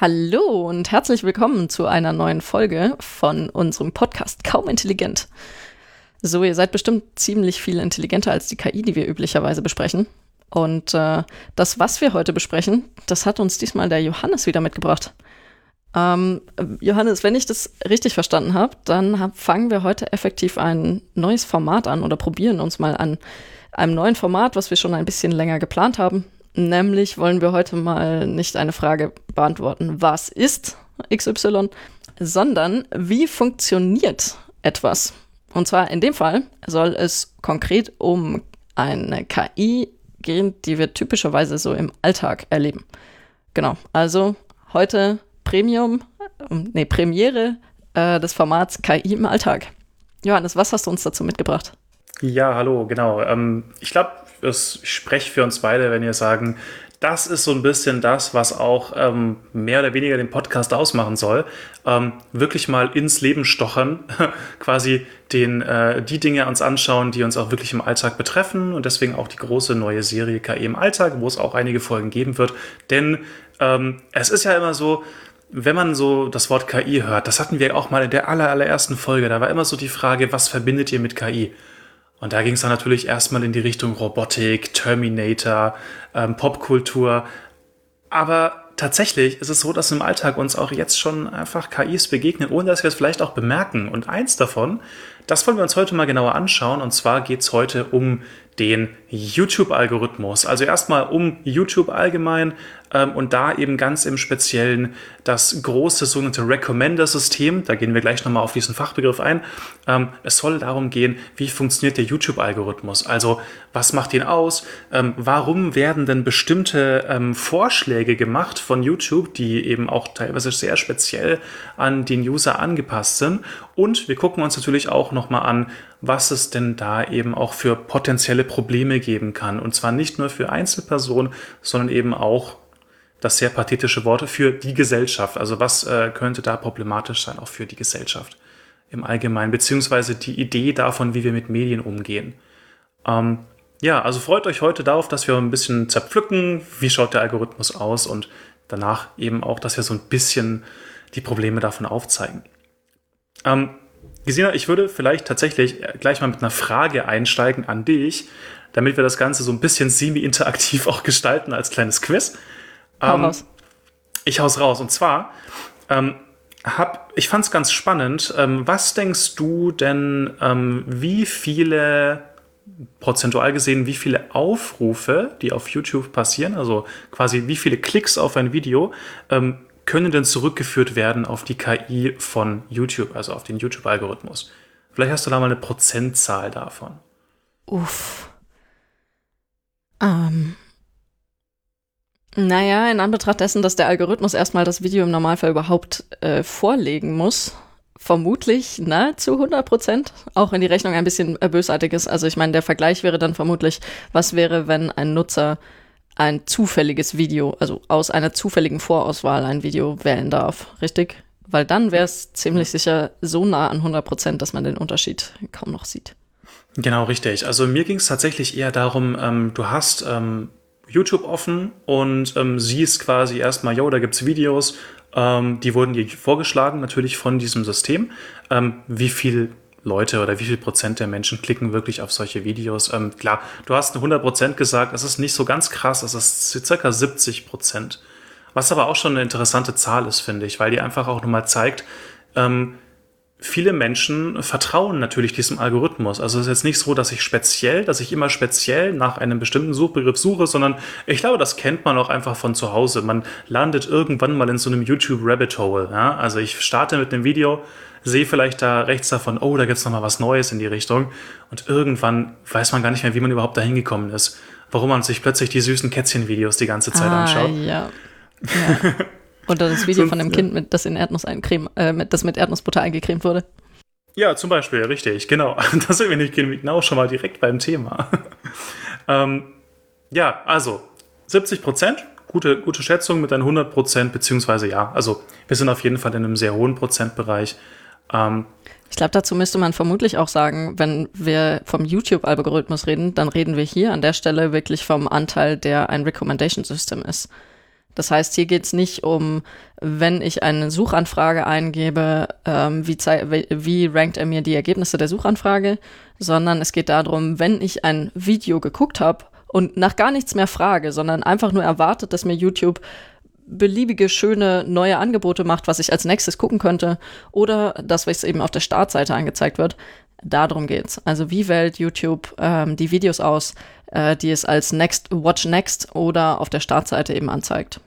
Hallo und herzlich willkommen zu einer neuen Folge von unserem Podcast Kaum Intelligent. So, ihr seid bestimmt ziemlich viel intelligenter als die KI, die wir üblicherweise besprechen. Und äh, das, was wir heute besprechen, das hat uns diesmal der Johannes wieder mitgebracht. Ähm, Johannes, wenn ich das richtig verstanden habe, dann hab, fangen wir heute effektiv ein neues Format an oder probieren uns mal an einem neuen Format, was wir schon ein bisschen länger geplant haben. Nämlich wollen wir heute mal nicht eine Frage beantworten, was ist XY, sondern wie funktioniert etwas. Und zwar in dem Fall soll es konkret um eine KI gehen, die wir typischerweise so im Alltag erleben. Genau, also heute Premium, ähm, nee, Premiere äh, des Formats KI im Alltag. Johannes, was hast du uns dazu mitgebracht? Ja, hallo, genau. Ähm, ich glaube, ich spreche für uns beide, wenn wir sagen, das ist so ein bisschen das, was auch ähm, mehr oder weniger den Podcast ausmachen soll. Ähm, wirklich mal ins Leben stochern, quasi den, äh, die Dinge uns anschauen, die uns auch wirklich im Alltag betreffen und deswegen auch die große neue Serie KI im Alltag, wo es auch einige Folgen geben wird. Denn ähm, es ist ja immer so, wenn man so das Wort KI hört, das hatten wir auch mal in der aller, allerersten Folge, da war immer so die Frage, was verbindet ihr mit KI? Und da ging es dann natürlich erstmal in die Richtung Robotik, Terminator, ähm, Popkultur. Aber tatsächlich ist es so, dass im Alltag uns auch jetzt schon einfach KIs begegnen, ohne dass wir es vielleicht auch bemerken. Und eins davon, das wollen wir uns heute mal genauer anschauen. Und zwar geht es heute um den YouTube-Algorithmus. Also erstmal um YouTube allgemein, ähm, und da eben ganz im Speziellen das große sogenannte Recommender-System. Da gehen wir gleich nochmal auf diesen Fachbegriff ein. Ähm, es soll darum gehen, wie funktioniert der YouTube-Algorithmus? Also was macht ihn aus? Ähm, warum werden denn bestimmte ähm, Vorschläge gemacht von YouTube, die eben auch teilweise sehr speziell an den User angepasst sind? Und wir gucken uns natürlich auch nochmal an, was es denn da eben auch für potenzielle Probleme geben kann. Und zwar nicht nur für Einzelpersonen, sondern eben auch das sehr pathetische Wort für die Gesellschaft. Also was äh, könnte da problematisch sein, auch für die Gesellschaft im Allgemeinen, beziehungsweise die Idee davon, wie wir mit Medien umgehen. Ähm, ja, also freut euch heute darauf, dass wir ein bisschen zerpflücken, wie schaut der Algorithmus aus und danach eben auch, dass wir so ein bisschen die Probleme davon aufzeigen. Ähm, Gesina, ich würde vielleicht tatsächlich gleich mal mit einer Frage einsteigen an dich, damit wir das Ganze so ein bisschen semi-interaktiv auch gestalten als kleines Quiz. Hau ähm, raus. Ich hau's raus. Und zwar, ähm, hab, ich fand's ganz spannend. Ähm, was denkst du denn, ähm, wie viele, prozentual gesehen, wie viele Aufrufe, die auf YouTube passieren, also quasi wie viele Klicks auf ein Video, ähm, können denn zurückgeführt werden auf die KI von YouTube, also auf den YouTube-Algorithmus? Vielleicht hast du da mal eine Prozentzahl davon. Uff. Ähm. Naja, in Anbetracht dessen, dass der Algorithmus erstmal das Video im Normalfall überhaupt äh, vorlegen muss, vermutlich nahezu 100 Prozent, auch wenn die Rechnung ein bisschen äh, bösartig ist. Also ich meine, der Vergleich wäre dann vermutlich, was wäre, wenn ein Nutzer ein zufälliges Video, also aus einer zufälligen Vorauswahl ein Video wählen darf, richtig? Weil dann wäre es ziemlich sicher so nah an 100 Prozent, dass man den Unterschied kaum noch sieht. Genau, richtig. Also mir ging es tatsächlich eher darum, ähm, du hast ähm, YouTube offen und ähm, siehst quasi erstmal, yo, da gibt's Videos, ähm, die wurden dir vorgeschlagen, natürlich von diesem System. Ähm, wie viel Leute oder wie viel Prozent der Menschen klicken wirklich auf solche Videos? Ähm, klar, du hast 100 Prozent gesagt, das ist nicht so ganz krass, das ist circa 70 Prozent. Was aber auch schon eine interessante Zahl ist, finde ich, weil die einfach auch nochmal zeigt, ähm, viele Menschen vertrauen natürlich diesem Algorithmus. Also es ist jetzt nicht so, dass ich speziell, dass ich immer speziell nach einem bestimmten Suchbegriff suche, sondern ich glaube, das kennt man auch einfach von zu Hause. Man landet irgendwann mal in so einem YouTube Rabbit Hole. Ja? Also ich starte mit einem Video, sehe vielleicht da rechts davon, oh, da gibt's noch mal was Neues in die Richtung. Und irgendwann weiß man gar nicht mehr, wie man überhaupt da hingekommen ist. Warum man sich plötzlich die süßen Kätzchen-Videos die ganze Zeit ah, anschaut. Ja. ja. Oder das Video von dem Kind, mit, das, in Erdnuss eincreme, äh, mit, das mit Erdnussbutter eingecremt wurde. Ja, zum Beispiel, richtig, genau. Da sind wir nicht genau schon mal direkt beim Thema. ähm, ja, also 70 Prozent, gute, gute Schätzung mit einem 100 Prozent, beziehungsweise ja, also wir sind auf jeden Fall in einem sehr hohen Prozentbereich. Ähm, ich glaube, dazu müsste man vermutlich auch sagen, wenn wir vom YouTube-Algorithmus reden, dann reden wir hier an der Stelle wirklich vom Anteil, der ein Recommendation System ist. Das heißt, hier geht es nicht um, wenn ich eine Suchanfrage eingebe, ähm, wie, wie rankt er mir die Ergebnisse der Suchanfrage, sondern es geht darum, wenn ich ein Video geguckt habe und nach gar nichts mehr frage, sondern einfach nur erwartet, dass mir YouTube beliebige schöne neue Angebote macht, was ich als nächstes gucken könnte, oder das, was eben auf der Startseite angezeigt wird. Darum geht's. Also wie wählt YouTube ähm, die Videos aus, äh, die es als Next Watch Next oder auf der Startseite eben anzeigt.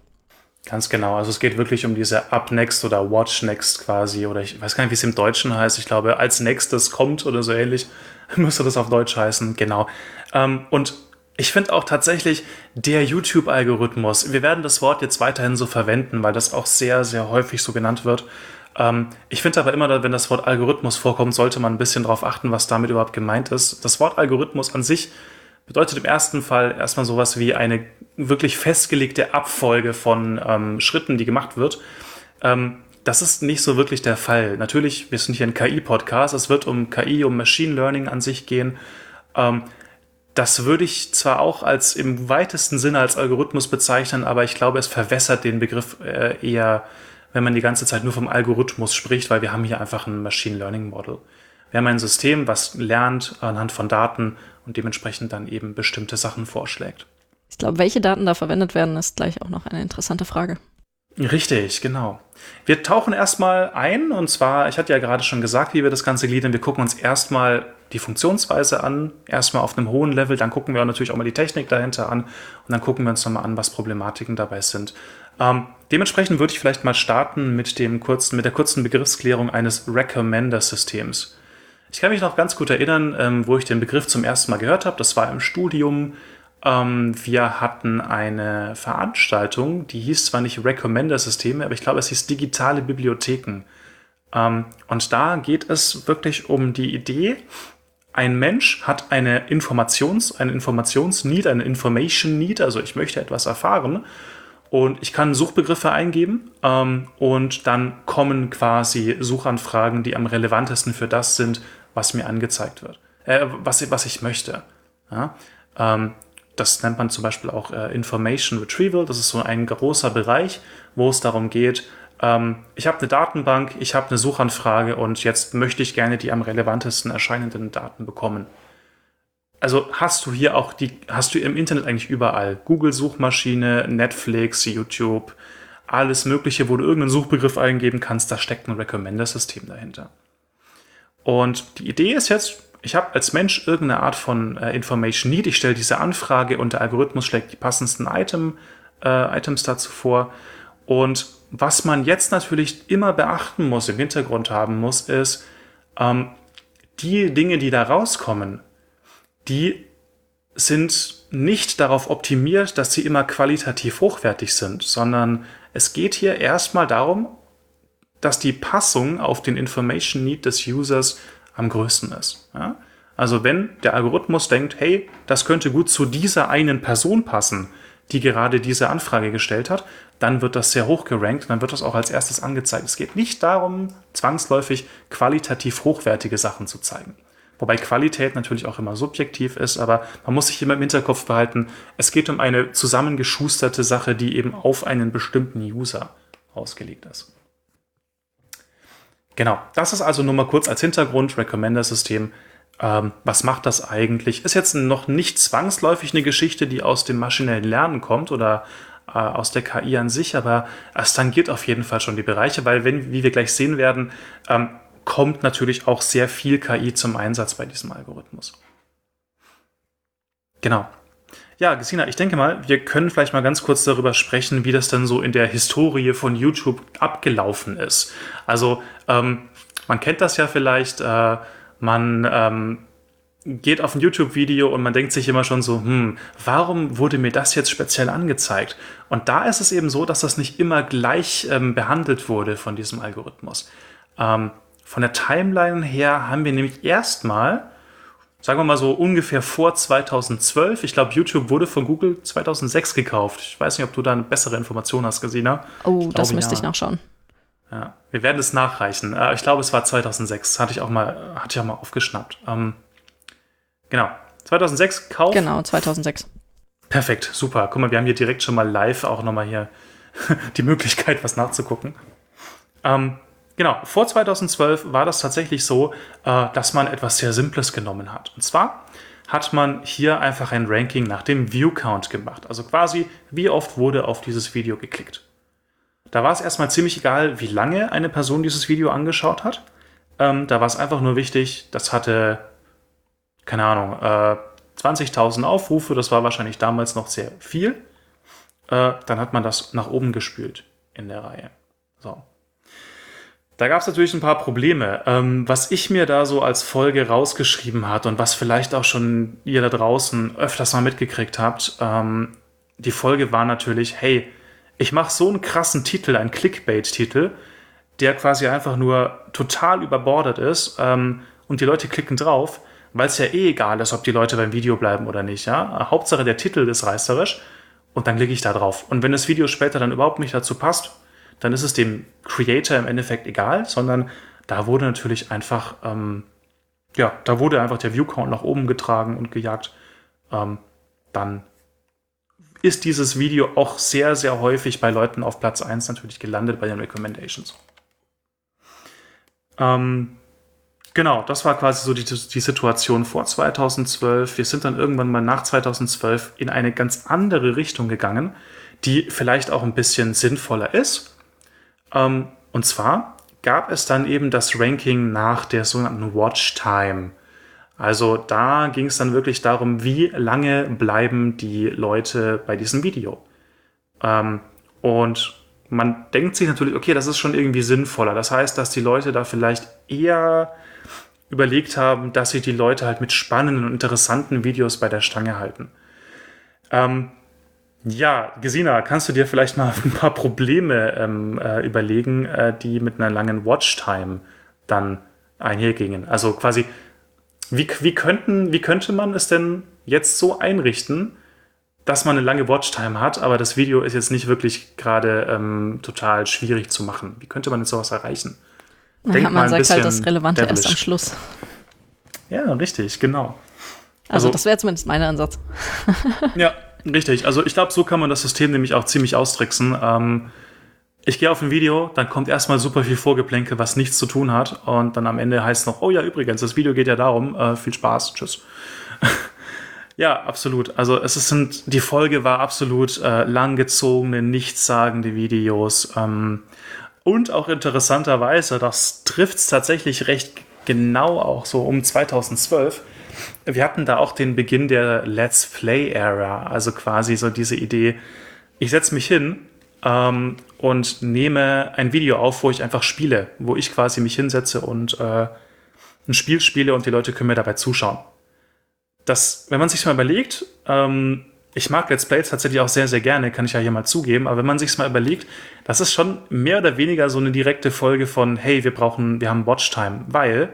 Ganz genau. Also es geht wirklich um diese Up Next oder Watch Next quasi. Oder ich weiß gar nicht, wie es im Deutschen heißt. Ich glaube, als nächstes kommt oder so ähnlich müsste das auf Deutsch heißen. Genau. Ähm, und ich finde auch tatsächlich der YouTube-Algorithmus, wir werden das Wort jetzt weiterhin so verwenden, weil das auch sehr, sehr häufig so genannt wird. Ähm, ich finde aber immer, wenn das Wort Algorithmus vorkommt, sollte man ein bisschen darauf achten, was damit überhaupt gemeint ist. Das Wort Algorithmus an sich bedeutet im ersten Fall erstmal sowas wie eine wirklich festgelegte Abfolge von ähm, Schritten, die gemacht wird. Ähm, das ist nicht so wirklich der Fall. Natürlich, wir sind hier ein KI-Podcast, es wird um KI, um Machine Learning an sich gehen. Ähm, das würde ich zwar auch als im weitesten Sinne als Algorithmus bezeichnen, aber ich glaube, es verwässert den Begriff äh, eher, wenn man die ganze Zeit nur vom Algorithmus spricht, weil wir haben hier einfach ein Machine Learning Model. Wir haben ein System, was lernt anhand von Daten und dementsprechend dann eben bestimmte Sachen vorschlägt. Ich glaube, welche Daten da verwendet werden, ist gleich auch noch eine interessante Frage. Richtig, genau. Wir tauchen erstmal ein und zwar, ich hatte ja gerade schon gesagt, wie wir das Ganze gliedern. Wir gucken uns erstmal die Funktionsweise an, erstmal auf einem hohen Level, dann gucken wir natürlich auch mal die Technik dahinter an und dann gucken wir uns nochmal an, was Problematiken dabei sind. Ähm, dementsprechend würde ich vielleicht mal starten mit, dem kurzen, mit der kurzen Begriffsklärung eines Recommender-Systems. Ich kann mich noch ganz gut erinnern, ähm, wo ich den Begriff zum ersten Mal gehört habe. Das war im Studium. Ähm, wir hatten eine Veranstaltung, die hieß zwar nicht Recommender-Systeme, aber ich glaube, es hieß digitale Bibliotheken. Ähm, und da geht es wirklich um die Idee, ein Mensch hat eine Informations, eine Informationsneed, eine Information Need, also ich möchte etwas erfahren und ich kann Suchbegriffe eingeben ähm, und dann kommen quasi Suchanfragen, die am relevantesten für das sind, was mir angezeigt wird, äh, was, was ich möchte. Ja? Ähm, das nennt man zum Beispiel auch äh, Information Retrieval. Das ist so ein großer Bereich, wo es darum geht, ähm, ich habe eine Datenbank, ich habe eine Suchanfrage und jetzt möchte ich gerne die am relevantesten erscheinenden Daten bekommen. Also hast du hier auch die, hast du im Internet eigentlich überall Google-Suchmaschine, Netflix, YouTube, alles Mögliche, wo du irgendeinen Suchbegriff eingeben kannst, da steckt ein Recommender-System dahinter. Und die Idee ist jetzt, ich habe als Mensch irgendeine Art von äh, Information Need, ich stelle diese Anfrage und der Algorithmus schlägt die passendsten Item, äh, Items dazu vor. Und was man jetzt natürlich immer beachten muss, im Hintergrund haben muss, ist, ähm, die Dinge, die da rauskommen, die sind nicht darauf optimiert, dass sie immer qualitativ hochwertig sind, sondern es geht hier erstmal darum, dass die Passung auf den Information Need des Users am größten ist. Ja? Also wenn der Algorithmus denkt, hey, das könnte gut zu dieser einen Person passen, die gerade diese Anfrage gestellt hat, dann wird das sehr hoch gerankt, dann wird das auch als erstes angezeigt. Es geht nicht darum, zwangsläufig qualitativ hochwertige Sachen zu zeigen. Wobei Qualität natürlich auch immer subjektiv ist, aber man muss sich immer im Hinterkopf behalten, es geht um eine zusammengeschusterte Sache, die eben auf einen bestimmten User ausgelegt ist. Genau, das ist also nur mal kurz als Hintergrund, Recommender-System. Ähm, was macht das eigentlich? Ist jetzt noch nicht zwangsläufig eine Geschichte, die aus dem maschinellen Lernen kommt oder äh, aus der KI an sich, aber es tangiert auf jeden Fall schon die Bereiche, weil, wenn, wie wir gleich sehen werden, ähm, kommt natürlich auch sehr viel KI zum Einsatz bei diesem Algorithmus. Genau. Ja, Gesina, ich denke mal, wir können vielleicht mal ganz kurz darüber sprechen, wie das dann so in der Historie von YouTube abgelaufen ist. Also, ähm, man kennt das ja vielleicht, äh, man ähm, geht auf ein YouTube-Video und man denkt sich immer schon so, hm, warum wurde mir das jetzt speziell angezeigt? Und da ist es eben so, dass das nicht immer gleich ähm, behandelt wurde von diesem Algorithmus. Ähm, von der Timeline her haben wir nämlich erstmal sagen wir mal so ungefähr vor 2012. Ich glaube, YouTube wurde von Google 2006 gekauft. Ich weiß nicht, ob du da eine bessere Information hast, Gesina. Oh, ich das müsste ja. ich nachschauen. Ja, wir werden es nachreichen. Äh, ich glaube, es war 2006. Hatte ich auch mal, hatte ich auch mal aufgeschnappt. Ähm, genau. 2006 Kauf. Genau, 2006. Perfekt, super. Guck mal, wir haben hier direkt schon mal live auch nochmal hier die Möglichkeit, was nachzugucken. Ähm, genau, vor 2012 war das tatsächlich so, äh, dass man etwas sehr Simples genommen hat. Und zwar hat man hier einfach ein Ranking nach dem View Count gemacht. Also quasi, wie oft wurde auf dieses Video geklickt. Da war es erstmal ziemlich egal, wie lange eine Person dieses Video angeschaut hat. Ähm, da war es einfach nur wichtig, das hatte, keine Ahnung, äh, 20.000 Aufrufe, das war wahrscheinlich damals noch sehr viel. Äh, dann hat man das nach oben gespült in der Reihe. So. Da gab es natürlich ein paar Probleme. Ähm, was ich mir da so als Folge rausgeschrieben hat und was vielleicht auch schon ihr da draußen öfters mal mitgekriegt habt, ähm, die Folge war natürlich, hey, ich mache so einen krassen Titel, einen Clickbait-Titel, der quasi einfach nur total überbordet ist ähm, und die Leute klicken drauf, weil es ja eh egal ist, ob die Leute beim Video bleiben oder nicht. Ja? Hauptsache der Titel ist reißerisch und dann klicke ich da drauf. Und wenn das Video später dann überhaupt nicht dazu passt, dann ist es dem Creator im Endeffekt egal, sondern da wurde natürlich einfach, ähm, ja, da wurde einfach der Viewcount nach oben getragen und gejagt. Ähm, dann ist dieses Video auch sehr, sehr häufig bei Leuten auf Platz 1 natürlich gelandet bei den Recommendations. Ähm, genau, das war quasi so die, die Situation vor 2012. Wir sind dann irgendwann mal nach 2012 in eine ganz andere Richtung gegangen, die vielleicht auch ein bisschen sinnvoller ist. Ähm, und zwar gab es dann eben das Ranking nach der sogenannten Watch Time. Also da ging es dann wirklich darum, wie lange bleiben die Leute bei diesem Video. Ähm, und man denkt sich natürlich, okay, das ist schon irgendwie sinnvoller. Das heißt, dass die Leute da vielleicht eher überlegt haben, dass sie die Leute halt mit spannenden und interessanten Videos bei der Stange halten. Ähm, ja, Gesina, kannst du dir vielleicht mal ein paar Probleme ähm, äh, überlegen, äh, die mit einer langen Watchtime dann einhergingen? Also quasi, wie, wie, könnten, wie könnte man es denn jetzt so einrichten, dass man eine lange Watchtime hat, aber das Video ist jetzt nicht wirklich gerade ähm, total schwierig zu machen. Wie könnte man jetzt sowas erreichen? Denk ja, man sagt halt das Relevante devilish. erst am Schluss. Ja, richtig, genau. Also, also das wäre zumindest mein Ansatz. ja, richtig. Also ich glaube, so kann man das System nämlich auch ziemlich austricksen. Ähm, ich gehe auf ein Video, dann kommt erstmal super viel Vorgeplänke, was nichts zu tun hat. Und dann am Ende heißt es noch, oh ja, übrigens, das Video geht ja darum. Äh, viel Spaß, tschüss. Ja, absolut. Also es sind, die Folge war absolut äh, langgezogene, nichtssagende Videos. Ähm, und auch interessanterweise, das trifft es tatsächlich recht genau auch so um 2012. Wir hatten da auch den Beginn der Let's Play-Ära, also quasi so diese Idee, ich setze mich hin ähm, und nehme ein Video auf, wo ich einfach spiele, wo ich quasi mich hinsetze und äh, ein Spiel spiele und die Leute können mir dabei zuschauen. Das, wenn man sich mal überlegt, ähm, ich mag Let's Plays tatsächlich auch sehr, sehr gerne, kann ich ja hier mal zugeben, aber wenn man sich mal überlegt, das ist schon mehr oder weniger so eine direkte Folge von, hey, wir brauchen, wir haben Watchtime, weil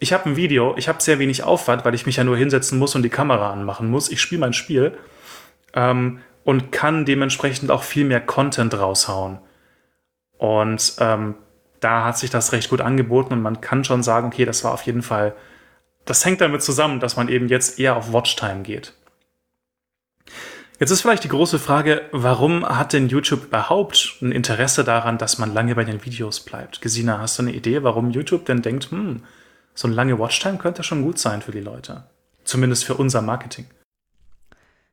ich habe ein Video, ich habe sehr wenig Aufwand, weil ich mich ja nur hinsetzen muss und die Kamera anmachen muss. Ich spiele mein Spiel ähm, und kann dementsprechend auch viel mehr Content raushauen. Und ähm, da hat sich das recht gut angeboten und man kann schon sagen, okay, das war auf jeden Fall das hängt damit zusammen, dass man eben jetzt eher auf Watchtime geht. Jetzt ist vielleicht die große Frage, warum hat denn YouTube überhaupt ein Interesse daran, dass man lange bei den Videos bleibt? Gesina, hast du eine Idee, warum YouTube denn denkt, hm, so eine lange Watchtime könnte schon gut sein für die Leute? Zumindest für unser Marketing.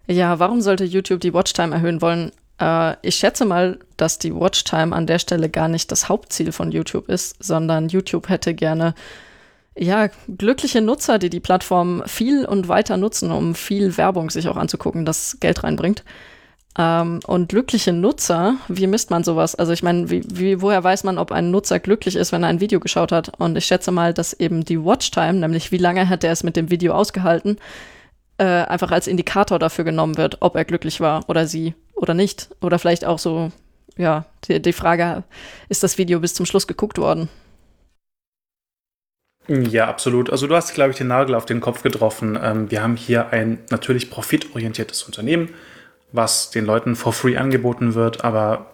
Ja, warum sollte YouTube die Watchtime erhöhen wollen? Äh, ich schätze mal, dass die Watchtime an der Stelle gar nicht das Hauptziel von YouTube ist, sondern YouTube hätte gerne ja, glückliche Nutzer, die die Plattform viel und weiter nutzen, um viel Werbung sich auch anzugucken, das Geld reinbringt. Ähm, und glückliche Nutzer, wie misst man sowas? Also ich meine, wie, wie, woher weiß man, ob ein Nutzer glücklich ist, wenn er ein Video geschaut hat? Und ich schätze mal, dass eben die Watchtime, nämlich wie lange hat er es mit dem Video ausgehalten, äh, einfach als Indikator dafür genommen wird, ob er glücklich war oder sie oder nicht. Oder vielleicht auch so, ja, die, die Frage, ist das Video bis zum Schluss geguckt worden? Ja, absolut. Also du hast, glaube ich, den Nagel auf den Kopf getroffen. Ähm, wir haben hier ein natürlich profitorientiertes Unternehmen, was den Leuten for free angeboten wird, aber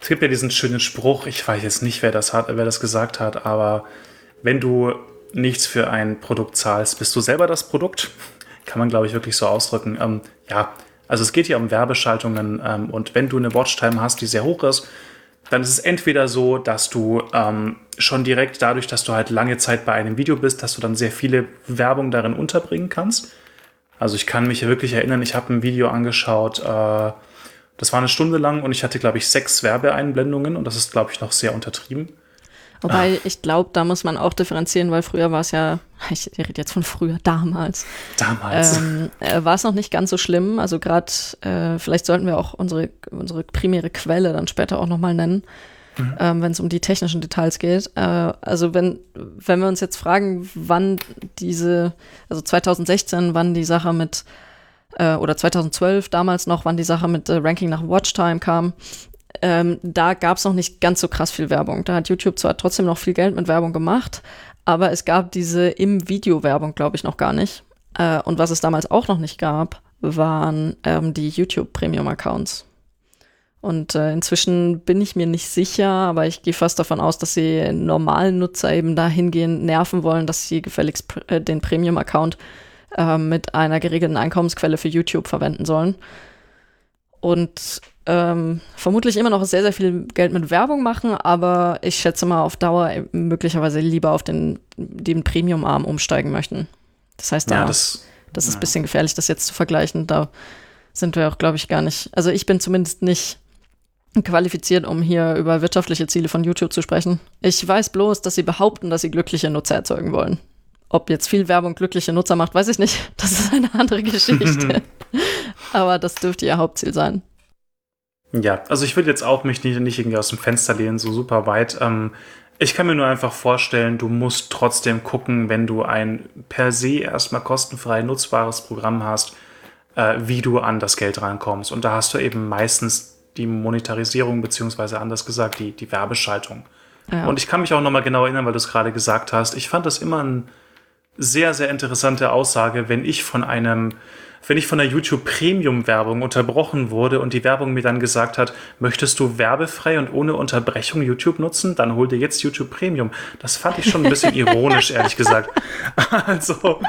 es gibt ja diesen schönen Spruch, ich weiß jetzt nicht, wer das hat, wer das gesagt hat, aber wenn du nichts für ein Produkt zahlst, bist du selber das Produkt. Kann man, glaube ich, wirklich so ausdrücken. Ähm, ja, Also es geht hier um Werbeschaltungen ähm, und wenn du eine Watchtime hast, die sehr hoch ist, dann ist es entweder so, dass du ähm, schon direkt dadurch, dass du halt lange Zeit bei einem Video bist, dass du dann sehr viele Werbung darin unterbringen kannst. Also ich kann mich wirklich erinnern, ich habe ein Video angeschaut, äh, das war eine Stunde lang und ich hatte, glaube ich, sechs Werbeeinblendungen und das ist, glaube ich, noch sehr untertrieben. Wobei Ach. ich glaube, da muss man auch differenzieren, weil früher war es ja, ich rede jetzt von früher, damals. Damals. Ähm, äh, war es noch nicht ganz so schlimm. Also gerade, äh, vielleicht sollten wir auch unsere, unsere primäre Quelle dann später auch nochmal nennen, mhm. ähm, wenn es um die technischen Details geht. Äh, also wenn, wenn wir uns jetzt fragen, wann diese, also 2016, wann die Sache mit äh, oder 2012 damals noch, wann die Sache mit äh, Ranking nach Watchtime kam, ähm, da gab es noch nicht ganz so krass viel Werbung. Da hat YouTube zwar trotzdem noch viel Geld mit Werbung gemacht, aber es gab diese im Video Werbung, glaube ich, noch gar nicht. Äh, und was es damals auch noch nicht gab, waren ähm, die YouTube Premium Accounts. Und äh, inzwischen bin ich mir nicht sicher, aber ich gehe fast davon aus, dass sie normalen Nutzer eben dahingehend nerven wollen, dass sie gefälligst pr äh, den Premium-Account äh, mit einer geregelten Einkommensquelle für YouTube verwenden sollen. Und ähm, vermutlich immer noch sehr, sehr viel Geld mit Werbung machen, aber ich schätze mal auf Dauer möglicherweise lieber auf den, den Premium-Arm umsteigen möchten. Das heißt, da, ja, das, das ist ein bisschen gefährlich, das jetzt zu vergleichen. Da sind wir auch, glaube ich, gar nicht. Also ich bin zumindest nicht qualifiziert, um hier über wirtschaftliche Ziele von YouTube zu sprechen. Ich weiß bloß, dass sie behaupten, dass sie glückliche Nutzer erzeugen wollen. Ob jetzt viel Werbung glückliche Nutzer macht, weiß ich nicht. Das ist eine andere Geschichte. Aber das dürfte ihr Hauptziel sein. Ja, also ich würde jetzt auch mich nicht, nicht irgendwie aus dem Fenster lehnen, so super weit. Ähm, ich kann mir nur einfach vorstellen, du musst trotzdem gucken, wenn du ein per se erstmal kostenfrei nutzbares Programm hast, äh, wie du an das Geld rankommst. Und da hast du eben meistens die Monetarisierung, beziehungsweise anders gesagt, die, die Werbeschaltung. Ja. Und ich kann mich auch nochmal genau erinnern, weil du es gerade gesagt hast. Ich fand das immer eine sehr, sehr interessante Aussage, wenn ich von einem wenn ich von der YouTube Premium Werbung unterbrochen wurde und die Werbung mir dann gesagt hat, möchtest du werbefrei und ohne Unterbrechung YouTube nutzen, dann hol dir jetzt YouTube Premium. Das fand ich schon ein bisschen ironisch, ehrlich gesagt. Also,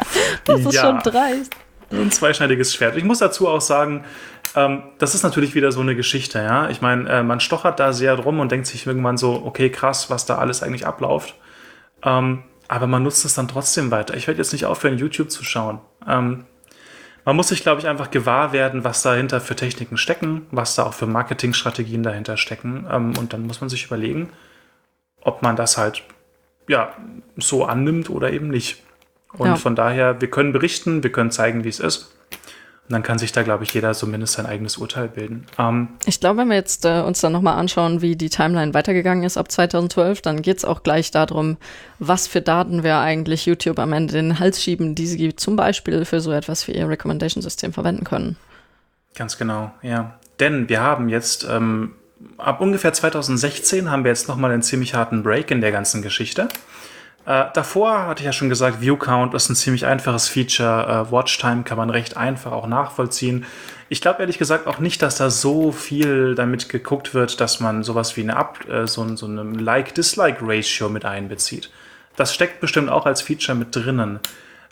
das ist ja, schon dreist. Ein zweischneidiges Schwert. Ich muss dazu auch sagen, ähm, das ist natürlich wieder so eine Geschichte, ja. Ich meine, äh, man stochert da sehr drum und denkt sich irgendwann so, okay, krass, was da alles eigentlich abläuft. Ähm, aber man nutzt es dann trotzdem weiter. Ich werde jetzt nicht aufhören, YouTube zu schauen. Ähm, man muss sich, glaube ich, einfach gewahr werden, was dahinter für Techniken stecken, was da auch für Marketingstrategien dahinter stecken. Ähm, und dann muss man sich überlegen, ob man das halt ja so annimmt oder eben nicht. Und ja. von daher, wir können berichten, wir können zeigen, wie es ist. Und dann kann sich da, glaube ich, jeder zumindest sein eigenes Urteil bilden. Ähm, ich glaube, wenn wir jetzt äh, uns dann nochmal anschauen, wie die Timeline weitergegangen ist ab 2012, dann geht es auch gleich darum, was für Daten wir eigentlich YouTube am Ende in den Hals schieben, die sie zum Beispiel für so etwas wie ihr Recommendation-System verwenden können. Ganz genau, ja. Denn wir haben jetzt ähm, ab ungefähr 2016 haben wir jetzt nochmal einen ziemlich harten Break in der ganzen Geschichte. Äh, davor hatte ich ja schon gesagt, View Count ist ein ziemlich einfaches Feature. Äh, Watchtime kann man recht einfach auch nachvollziehen. Ich glaube ehrlich gesagt auch nicht, dass da so viel damit geguckt wird, dass man sowas wie eine Up, äh, so, so eine Like-Dislike-Ratio mit einbezieht. Das steckt bestimmt auch als Feature mit drinnen.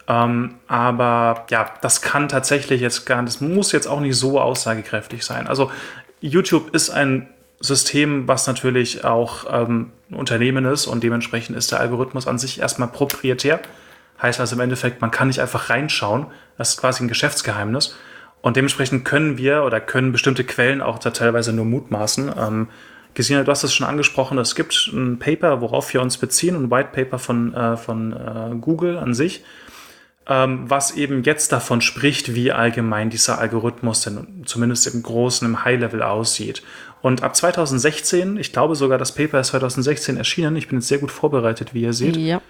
Ähm, aber ja, das kann tatsächlich jetzt gar nicht, das muss jetzt auch nicht so aussagekräftig sein. Also YouTube ist ein System, was natürlich auch ähm, ein Unternehmen ist und dementsprechend ist der Algorithmus an sich erstmal proprietär. Heißt also im Endeffekt, man kann nicht einfach reinschauen. Das ist quasi ein Geschäftsgeheimnis. Und dementsprechend können wir oder können bestimmte Quellen auch da teilweise nur mutmaßen. Ähm, Gesine, du hast es schon angesprochen, es gibt ein Paper, worauf wir uns beziehen, ein White Paper von, äh, von äh, Google an sich, ähm, was eben jetzt davon spricht, wie allgemein dieser Algorithmus denn zumindest im Großen, im High-Level aussieht. Und ab 2016, ich glaube sogar, das Paper ist 2016 erschienen, ich bin jetzt sehr gut vorbereitet, wie ihr seht. Ja.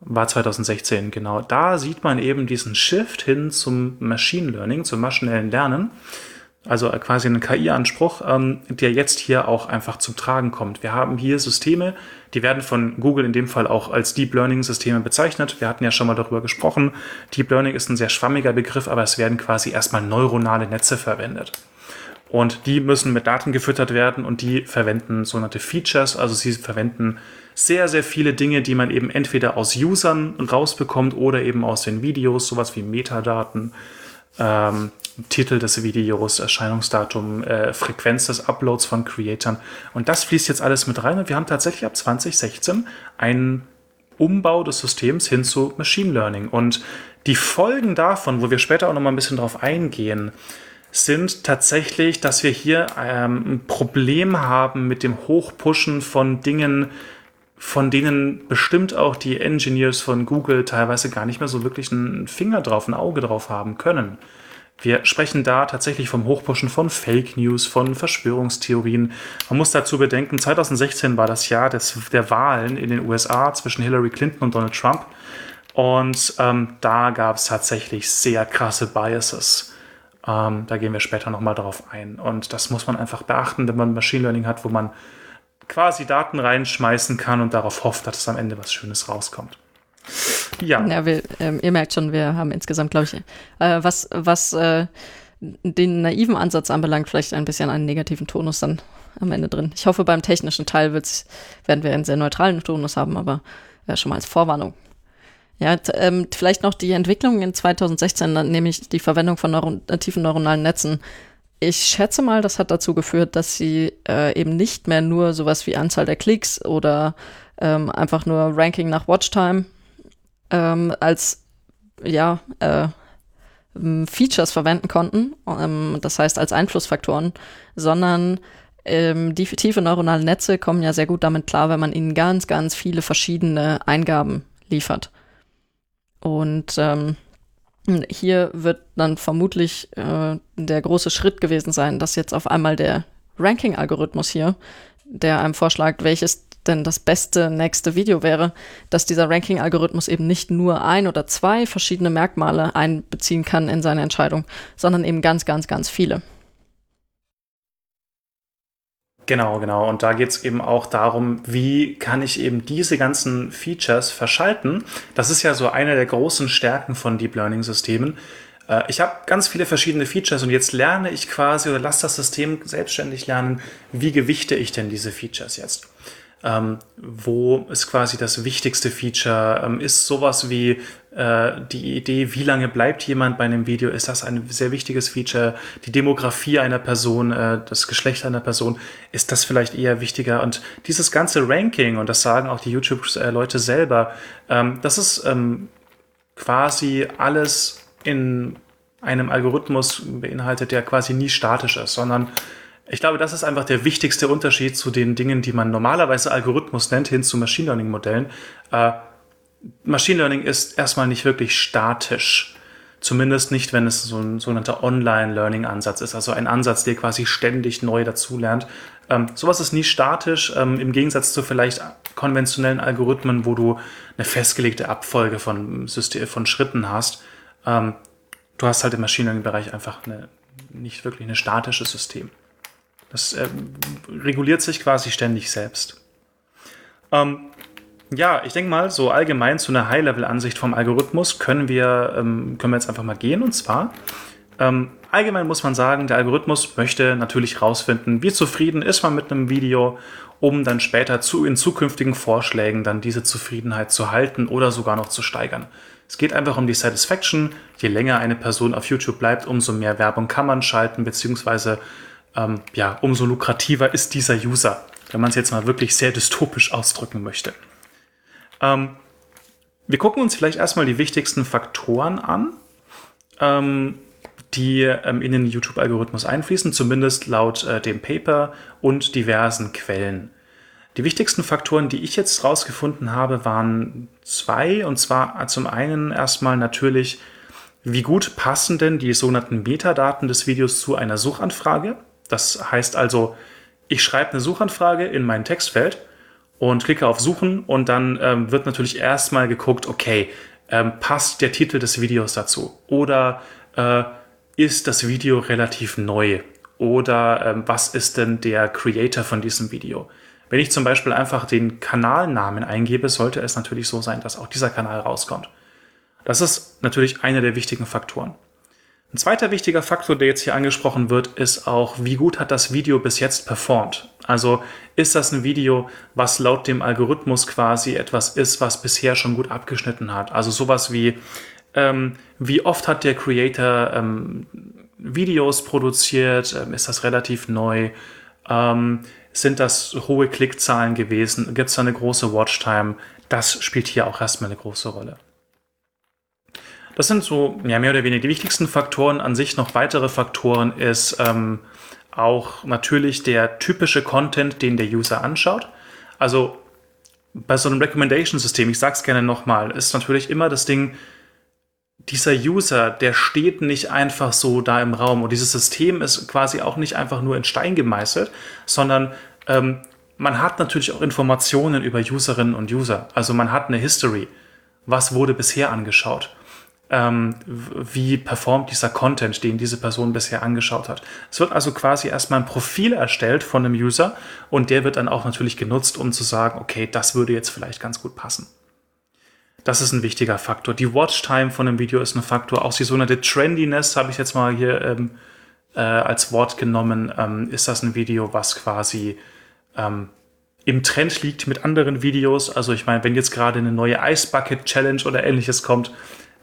War 2016, genau. Da sieht man eben diesen Shift hin zum Machine Learning, zum maschinellen Lernen. Also quasi einen KI-Anspruch, ähm, der jetzt hier auch einfach zum Tragen kommt. Wir haben hier Systeme, die werden von Google in dem Fall auch als Deep Learning-Systeme bezeichnet. Wir hatten ja schon mal darüber gesprochen. Deep Learning ist ein sehr schwammiger Begriff, aber es werden quasi erstmal neuronale Netze verwendet. Und die müssen mit Daten gefüttert werden und die verwenden sogenannte Features. Also sie verwenden sehr, sehr viele Dinge, die man eben entweder aus Usern rausbekommt oder eben aus den Videos, sowas wie Metadaten ähm, Titel des Videos, Erscheinungsdatum, äh, Frequenz des Uploads von Creatern. Und das fließt jetzt alles mit rein und wir haben tatsächlich ab 2016 einen Umbau des Systems hin zu Machine Learning. Und die Folgen davon, wo wir später auch noch mal ein bisschen drauf eingehen, sind tatsächlich, dass wir hier ähm, ein Problem haben mit dem Hochpushen von Dingen, von denen bestimmt auch die Engineers von Google teilweise gar nicht mehr so wirklich einen Finger drauf, ein Auge drauf haben können. Wir sprechen da tatsächlich vom Hochpushen von Fake News, von Verschwörungstheorien. Man muss dazu bedenken, 2016 war das Jahr des, der Wahlen in den USA zwischen Hillary Clinton und Donald Trump. Und ähm, da gab es tatsächlich sehr krasse Biases. Ähm, da gehen wir später nochmal drauf ein. Und das muss man einfach beachten, wenn man Machine Learning hat, wo man quasi Daten reinschmeißen kann und darauf hofft, dass am Ende was Schönes rauskommt. Ja. ja wir, ähm, ihr merkt schon, wir haben insgesamt, glaube ich, äh, was, was äh, den naiven Ansatz anbelangt, vielleicht ein bisschen einen negativen Tonus dann am Ende drin. Ich hoffe, beim technischen Teil werden wir einen sehr neutralen Tonus haben, aber äh, schon mal als Vorwarnung. Ja, ähm, vielleicht noch die Entwicklung in 2016, nämlich die Verwendung von Neuro tiefen neuronalen Netzen. Ich schätze mal, das hat dazu geführt, dass sie äh, eben nicht mehr nur sowas wie Anzahl der Klicks oder ähm, einfach nur Ranking nach Watchtime ähm, als ja, äh, Features verwenden konnten, ähm, das heißt als Einflussfaktoren, sondern ähm, die tiefe neuronale Netze kommen ja sehr gut damit klar, wenn man ihnen ganz, ganz viele verschiedene Eingaben liefert. Und ähm, hier wird dann vermutlich äh, der große Schritt gewesen sein, dass jetzt auf einmal der Ranking-Algorithmus hier, der einem vorschlägt, welches denn das beste nächste Video wäre, dass dieser Ranking-Algorithmus eben nicht nur ein oder zwei verschiedene Merkmale einbeziehen kann in seine Entscheidung, sondern eben ganz, ganz, ganz viele. Genau, genau. Und da geht es eben auch darum, wie kann ich eben diese ganzen Features verschalten. Das ist ja so eine der großen Stärken von Deep Learning-Systemen. Äh, ich habe ganz viele verschiedene Features und jetzt lerne ich quasi oder lasse das System selbstständig lernen, wie gewichte ich denn diese Features jetzt ähm, wo ist quasi das wichtigste Feature? Ähm, ist sowas wie die Idee, wie lange bleibt jemand bei einem Video? Ist das ein sehr wichtiges Feature? Die Demografie einer Person, äh, das Geschlecht einer Person, ist das vielleicht eher wichtiger? Und dieses ganze Ranking, und das sagen auch die YouTube-Leute selber, ähm, das ist ähm, quasi alles in einem Algorithmus beinhaltet, der quasi nie statisch ist, sondern ich glaube, das ist einfach der wichtigste Unterschied zu den Dingen, die man normalerweise Algorithmus nennt, hin zu Machine Learning Modellen. Äh, Machine Learning ist erstmal nicht wirklich statisch. Zumindest nicht, wenn es so ein sogenannter Online-Learning-Ansatz ist, also ein Ansatz, der quasi ständig neu dazulernt. Ähm, sowas ist nie statisch, ähm, im Gegensatz zu vielleicht konventionellen Algorithmen, wo du eine festgelegte Abfolge von, von Schritten hast. Ähm, du hast halt im Machine Learning-Bereich einfach eine, nicht wirklich ein statisches System. Das äh, reguliert sich quasi ständig selbst. Ähm, ja, ich denke mal, so allgemein zu einer High-Level-Ansicht vom Algorithmus können wir, ähm, können wir jetzt einfach mal gehen. Und zwar, ähm, allgemein muss man sagen, der Algorithmus möchte natürlich herausfinden, wie zufrieden ist man mit einem Video, um dann später zu, in zukünftigen Vorschlägen dann diese Zufriedenheit zu halten oder sogar noch zu steigern. Es geht einfach um die Satisfaction. Je länger eine Person auf YouTube bleibt, umso mehr Werbung kann man schalten, beziehungsweise ähm, ja, umso lukrativer ist dieser User, wenn man es jetzt mal wirklich sehr dystopisch ausdrücken möchte. Ähm, wir gucken uns vielleicht erstmal die wichtigsten Faktoren an, ähm, die ähm, in den YouTube-Algorithmus einfließen, zumindest laut äh, dem Paper und diversen Quellen. Die wichtigsten Faktoren, die ich jetzt rausgefunden habe, waren zwei. Und zwar zum einen erstmal natürlich, wie gut passen denn die sogenannten Metadaten des Videos zu einer Suchanfrage? Das heißt also, ich schreibe eine Suchanfrage in mein Textfeld und klicke auf Suchen und dann ähm, wird natürlich erstmal geguckt, okay, ähm, passt der Titel des Videos dazu? Oder äh, ist das Video relativ neu? Oder ähm, was ist denn der Creator von diesem Video? Wenn ich zum Beispiel einfach den Kanalnamen eingebe, sollte es natürlich so sein, dass auch dieser Kanal rauskommt. Das ist natürlich einer der wichtigen Faktoren. Ein zweiter wichtiger Faktor, der jetzt hier angesprochen wird, ist auch, wie gut hat das Video bis jetzt performt? Also ist das ein Video, was laut dem Algorithmus quasi etwas ist, was bisher schon gut abgeschnitten hat? Also sowas wie ähm, wie oft hat der Creator ähm, Videos produziert, ähm, ist das relativ neu, ähm, sind das hohe Klickzahlen gewesen, gibt es da eine große Watchtime, das spielt hier auch erstmal eine große Rolle. Das sind so ja, mehr oder weniger die wichtigsten Faktoren. An sich noch weitere Faktoren ist ähm, auch natürlich der typische Content, den der User anschaut. Also bei so einem Recommendation-System, ich sage es gerne nochmal, ist natürlich immer das Ding, dieser User, der steht nicht einfach so da im Raum und dieses System ist quasi auch nicht einfach nur in Stein gemeißelt, sondern ähm, man hat natürlich auch Informationen über Userinnen und User. Also man hat eine History. Was wurde bisher angeschaut? Ähm, wie performt dieser Content, den diese Person bisher angeschaut hat. Es wird also quasi erstmal ein Profil erstellt von einem User und der wird dann auch natürlich genutzt, um zu sagen, okay, das würde jetzt vielleicht ganz gut passen. Das ist ein wichtiger Faktor. Die Watchtime von einem Video ist ein Faktor. Auch die sogenannte Trendiness habe ich jetzt mal hier ähm, äh, als Wort genommen. Ähm, ist das ein Video, was quasi ähm, im Trend liegt mit anderen Videos? Also ich meine, wenn jetzt gerade eine neue Ice Bucket Challenge oder ähnliches kommt,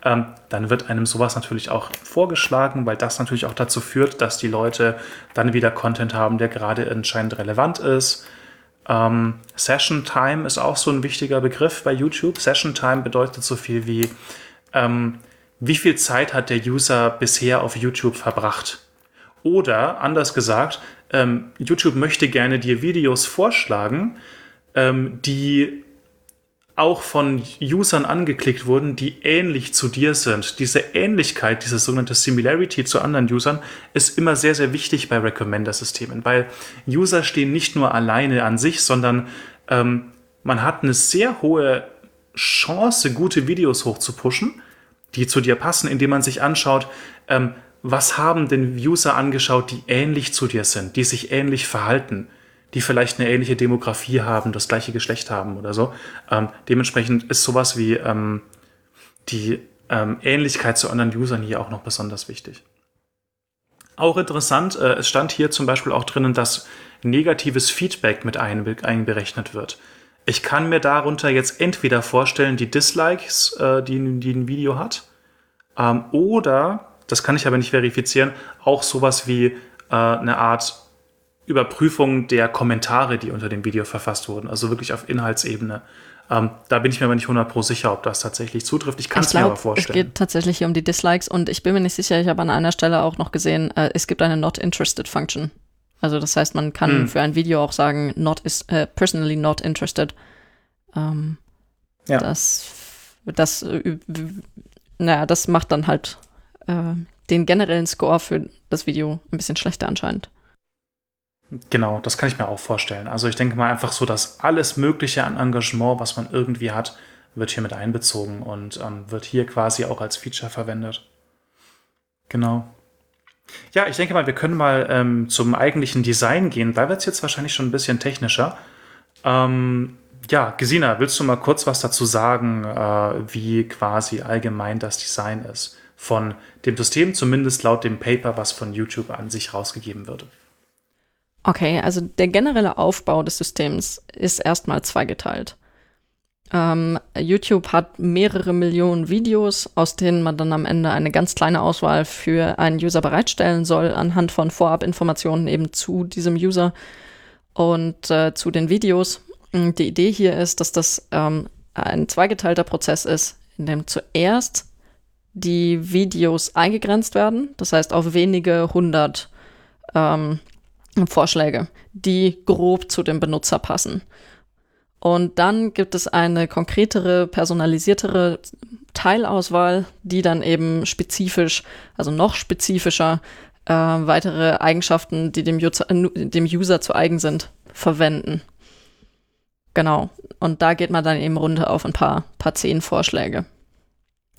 ähm, dann wird einem sowas natürlich auch vorgeschlagen, weil das natürlich auch dazu führt, dass die Leute dann wieder Content haben, der gerade anscheinend relevant ist. Ähm, Session Time ist auch so ein wichtiger Begriff bei YouTube. Session Time bedeutet so viel wie, ähm, wie viel Zeit hat der User bisher auf YouTube verbracht? Oder anders gesagt, ähm, YouTube möchte gerne dir Videos vorschlagen, ähm, die auch von Usern angeklickt wurden, die ähnlich zu dir sind. Diese Ähnlichkeit, diese sogenannte Similarity zu anderen Usern, ist immer sehr, sehr wichtig bei Recommender-Systemen, weil User stehen nicht nur alleine an sich, sondern ähm, man hat eine sehr hohe Chance, gute Videos hochzupushen, die zu dir passen, indem man sich anschaut, ähm, was haben denn User angeschaut, die ähnlich zu dir sind, die sich ähnlich verhalten die vielleicht eine ähnliche Demografie haben, das gleiche Geschlecht haben oder so. Ähm, dementsprechend ist sowas wie ähm, die ähm, Ähnlichkeit zu anderen Usern hier auch noch besonders wichtig. Auch interessant, äh, es stand hier zum Beispiel auch drinnen, dass negatives Feedback mit einberechnet wird. Ich kann mir darunter jetzt entweder vorstellen, die Dislikes, äh, die, die ein Video hat, ähm, oder, das kann ich aber nicht verifizieren, auch sowas wie äh, eine Art Überprüfung der Kommentare, die unter dem Video verfasst wurden, also wirklich auf Inhaltsebene. Ähm, da bin ich mir aber nicht 100% sicher, ob das tatsächlich zutrifft. Ich kann es mir aber vorstellen. Es geht tatsächlich hier um die Dislikes und ich bin mir nicht sicher, ich habe an einer Stelle auch noch gesehen, äh, es gibt eine Not Interested Function. Also das heißt, man kann hm. für ein Video auch sagen, not is, äh, personally not interested. Ähm, ja. Das, das, äh, naja, das macht dann halt äh, den generellen Score für das Video ein bisschen schlechter anscheinend. Genau, das kann ich mir auch vorstellen. Also ich denke mal einfach so, dass alles Mögliche an Engagement, was man irgendwie hat, wird hier mit einbezogen und ähm, wird hier quasi auch als Feature verwendet. Genau. Ja, ich denke mal, wir können mal ähm, zum eigentlichen Design gehen. Da wird es jetzt wahrscheinlich schon ein bisschen technischer. Ähm, ja, Gesina, willst du mal kurz was dazu sagen, äh, wie quasi allgemein das Design ist von dem System, zumindest laut dem Paper, was von YouTube an sich rausgegeben wird? Okay, also der generelle Aufbau des Systems ist erstmal zweigeteilt. Ähm, YouTube hat mehrere Millionen Videos, aus denen man dann am Ende eine ganz kleine Auswahl für einen User bereitstellen soll, anhand von Vorabinformationen eben zu diesem User und äh, zu den Videos. Die Idee hier ist, dass das ähm, ein zweigeteilter Prozess ist, in dem zuerst die Videos eingegrenzt werden, das heißt auf wenige hundert ähm, Vorschläge, die grob zu dem Benutzer passen. Und dann gibt es eine konkretere, personalisiertere Teilauswahl, die dann eben spezifisch, also noch spezifischer, äh, weitere Eigenschaften, die dem User, äh, dem User zu eigen sind, verwenden. Genau. Und da geht man dann eben runter auf ein paar, paar zehn Vorschläge.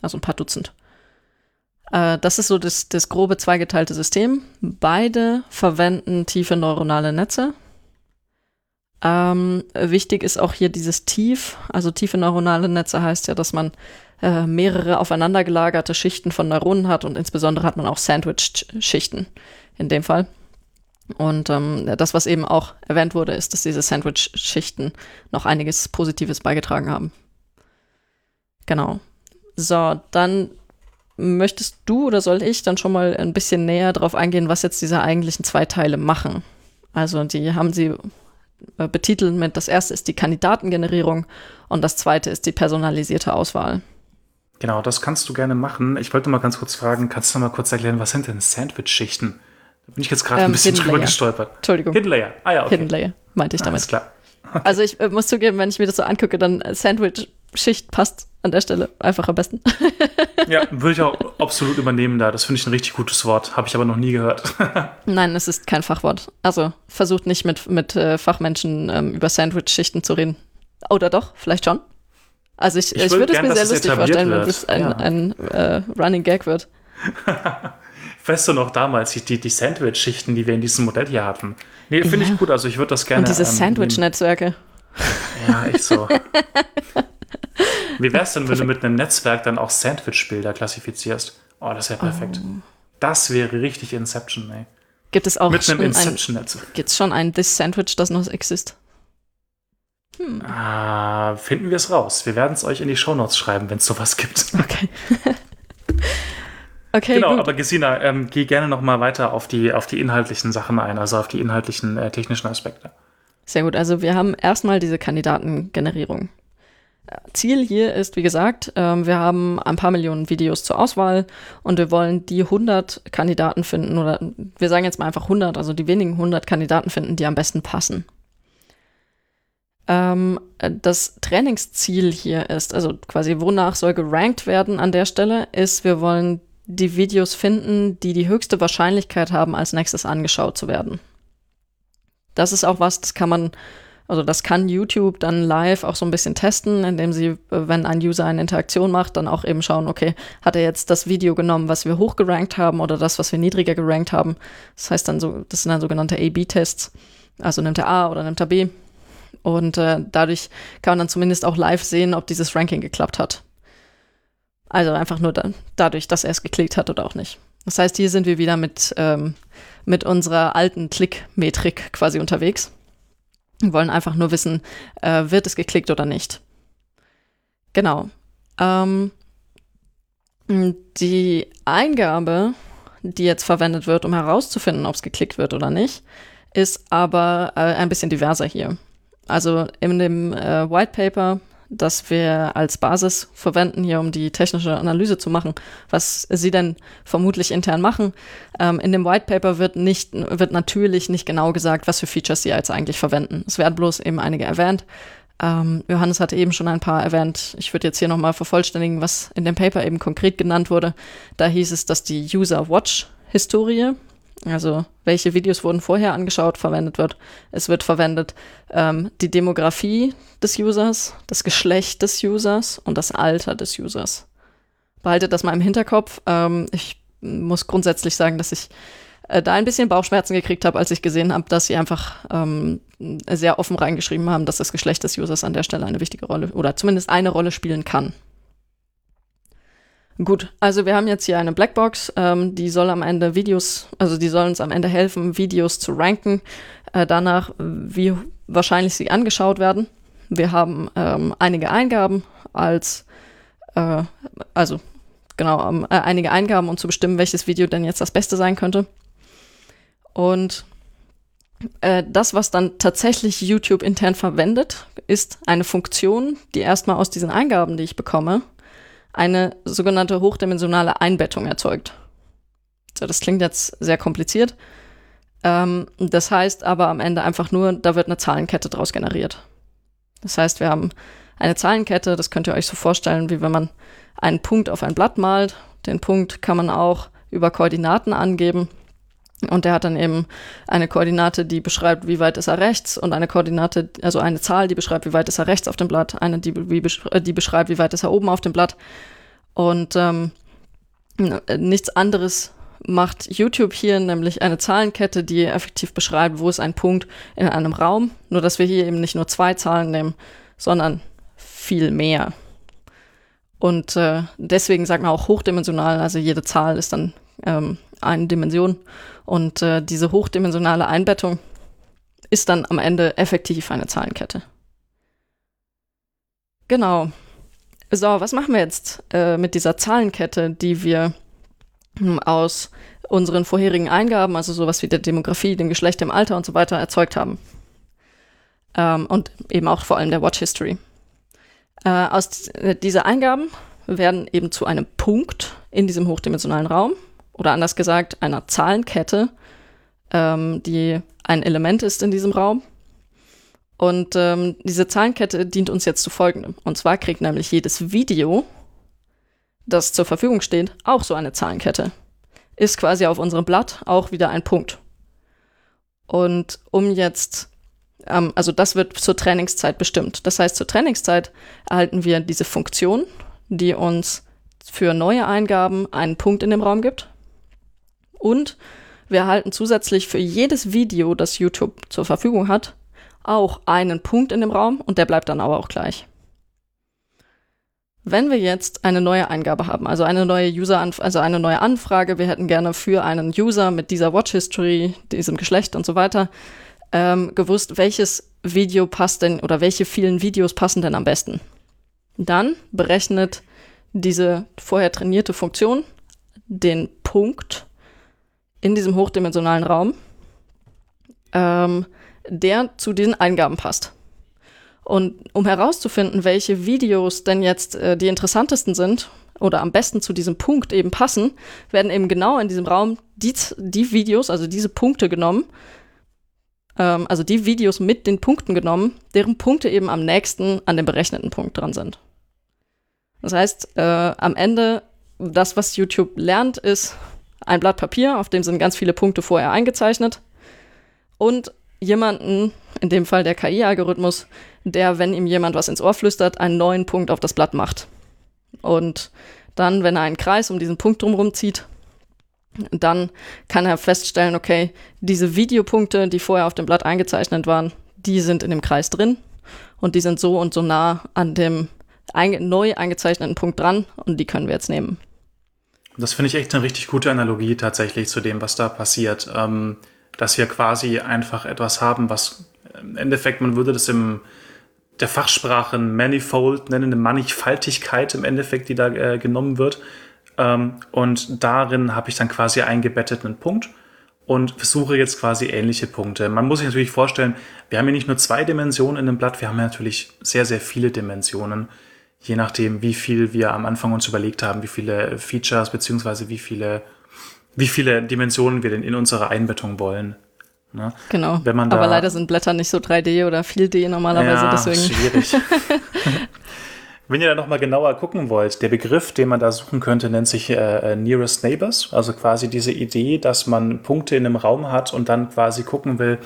Also ein paar Dutzend. Äh, das ist so das, das grobe zweigeteilte System. Beide verwenden tiefe neuronale Netze. Ähm, wichtig ist auch hier dieses Tief. Also tiefe neuronale Netze heißt ja, dass man äh, mehrere aufeinander gelagerte Schichten von Neuronen hat und insbesondere hat man auch Sandwich-Schichten in dem Fall. Und ähm, das, was eben auch erwähnt wurde, ist, dass diese Sandwich-Schichten noch einiges Positives beigetragen haben. Genau. So, dann möchtest du oder soll ich dann schon mal ein bisschen näher darauf eingehen, was jetzt diese eigentlichen zwei Teile machen? Also die haben sie äh, betitelt mit, das erste ist die Kandidatengenerierung und das zweite ist die personalisierte Auswahl. Genau, das kannst du gerne machen. Ich wollte mal ganz kurz fragen, kannst du noch mal kurz erklären, was sind denn Sandwich-Schichten? Da bin ich jetzt gerade ähm, ein bisschen drüber gestolpert. Entschuldigung. Hidden Layer. Ah ja, okay. Hidden Layer, meinte ich damit. Alles klar. Okay. Also ich äh, muss zugeben, wenn ich mir das so angucke, dann Sandwich-Schicht passt an der Stelle einfach am besten. ja, würde ich auch absolut übernehmen da. Das finde ich ein richtig gutes Wort. Habe ich aber noch nie gehört. Nein, es ist kein Fachwort. Also versucht nicht mit, mit äh, Fachmenschen ähm, über Sandwich-Schichten zu reden. Oder doch, vielleicht schon. Also ich, ich, ich würde es mir sehr lustig vorstellen, wird. wenn das ein, ja. ein äh, Running Gag wird. weißt du noch damals, die, die Sandwich-Schichten, die wir in diesem Modell hier hatten? Nee, finde ja. ich gut. Also ich würde das gerne. Und diese ähm, Sandwich-Netzwerke. Ja, echt so. Wie wäre es denn, wenn du mit einem Netzwerk dann auch Sandwich-Bilder klassifizierst? Oh, das wäre perfekt. Oh. Das wäre richtig Inception, ey. Gibt es auch mit einem Inception-Netzwerk? Gibt es schon ein This Sandwich, das noch existiert? Hm. Ah, finden wir es raus. Wir werden es euch in die Shownotes schreiben, wenn es sowas gibt. Okay. okay. Genau, gut. aber Gesina, ähm, geh gerne noch mal weiter auf die, auf die inhaltlichen Sachen ein, also auf die inhaltlichen äh, technischen Aspekte. Sehr gut. Also wir haben erstmal diese Kandidatengenerierung. Ziel hier ist, wie gesagt, ähm, wir haben ein paar Millionen Videos zur Auswahl und wir wollen die 100 Kandidaten finden oder wir sagen jetzt mal einfach 100, also die wenigen 100 Kandidaten finden, die am besten passen. Ähm, das Trainingsziel hier ist, also quasi wonach soll gerankt werden an der Stelle, ist, wir wollen die Videos finden, die die höchste Wahrscheinlichkeit haben, als nächstes angeschaut zu werden. Das ist auch was, das kann man, also das kann YouTube dann live auch so ein bisschen testen, indem sie, wenn ein User eine Interaktion macht, dann auch eben schauen, okay, hat er jetzt das Video genommen, was wir hochgerankt haben oder das, was wir niedriger gerankt haben. Das heißt dann so, das sind dann sogenannte A-B-Tests. Also nimmt er A oder nimmt er B und äh, dadurch kann man dann zumindest auch live sehen, ob dieses Ranking geklappt hat. Also einfach nur dann, dadurch, dass er es geklickt hat oder auch nicht. Das heißt, hier sind wir wieder mit, ähm, mit unserer alten Klickmetrik quasi unterwegs. Wir wollen einfach nur wissen, äh, wird es geklickt oder nicht. Genau. Ähm, die Eingabe, die jetzt verwendet wird, um herauszufinden, ob es geklickt wird oder nicht, ist aber äh, ein bisschen diverser hier. Also in dem äh, White Paper, das wir als Basis verwenden hier, um die technische Analyse zu machen, was Sie denn vermutlich intern machen. Ähm, in dem White Paper wird nicht, wird natürlich nicht genau gesagt, was für Features Sie jetzt eigentlich verwenden. Es werden bloß eben einige erwähnt. Ähm, Johannes hatte eben schon ein paar erwähnt. Ich würde jetzt hier nochmal vervollständigen, was in dem Paper eben konkret genannt wurde. Da hieß es, dass die User Watch Historie, also welche Videos wurden vorher angeschaut, verwendet wird. Es wird verwendet ähm, die Demografie des Users, das Geschlecht des Users und das Alter des Users. Behaltet das mal im Hinterkopf. Ähm, ich muss grundsätzlich sagen, dass ich äh, da ein bisschen Bauchschmerzen gekriegt habe, als ich gesehen habe, dass sie einfach ähm, sehr offen reingeschrieben haben, dass das Geschlecht des Users an der Stelle eine wichtige Rolle oder zumindest eine Rolle spielen kann. Gut, also wir haben jetzt hier eine Blackbox, ähm, die soll am Ende Videos, also die soll uns am Ende helfen, Videos zu ranken, äh, danach, wie wahrscheinlich sie angeschaut werden. Wir haben ähm, einige Eingaben als, äh, also genau, ähm, äh, einige Eingaben, um zu bestimmen, welches Video denn jetzt das Beste sein könnte. Und äh, das, was dann tatsächlich YouTube intern verwendet, ist eine Funktion, die erstmal aus diesen Eingaben, die ich bekomme, eine sogenannte hochdimensionale Einbettung erzeugt. So, das klingt jetzt sehr kompliziert. Ähm, das heißt aber am Ende einfach nur, da wird eine Zahlenkette draus generiert. Das heißt, wir haben eine Zahlenkette, das könnt ihr euch so vorstellen, wie wenn man einen Punkt auf ein Blatt malt. Den Punkt kann man auch über Koordinaten angeben. Und der hat dann eben eine Koordinate, die beschreibt, wie weit ist er rechts und eine Koordinate, also eine Zahl, die beschreibt, wie weit ist er rechts auf dem Blatt, eine, die, äh, die beschreibt, wie weit ist er oben auf dem Blatt. Und ähm, nichts anderes macht YouTube hier, nämlich eine Zahlenkette, die effektiv beschreibt, wo ist ein Punkt in einem Raum. Nur dass wir hier eben nicht nur zwei Zahlen nehmen, sondern viel mehr. Und äh, deswegen sagt man auch hochdimensional, also jede Zahl ist dann ähm, eine Dimension. Und äh, diese hochdimensionale Einbettung ist dann am Ende effektiv eine Zahlenkette. Genau. So, was machen wir jetzt äh, mit dieser Zahlenkette, die wir hm, aus unseren vorherigen Eingaben, also sowas wie der Demografie, dem Geschlecht, dem Alter und so weiter, erzeugt haben? Ähm, und eben auch vor allem der Watch History. Äh, aus äh, dieser Eingaben werden eben zu einem Punkt in diesem hochdimensionalen Raum oder anders gesagt einer Zahlenkette, ähm, die ein Element ist in diesem Raum. Und ähm, diese Zahlenkette dient uns jetzt zu folgendem. Und zwar kriegt nämlich jedes Video, das zur Verfügung steht, auch so eine Zahlenkette. Ist quasi auf unserem Blatt auch wieder ein Punkt. Und um jetzt ähm, also das wird zur Trainingszeit bestimmt. Das heißt, zur Trainingszeit erhalten wir diese Funktion, die uns für neue Eingaben einen Punkt in dem Raum gibt. Und wir erhalten zusätzlich für jedes Video, das YouTube zur Verfügung hat, auch einen Punkt in dem Raum und der bleibt dann aber auch gleich. Wenn wir jetzt eine neue Eingabe haben, also eine neue User, also eine neue Anfrage, wir hätten gerne für einen User mit dieser Watch History, diesem Geschlecht und so weiter, ähm, gewusst, welches Video passt denn oder welche vielen Videos passen denn am besten. Dann berechnet diese vorher trainierte Funktion den Punkt in diesem hochdimensionalen Raum, ähm, der zu diesen Eingaben passt. Und um herauszufinden, welche Videos denn jetzt äh, die interessantesten sind oder am besten zu diesem Punkt eben passen, werden eben genau in diesem Raum die, die Videos, also diese Punkte genommen, ähm, also die Videos mit den Punkten genommen, deren Punkte eben am nächsten an dem berechneten Punkt dran sind. Das heißt, äh, am Ende, das, was YouTube lernt, ist ein Blatt Papier, auf dem sind ganz viele Punkte vorher eingezeichnet und jemanden, in dem Fall der KI-Algorithmus, der, wenn ihm jemand was ins Ohr flüstert, einen neuen Punkt auf das Blatt macht. Und dann, wenn er einen Kreis um diesen Punkt drumherum zieht, dann kann er feststellen, okay, diese Videopunkte, die vorher auf dem Blatt eingezeichnet waren, die sind in dem Kreis drin und die sind so und so nah an dem neu eingezeichneten Punkt dran und die können wir jetzt nehmen. Das finde ich echt eine richtig gute Analogie tatsächlich zu dem, was da passiert. Ähm, dass wir quasi einfach etwas haben, was im Endeffekt, man würde das im der Fachsprache Manifold nennen, eine Mannigfaltigkeit im Endeffekt, die da äh, genommen wird. Ähm, und darin habe ich dann quasi eingebettet einen Punkt und versuche jetzt quasi ähnliche Punkte. Man muss sich natürlich vorstellen, wir haben ja nicht nur zwei Dimensionen in dem Blatt, wir haben ja natürlich sehr, sehr viele Dimensionen, je nachdem, wie viel wir am Anfang uns überlegt haben, wie viele Features beziehungsweise wie viele, wie viele Dimensionen wir denn in unserer Einbettung wollen. Ne? Genau. Aber leider sind Blätter nicht so 3D oder 4D normalerweise, ja, deswegen. Schwierig. Wenn ihr da nochmal genauer gucken wollt, der Begriff, den man da suchen könnte, nennt sich äh, äh, Nearest Neighbors. Also quasi diese Idee, dass man Punkte in einem Raum hat und dann quasi gucken will,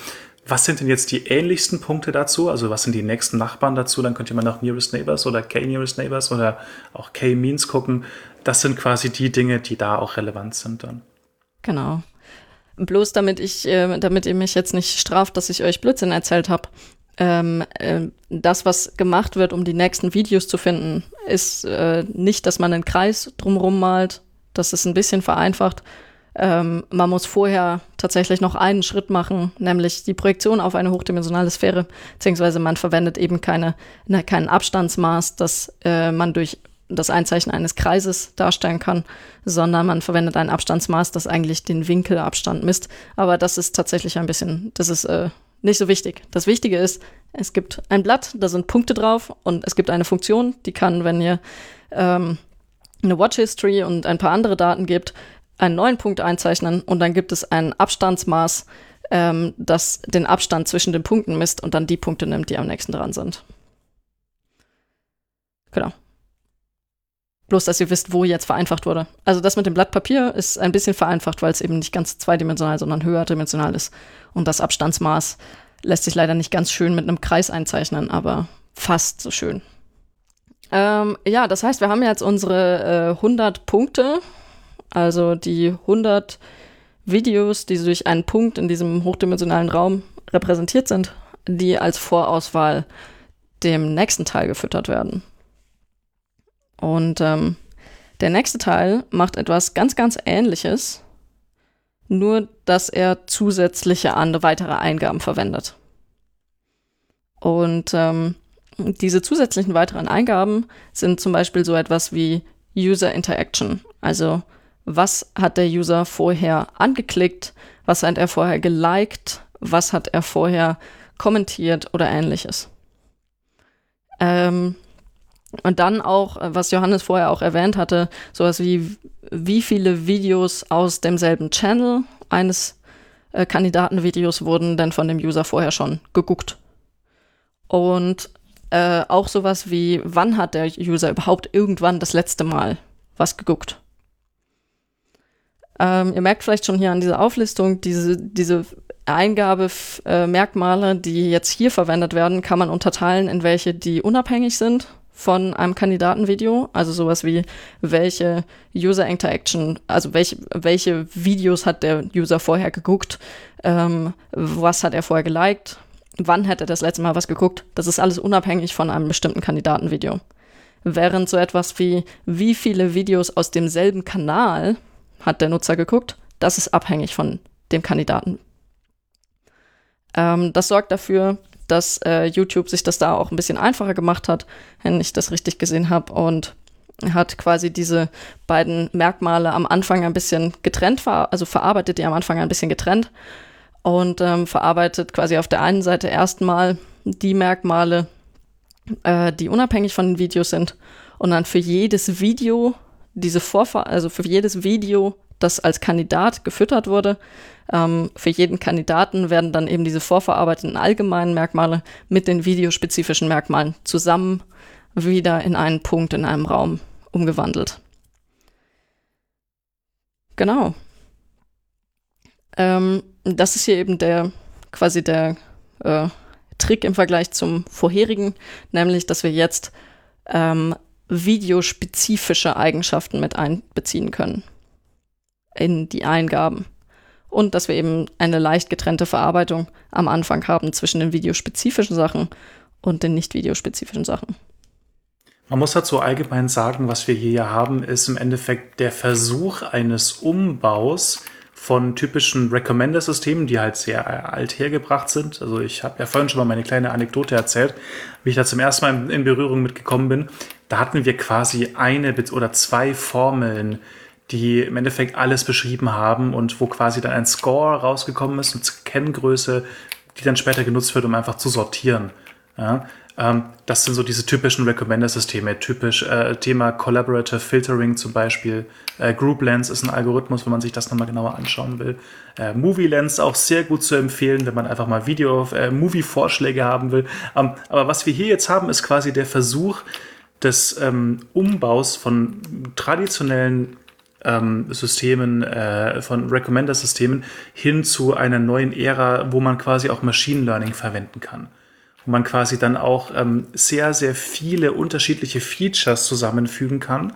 was sind denn jetzt die ähnlichsten Punkte dazu? Also was sind die nächsten Nachbarn dazu? Dann könnt ihr mal nach Nearest Neighbors oder K-Nearest Neighbors oder auch K-Means gucken. Das sind quasi die Dinge, die da auch relevant sind dann. Genau. Bloß damit ich, äh, damit ihr mich jetzt nicht straft, dass ich euch Blödsinn erzählt habe ähm, äh, das, was gemacht wird, um die nächsten Videos zu finden, ist äh, nicht, dass man einen Kreis drumherum malt. Das ist ein bisschen vereinfacht. Ähm, man muss vorher tatsächlich noch einen Schritt machen, nämlich die Projektion auf eine hochdimensionale Sphäre, beziehungsweise man verwendet eben keine, ne, kein Abstandsmaß, das äh, man durch das Einzeichnen eines Kreises darstellen kann, sondern man verwendet ein Abstandsmaß, das eigentlich den Winkelabstand misst. Aber das ist tatsächlich ein bisschen, das ist äh, nicht so wichtig. Das Wichtige ist, es gibt ein Blatt, da sind Punkte drauf und es gibt eine Funktion, die kann, wenn ihr ähm, eine Watch History und ein paar andere Daten gibt, einen neuen Punkt einzeichnen und dann gibt es ein Abstandsmaß, ähm, das den Abstand zwischen den Punkten misst und dann die Punkte nimmt, die am nächsten dran sind. Genau. Bloß, dass ihr wisst, wo jetzt vereinfacht wurde. Also das mit dem Blatt Papier ist ein bisschen vereinfacht, weil es eben nicht ganz zweidimensional, sondern höherdimensional ist. Und das Abstandsmaß lässt sich leider nicht ganz schön mit einem Kreis einzeichnen, aber fast so schön. Ähm, ja, das heißt, wir haben jetzt unsere äh, 100 Punkte, also die 100 Videos, die durch einen Punkt in diesem hochdimensionalen Raum repräsentiert sind, die als Vorauswahl dem nächsten Teil gefüttert werden. Und ähm, der nächste Teil macht etwas ganz, ganz Ähnliches, nur dass er zusätzliche andere weitere Eingaben verwendet. Und ähm, diese zusätzlichen weiteren Eingaben sind zum Beispiel so etwas wie User Interaction. Also was hat der User vorher angeklickt, was hat er vorher geliked, was hat er vorher kommentiert oder ähnliches. Ähm, und dann auch, was Johannes vorher auch erwähnt hatte, sowas wie, wie viele Videos aus demselben Channel eines äh, Kandidatenvideos wurden denn von dem User vorher schon geguckt. Und äh, auch sowas wie, wann hat der User überhaupt irgendwann das letzte Mal was geguckt? Ähm, ihr merkt vielleicht schon hier an dieser Auflistung, diese, diese Eingabemerkmale, äh, die jetzt hier verwendet werden, kann man unterteilen in welche, die unabhängig sind von einem Kandidatenvideo, also sowas wie welche User Interaction, also welche, welche Videos hat der User vorher geguckt, ähm, was hat er vorher geliked, wann hat er das letzte Mal was geguckt, das ist alles unabhängig von einem bestimmten Kandidatenvideo. Während so etwas wie wie viele Videos aus demselben Kanal hat der Nutzer geguckt, das ist abhängig von dem Kandidaten. Ähm, das sorgt dafür, dass äh, YouTube sich das da auch ein bisschen einfacher gemacht hat, wenn ich das richtig gesehen habe und hat quasi diese beiden Merkmale am Anfang ein bisschen getrennt, also verarbeitet die am Anfang ein bisschen getrennt und ähm, verarbeitet quasi auf der einen Seite erstmal die Merkmale, äh, die unabhängig von den Videos sind und dann für jedes Video diese Vorfahr also für jedes Video, das als Kandidat gefüttert wurde, ähm, für jeden Kandidaten werden dann eben diese vorverarbeiteten allgemeinen Merkmale mit den videospezifischen Merkmalen zusammen wieder in einen Punkt in einem Raum umgewandelt. Genau. Ähm, das ist hier eben der quasi der äh, Trick im Vergleich zum vorherigen, nämlich dass wir jetzt ähm, videospezifische Eigenschaften mit einbeziehen können in die Eingaben und dass wir eben eine leicht getrennte Verarbeitung am Anfang haben zwischen den videospezifischen Sachen und den nicht videospezifischen Sachen. Man muss dazu allgemein sagen, was wir hier haben, ist im Endeffekt der Versuch eines Umbaus von typischen Recommender-Systemen, die halt sehr alt hergebracht sind. Also ich habe ja vorhin schon mal meine kleine Anekdote erzählt, wie ich da zum ersten Mal in Berührung mitgekommen bin. Da hatten wir quasi eine oder zwei Formeln, die im Endeffekt alles beschrieben haben und wo quasi dann ein Score rausgekommen ist, eine Kenngröße, die dann später genutzt wird, um einfach zu sortieren. Ja, ähm, das sind so diese typischen Recommender-Systeme. Typisch äh, Thema Collaborative Filtering zum Beispiel. Äh, Group Lens ist ein Algorithmus, wenn man sich das nochmal genauer anschauen will. Äh, Movie Lens auch sehr gut zu empfehlen, wenn man einfach mal Video, äh, haben will. Ähm, aber was wir hier jetzt haben, ist quasi der Versuch des ähm, Umbaus von traditionellen ähm, Systemen, äh, von Recommender-Systemen hin zu einer neuen Ära, wo man quasi auch Machine Learning verwenden kann. Wo man quasi dann auch ähm, sehr, sehr viele unterschiedliche Features zusammenfügen kann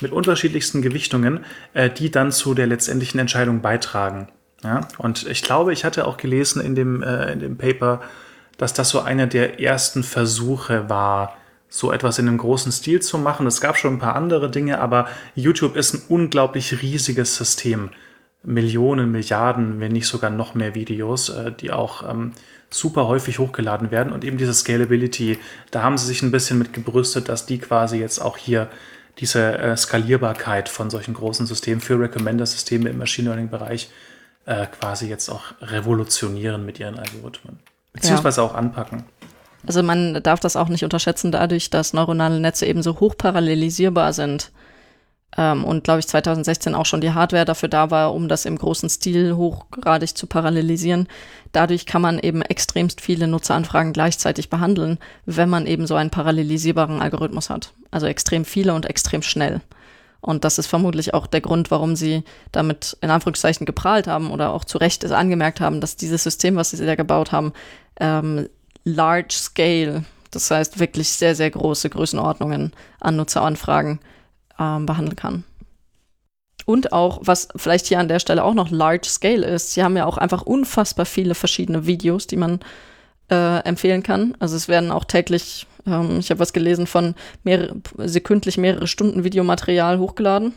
mit unterschiedlichsten Gewichtungen, äh, die dann zu der letztendlichen Entscheidung beitragen. Ja? Und ich glaube, ich hatte auch gelesen in dem, äh, in dem Paper, dass das so einer der ersten Versuche war, so etwas in einem großen Stil zu machen. Es gab schon ein paar andere Dinge, aber YouTube ist ein unglaublich riesiges System. Millionen, Milliarden, wenn nicht sogar noch mehr Videos, äh, die auch ähm, super häufig hochgeladen werden. Und eben diese Scalability, da haben sie sich ein bisschen mit gebrüstet, dass die quasi jetzt auch hier diese äh, Skalierbarkeit von solchen großen Systemen für Recommender-Systeme im Machine Learning-Bereich äh, quasi jetzt auch revolutionieren mit ihren Algorithmen. Beziehungsweise ja. auch anpacken. Also man darf das auch nicht unterschätzen dadurch, dass neuronale Netze eben so hoch parallelisierbar sind. Ähm, und glaube ich 2016 auch schon die Hardware dafür da war, um das im großen Stil hochgradig zu parallelisieren. Dadurch kann man eben extremst viele Nutzeranfragen gleichzeitig behandeln, wenn man eben so einen parallelisierbaren Algorithmus hat. Also extrem viele und extrem schnell. Und das ist vermutlich auch der Grund, warum sie damit in Anführungszeichen geprahlt haben oder auch zu Recht angemerkt haben, dass dieses System, was sie da gebaut haben, ähm, large scale, das heißt wirklich sehr, sehr große Größenordnungen an Nutzeranfragen ähm, behandeln kann. Und auch, was vielleicht hier an der Stelle auch noch large scale ist, sie haben ja auch einfach unfassbar viele verschiedene Videos, die man äh, empfehlen kann. Also es werden auch täglich, ähm, ich habe was gelesen von mehrere, sekündlich mehrere Stunden Videomaterial hochgeladen.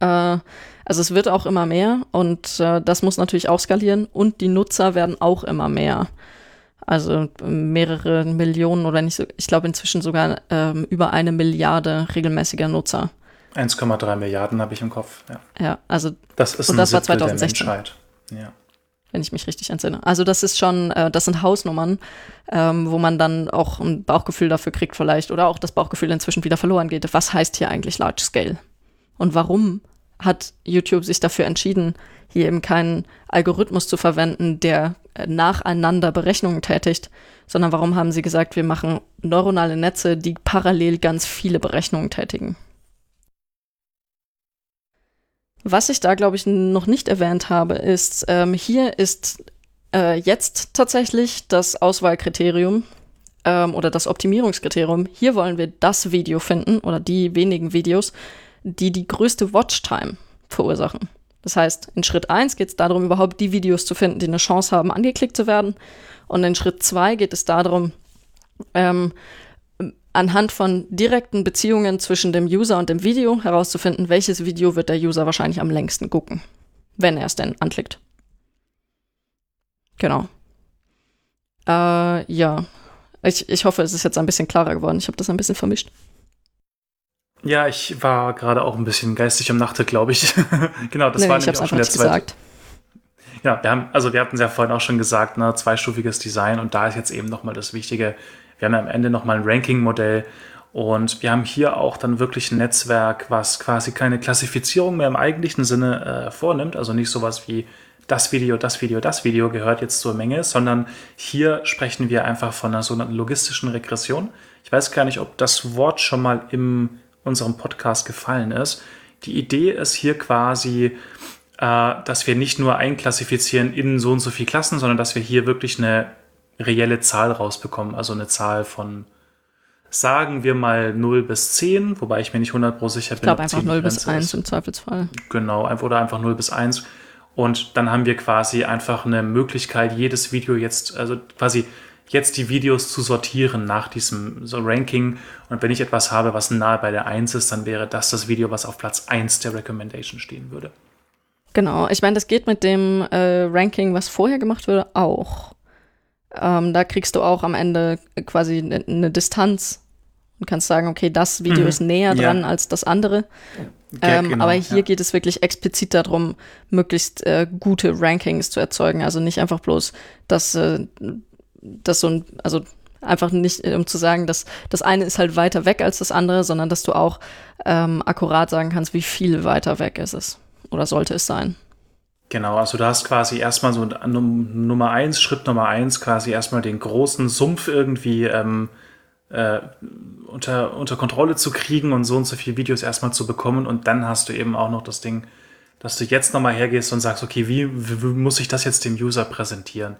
Äh, also es wird auch immer mehr und äh, das muss natürlich auch skalieren und die Nutzer werden auch immer mehr. Also mehrere Millionen oder nicht so, ich glaube inzwischen sogar ähm, über eine Milliarde regelmäßiger Nutzer. 1,3 Milliarden habe ich im Kopf, ja. Ja, also Das ist Und ein das war Siebtel 2016. der Menschheit. Ja. wenn ich mich richtig entsinne. Also das ist schon, äh, das sind Hausnummern, ähm, wo man dann auch ein Bauchgefühl dafür kriegt vielleicht oder auch das Bauchgefühl inzwischen wieder verloren geht. Was heißt hier eigentlich Large Scale? Und warum hat YouTube sich dafür entschieden, hier eben keinen Algorithmus zu verwenden, der nacheinander Berechnungen tätigt, sondern warum haben sie gesagt, wir machen neuronale Netze, die parallel ganz viele Berechnungen tätigen? Was ich da, glaube ich, noch nicht erwähnt habe, ist, ähm, hier ist äh, jetzt tatsächlich das Auswahlkriterium ähm, oder das Optimierungskriterium. Hier wollen wir das Video finden oder die wenigen Videos, die die größte Watchtime verursachen. Das heißt, in Schritt 1 geht es darum, überhaupt die Videos zu finden, die eine Chance haben, angeklickt zu werden. Und in Schritt 2 geht es darum, ähm, anhand von direkten Beziehungen zwischen dem User und dem Video herauszufinden, welches Video wird der User wahrscheinlich am längsten gucken, wenn er es denn anklickt. Genau. Äh, ja. Ich, ich hoffe, es ist jetzt ein bisschen klarer geworden. Ich habe das ein bisschen vermischt. Ja, ich war gerade auch ein bisschen geistig im Nachte, glaube ich. genau, das Nee, war ich nämlich auch schon der zweite. gesagt. Ja, wir haben, also wir hatten es ja vorhin auch schon gesagt, ne, zweistufiges Design und da ist jetzt eben nochmal das Wichtige. Wir haben ja am Ende nochmal ein Ranking-Modell und wir haben hier auch dann wirklich ein Netzwerk, was quasi keine Klassifizierung mehr im eigentlichen Sinne äh, vornimmt, also nicht sowas wie das Video, das Video, das Video gehört jetzt zur Menge, sondern hier sprechen wir einfach von einer sogenannten logistischen Regression. Ich weiß gar nicht, ob das Wort schon mal in unserem Podcast gefallen ist. Die Idee ist hier quasi, äh, dass wir nicht nur einklassifizieren in so und so viele Klassen, sondern dass wir hier wirklich eine reelle Zahl rausbekommen. Also eine Zahl von, sagen wir mal 0 bis 10, wobei ich mir nicht 100 pro sicher bin. Ich glaube einfach 10 die 0 bis Grenze 1 ist. im Zweifelsfall. Genau, oder einfach 0 bis 1. Und dann haben wir quasi einfach eine Möglichkeit, jedes Video jetzt, also quasi jetzt die Videos zu sortieren nach diesem so Ranking. Und wenn ich etwas habe, was nahe bei der 1 ist, dann wäre das das Video, was auf Platz 1 der Recommendation stehen würde. Genau, ich meine, das geht mit dem äh, Ranking, was vorher gemacht wurde, auch. Ähm, da kriegst du auch am Ende quasi eine ne Distanz und kannst sagen, okay, das Video Mhm, ist näher ja. dran als das andere. Ja, Ähm, genau, aber hier ja. geht es wirklich explizit darum, möglichst äh, gute Rankings zu erzeugen. Also nicht einfach bloß, dass äh, das so ein, also einfach nicht, äh, um zu sagen, dass das eine ist halt weiter weg als das andere, sondern dass du auch ähm, akkurat sagen kannst, wie viel weiter weg ist es oder sollte es sein. Genau, also du hast quasi erstmal so Num- Nummer eins, Schritt Nummer eins, quasi erstmal den großen Sumpf irgendwie ähm, äh, unter, unter Kontrolle zu kriegen und so und so viele Videos erstmal zu bekommen. Und dann hast du eben auch noch das Ding, dass du jetzt nochmal hergehst und sagst, okay, wie, wie, wie muss ich das jetzt dem User präsentieren?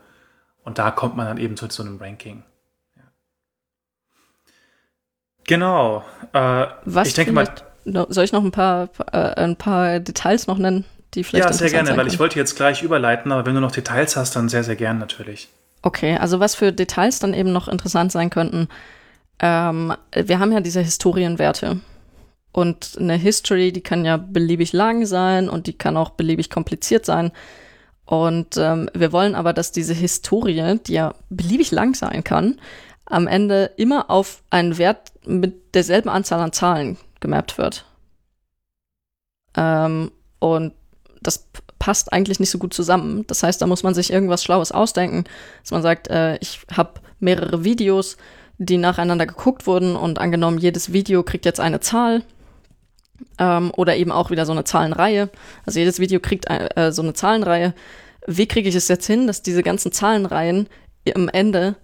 Und da kommt man dann eben zu so einem Ranking. Ja. Genau. Äh, Was ich denke mal, soll ich noch ein paar, äh, ein paar Details noch nennen, die vielleicht ja, sehr gerne, weil ich wollte jetzt gleich überleiten, aber wenn du noch Details hast, dann sehr, sehr gern natürlich. Okay, also was für Details dann eben noch interessant sein könnten. Ähm, wir haben ja diese Historienwerte. Und eine History, die kann ja beliebig lang sein und die kann auch beliebig kompliziert sein. Und ähm, wir wollen aber, dass diese Historie, die ja beliebig lang sein kann, am Ende immer auf einen Wert mit derselben Anzahl an Zahlen gemappt wird. Ähm, und das passt eigentlich nicht so gut zusammen. Das heißt, da muss man sich irgendwas Schlaues ausdenken, dass man sagt, äh, ich habe mehrere Videos, die nacheinander geguckt wurden und angenommen, jedes Video kriegt jetzt eine Zahl. Ähm, oder eben auch wieder so eine Zahlenreihe. Also jedes Video kriegt äh, so eine Zahlenreihe. Wie kriege ich es jetzt hin, dass diese ganzen Zahlenreihen am Ende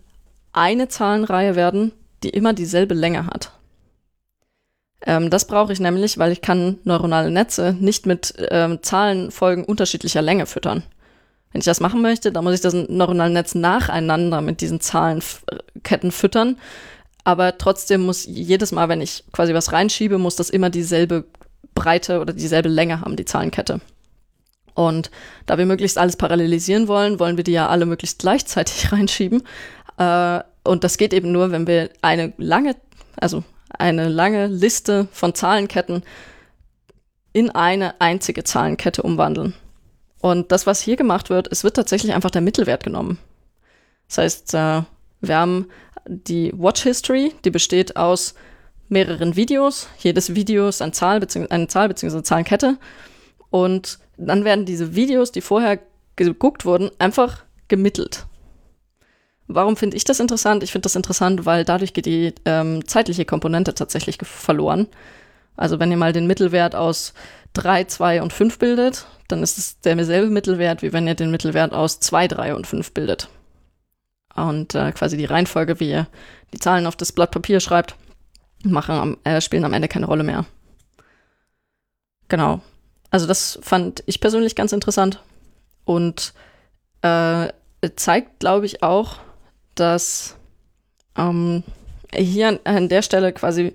eine Zahlenreihe werden, die immer dieselbe Länge hat? Ähm, das brauche ich nämlich, weil ich kann neuronale Netze nicht mit ähm, Zahlenfolgen unterschiedlicher Länge füttern. Wenn ich das machen möchte, dann muss ich das neuronale Netz nacheinander mit diesen Zahlenketten füttern. Aber trotzdem muss jedes Mal, wenn ich quasi was reinschiebe, muss das immer dieselbe Breite oder dieselbe Länge haben, die Zahlenkette. Und da wir möglichst alles parallelisieren wollen, wollen wir die ja alle möglichst gleichzeitig reinschieben. Äh, und das geht eben nur, wenn wir eine lange, also eine lange Liste von Zahlenketten in eine einzige Zahlenkette umwandeln. Und das, was hier gemacht wird, es wird tatsächlich einfach der Mittelwert genommen. Das heißt, äh, wir haben die Watch History, die besteht aus mehreren Videos. Jedes Video ist eine Zahl eine bzw. Zahlenkette. Und dann werden diese Videos, die vorher geguckt wurden, einfach gemittelt. Warum finde ich das interessant? Ich finde das interessant, weil dadurch geht die ähm, zeitliche Komponente tatsächlich verloren. Also wenn ihr mal den Mittelwert aus 3, 2 und 5 bildet, dann ist es derselbe Mittelwert, wie wenn ihr den Mittelwert aus 2, 3 und 5 bildet. Und äh, quasi die Reihenfolge, wie ihr die Zahlen auf das Blatt Papier schreibt, machen am, äh, spielen am Ende keine Rolle mehr. Genau. Also das fand ich persönlich ganz interessant und äh, zeigt, glaube ich, auch, dass ähm, hier an, der Stelle quasi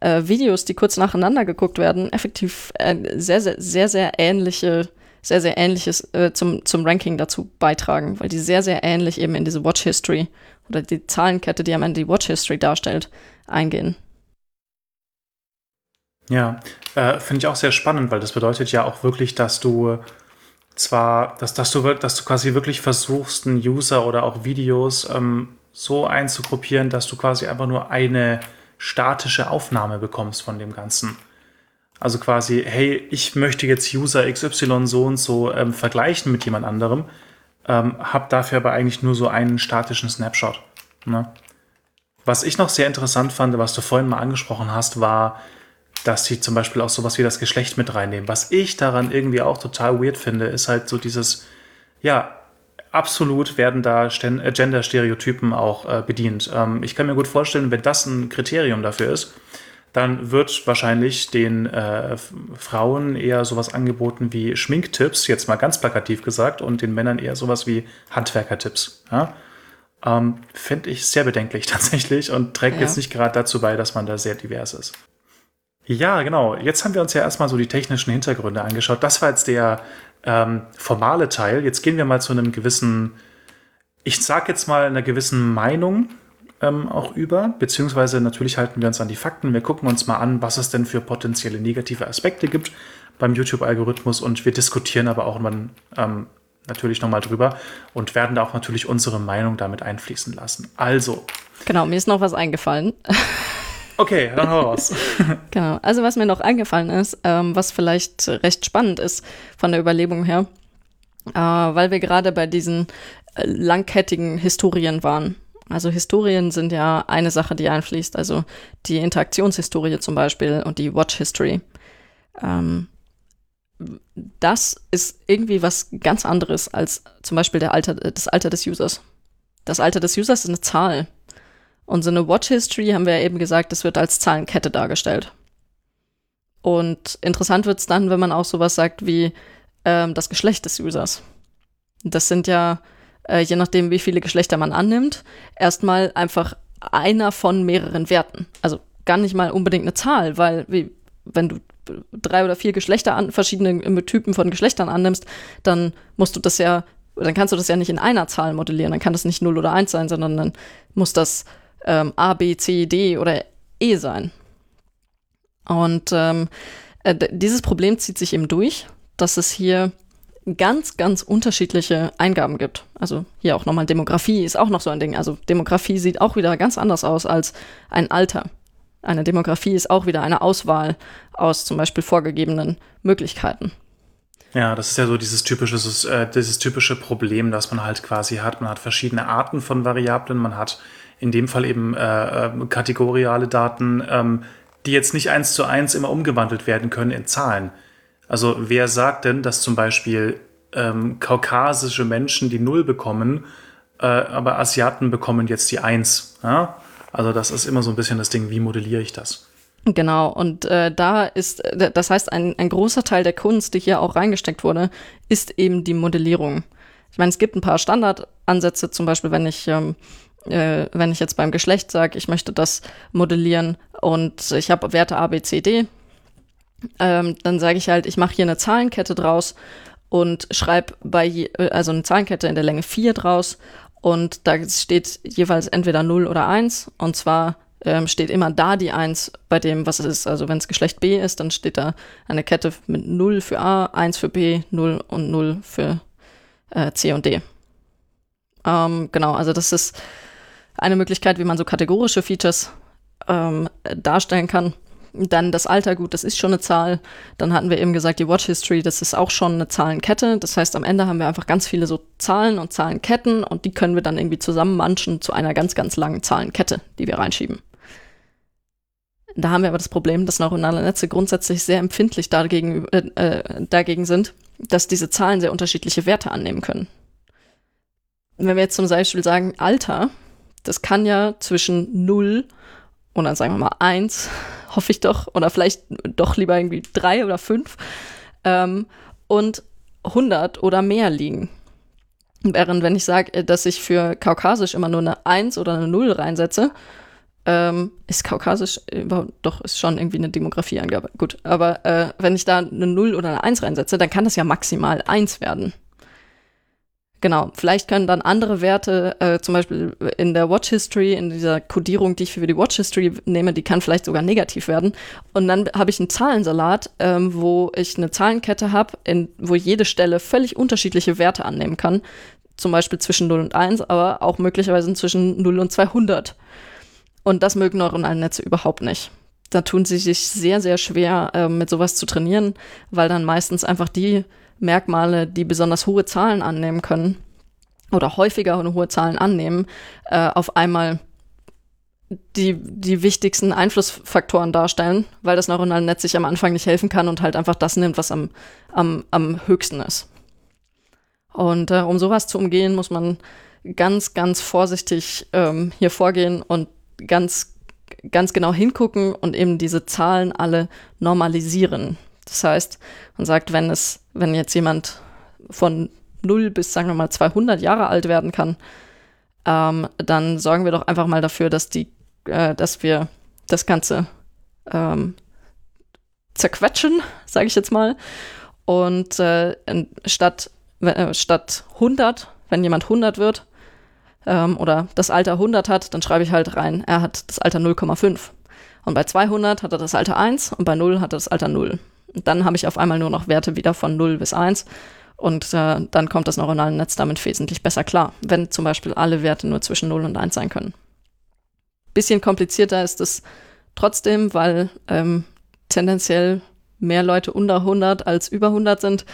äh, Videos, die kurz nacheinander geguckt werden, effektiv äh, sehr, sehr, sehr, sehr ähnliche, sehr, sehr ähnliches äh, zum, zum Ranking dazu beitragen, weil die sehr, sehr ähnlich eben in diese Watch History oder die Zahlenkette, die am Ende die Watch History darstellt, eingehen. Ja, äh, finde ich auch sehr spannend, weil das bedeutet ja auch wirklich, dass du zwar, dass, dass, du, dass du quasi wirklich versuchst, einen User oder auch Videos ähm, so einzugruppieren, dass du quasi einfach nur eine statische Aufnahme bekommst von dem Ganzen. Also quasi, hey, ich möchte jetzt User XY so und so ähm, vergleichen mit jemand anderem, ähm, habe dafür aber eigentlich nur so einen statischen Snapshot. Ne? Was ich noch sehr interessant fand, was du vorhin mal angesprochen hast, war, dass sie zum Beispiel auch sowas wie das Geschlecht mit reinnehmen. Was ich daran irgendwie auch total weird finde, ist halt so dieses, ja, absolut werden da äh, Gender-Stereotypen auch äh, bedient. Ähm, ich kann mir gut vorstellen, wenn das ein Kriterium dafür ist, dann wird wahrscheinlich den äh, Frauen eher sowas angeboten wie Schminktipps, jetzt mal ganz plakativ gesagt, und den Männern eher sowas wie Handwerkertipps. Ja? Ähm, Finde ich sehr bedenklich tatsächlich und trägt ja. jetzt nicht gerade dazu bei, dass man da sehr divers ist. Ja, genau. Jetzt haben wir uns ja erstmal so die technischen Hintergründe angeschaut. Das war jetzt der ähm, formale Teil. Jetzt gehen wir mal zu einem gewissen, ich sag jetzt mal einer gewissen Meinung ähm, auch über, beziehungsweise natürlich halten wir uns an die Fakten. Wir gucken uns mal an, was es denn für potenzielle negative Aspekte gibt beim YouTube-Algorithmus und wir diskutieren aber auch mal, ähm, natürlich nochmal drüber und werden da auch natürlich unsere Meinung damit einfließen lassen. Also. Genau, mir ist noch was eingefallen. Okay, dann hau raus. genau. Also was mir noch eingefallen ist, ähm, was vielleicht recht spannend ist von der Überlegung her, äh, weil wir gerade bei diesen äh, langkettigen Historien waren. Also Historien sind ja eine Sache, die einfließt, also die Interaktionshistorie zum Beispiel und die Watch History. Ähm, das ist irgendwie was ganz anderes als zum Beispiel der Alter, das Alter des Users. Das Alter des Users ist eine Zahl. Und so eine Watch History haben wir ja eben gesagt, das wird als Zahlenkette dargestellt. Und interessant wird es dann, wenn man auch sowas sagt wie ähm, das Geschlecht des Users. Das sind ja, äh, je nachdem, wie viele Geschlechter man annimmt, erstmal einfach einer von mehreren Werten. Also gar nicht mal unbedingt eine Zahl, weil wie, wenn du drei oder vier Geschlechter an, verschiedene Typen von Geschlechtern annimmst, dann musst du das ja, dann kannst du das ja nicht in einer Zahl modellieren. Dann kann das nicht 0 oder 1 sein, sondern dann muss das ähm, A, B, C, D oder E sein. Und ähm, äh, dieses Problem zieht sich eben durch, dass es hier ganz, ganz unterschiedliche Eingaben gibt. Also hier auch nochmal Demografie ist auch noch so ein Ding. Also Demografie sieht auch wieder ganz anders aus als ein Alter. Eine Demografie ist auch wieder eine Auswahl aus zum Beispiel vorgegebenen Möglichkeiten. Ja, das ist ja so dieses typische, äh, dieses typische Problem, das man halt quasi hat. Man hat verschiedene Arten von Variablen, man hat in dem Fall eben äh, äh, kategoriale Daten, ähm, die jetzt nicht eins zu eins immer umgewandelt werden können in Zahlen. Also wer sagt denn, dass zum Beispiel ähm, kaukasische Menschen die Null bekommen, äh, aber Asiaten bekommen jetzt die Eins? Ja? Also das ist immer so ein bisschen das Ding, wie modelliere ich das? Genau, und äh, da ist, das heißt, ein, ein großer Teil der Kunst, die hier auch reingesteckt wurde, ist eben die Modellierung. Ich meine, es gibt ein paar Standardansätze, zum Beispiel, wenn ich ähm, äh, wenn ich jetzt beim Geschlecht sage, ich möchte das modellieren und ich habe Werte A, B, C, D, ähm, dann sage ich halt, ich mache hier eine Zahlenkette draus und schreibe bei, je, äh, also eine Zahlenkette in der Länge 4 draus und da steht jeweils entweder 0 oder 1 und zwar ähm, steht immer da die 1 bei dem, was es ist. Also wenn es Geschlecht B ist, dann steht da eine Kette mit 0 für A, 1 für B, 0 und 0 für äh, C und D. Ähm, genau, also das ist eine Möglichkeit, wie man so kategorische Features ähm, darstellen kann. Dann das Alter, gut, das ist schon eine Zahl. Dann hatten wir eben gesagt, die Watch History, das ist auch schon eine Zahlenkette. Das heißt, am Ende haben wir einfach ganz viele so Zahlen und Zahlenketten und die können wir dann irgendwie zusammenmanschen zu einer ganz, ganz langen Zahlenkette, die wir reinschieben. Da haben wir aber das Problem, dass neuronale Netze grundsätzlich sehr empfindlich dagegen, äh, äh, dagegen sind, dass diese Zahlen sehr unterschiedliche Werte annehmen können. Wenn wir jetzt zum Beispiel sagen, Alter, das kann ja zwischen 0 und dann sagen wir mal 1, hoffe ich doch, oder vielleicht doch lieber irgendwie 3 oder 5 ähm, und 100 oder mehr liegen. Während wenn ich sage, äh, dass ich für Kaukasisch immer nur eine 1 oder eine 0 reinsetze, ähm, ist Kaukasisch überhaupt, doch, ist schon irgendwie eine Demografieangabe. Gut, aber äh, wenn ich da eine 0 oder eine 1 reinsetze, dann kann das ja maximal 1 werden. Genau, vielleicht können dann andere Werte, äh, zum Beispiel in der Watch History, in dieser Codierung, die ich für die Watch History nehme, die kann vielleicht sogar negativ werden. Und dann habe ich einen Zahlensalat, ähm, wo ich eine Zahlenkette habe, wo jede Stelle völlig unterschiedliche Werte annehmen kann. Zum Beispiel zwischen 0 und 1, aber auch möglicherweise zwischen 0 und 200. Und das mögen neuronale Netze überhaupt nicht. Da tun sie sich sehr, sehr schwer, äh, mit sowas zu trainieren, weil dann meistens einfach die Merkmale, die besonders hohe Zahlen annehmen können oder häufiger hohe Zahlen annehmen, äh, auf einmal die, die wichtigsten Einflussfaktoren darstellen, weil das neuronale Netz sich am Anfang nicht helfen kann und halt einfach das nimmt, was am, am, am höchsten ist. Und äh, um sowas zu umgehen, muss man ganz, ganz vorsichtig ähm, hier vorgehen und ganz, ganz genau hingucken und eben diese Zahlen alle normalisieren. Das heißt, man sagt, wenn es, wenn jetzt jemand von 0 bis, sagen wir mal, 200 Jahre alt werden kann, ähm, dann sorgen wir doch einfach mal dafür, dass die, äh, dass wir das Ganze ähm, zerquetschen, sage ich jetzt mal. Und äh, statt, äh, statt 100, wenn jemand 100 wird ähm, oder das Alter 100 hat, dann schreibe ich halt rein, er hat das Alter 0,5. Und bei 200 hat er das Alter 1 und bei 0 hat er das Alter 0 dann habe ich auf einmal nur noch Werte wieder von 0 bis 1 und äh, dann kommt das neuronale Netz damit wesentlich besser klar, wenn zum Beispiel alle Werte nur zwischen 0 und 1 sein können. Bisschen komplizierter ist es trotzdem, weil ähm, tendenziell mehr Leute unter 100 als über 100 sind,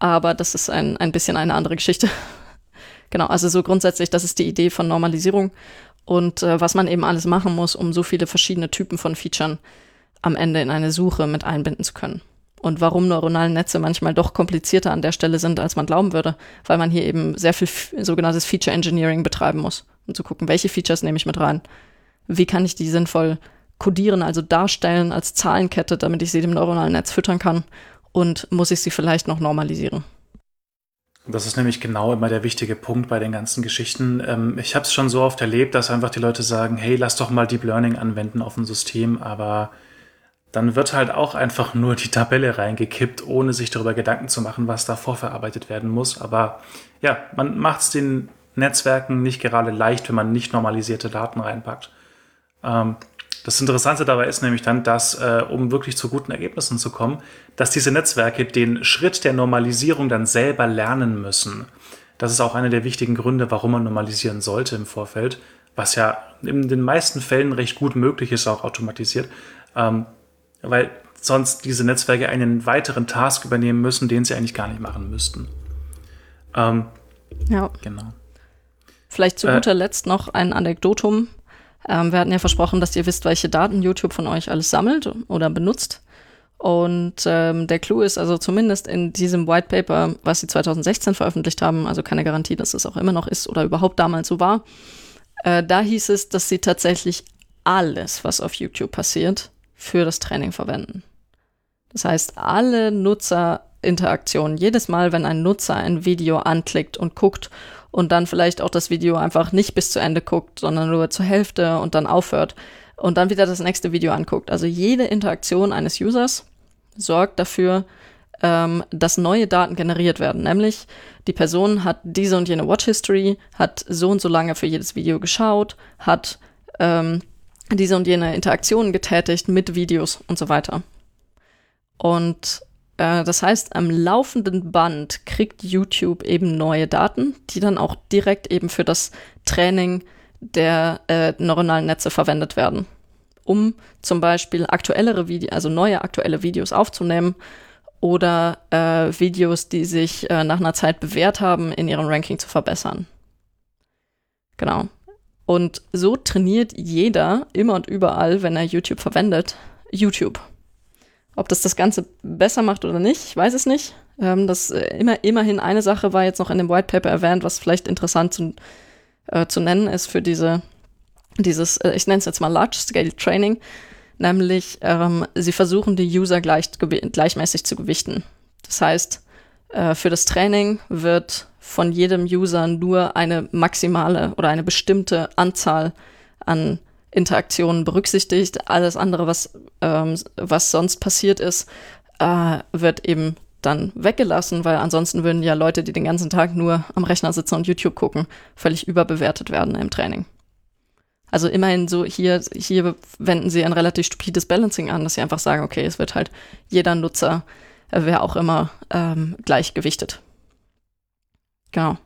aber das ist ein, ein bisschen eine andere Geschichte. genau, also so grundsätzlich, das ist die Idee von Normalisierung und äh, was man eben alles machen muss, um so viele verschiedene Typen von Features am Ende in eine Suche mit einbinden zu können und warum neuronale Netze manchmal doch komplizierter an der Stelle sind, als man glauben würde, weil man hier eben sehr viel sogenanntes Feature Engineering betreiben muss, um zu gucken, welche Features nehme ich mit rein, wie kann ich die sinnvoll codieren, also darstellen als Zahlenkette, damit ich sie dem neuronalen Netz füttern kann und muss ich sie vielleicht noch normalisieren. Das ist nämlich genau immer der wichtige Punkt bei den ganzen Geschichten. Ähm, ich habe es schon so oft erlebt, dass einfach die Leute sagen, hey, lass doch mal Deep Learning anwenden auf ein System, aber dann wird halt auch einfach nur die Tabelle reingekippt, ohne sich darüber Gedanken zu machen, was da vorverarbeitet werden muss. Aber ja, man macht es den Netzwerken nicht gerade leicht, wenn man nicht normalisierte Daten reinpackt. Ähm, das Interessante dabei ist nämlich dann, dass, äh, um wirklich zu guten Ergebnissen zu kommen, dass diese Netzwerke den Schritt der Normalisierung dann selber lernen müssen. Das ist auch einer der wichtigen Gründe, warum man normalisieren sollte im Vorfeld, was ja in den meisten Fällen recht gut möglich ist, auch automatisiert. Ähm, weil sonst diese Netzwerke einen weiteren Task übernehmen müssen, den sie eigentlich gar nicht machen müssten. Ähm, ja. Genau. Vielleicht zu äh, guter Letzt noch ein Anekdotum. Ähm, wir hatten ja versprochen, dass ihr wisst, welche Daten YouTube von euch alles sammelt oder benutzt. Und ähm, der Clou ist also zumindest in diesem White Paper, was sie 2016 veröffentlicht haben, also keine Garantie, dass es auch immer noch ist oder überhaupt damals so war, äh, da hieß es, dass sie tatsächlich alles, was auf YouTube passiert, für das Training verwenden. Das heißt, alle Nutzerinteraktionen, jedes Mal, wenn ein Nutzer ein Video anklickt und guckt und dann vielleicht auch das Video einfach nicht bis zu Ende guckt, sondern nur zur Hälfte und dann aufhört und dann wieder das nächste Video anguckt. Also jede Interaktion eines Users sorgt dafür, ähm, dass neue Daten generiert werden. Nämlich die Person hat diese und jene Watch History, hat so und so lange für jedes Video geschaut, hat ähm, diese und jene Interaktionen getätigt mit Videos und so weiter. Und Äh, das heißt, am laufenden Band kriegt YouTube eben neue Daten, die dann auch direkt eben für das Training der äh, neuronalen Netze verwendet werden, um zum Beispiel aktuellere Videos, also neue aktuelle Videos aufzunehmen oder äh, Videos, die sich äh, nach einer Zeit bewährt haben, in ihrem Ranking zu verbessern. Genau. Und so trainiert jeder immer und überall, wenn er YouTube verwendet, YouTube. Ob das das Ganze besser macht oder nicht, ich weiß es nicht. Ähm, das äh, immer, immerhin eine Sache war jetzt noch in dem White Paper erwähnt, was vielleicht interessant zu, äh, zu nennen ist für diese, dieses, äh, ich nenne es jetzt mal Large Scale Training, nämlich ähm, sie versuchen die User gleich, gleichmäßig zu gewichten. Das heißt, äh, für das Training wird von jedem User nur eine maximale oder eine bestimmte Anzahl an Interaktionen berücksichtigt. Alles andere, was, ähm, was sonst passiert ist, äh, wird eben dann weggelassen, weil ansonsten würden ja Leute, die den ganzen Tag nur am Rechner sitzen und YouTube gucken, völlig überbewertet werden im Training. Also immerhin so hier, hier wenden sie ein relativ stupides Balancing an, dass sie einfach sagen, okay, es wird halt jeder Nutzer, äh, wer auch immer, ähm, gleichgewichtet. Genau.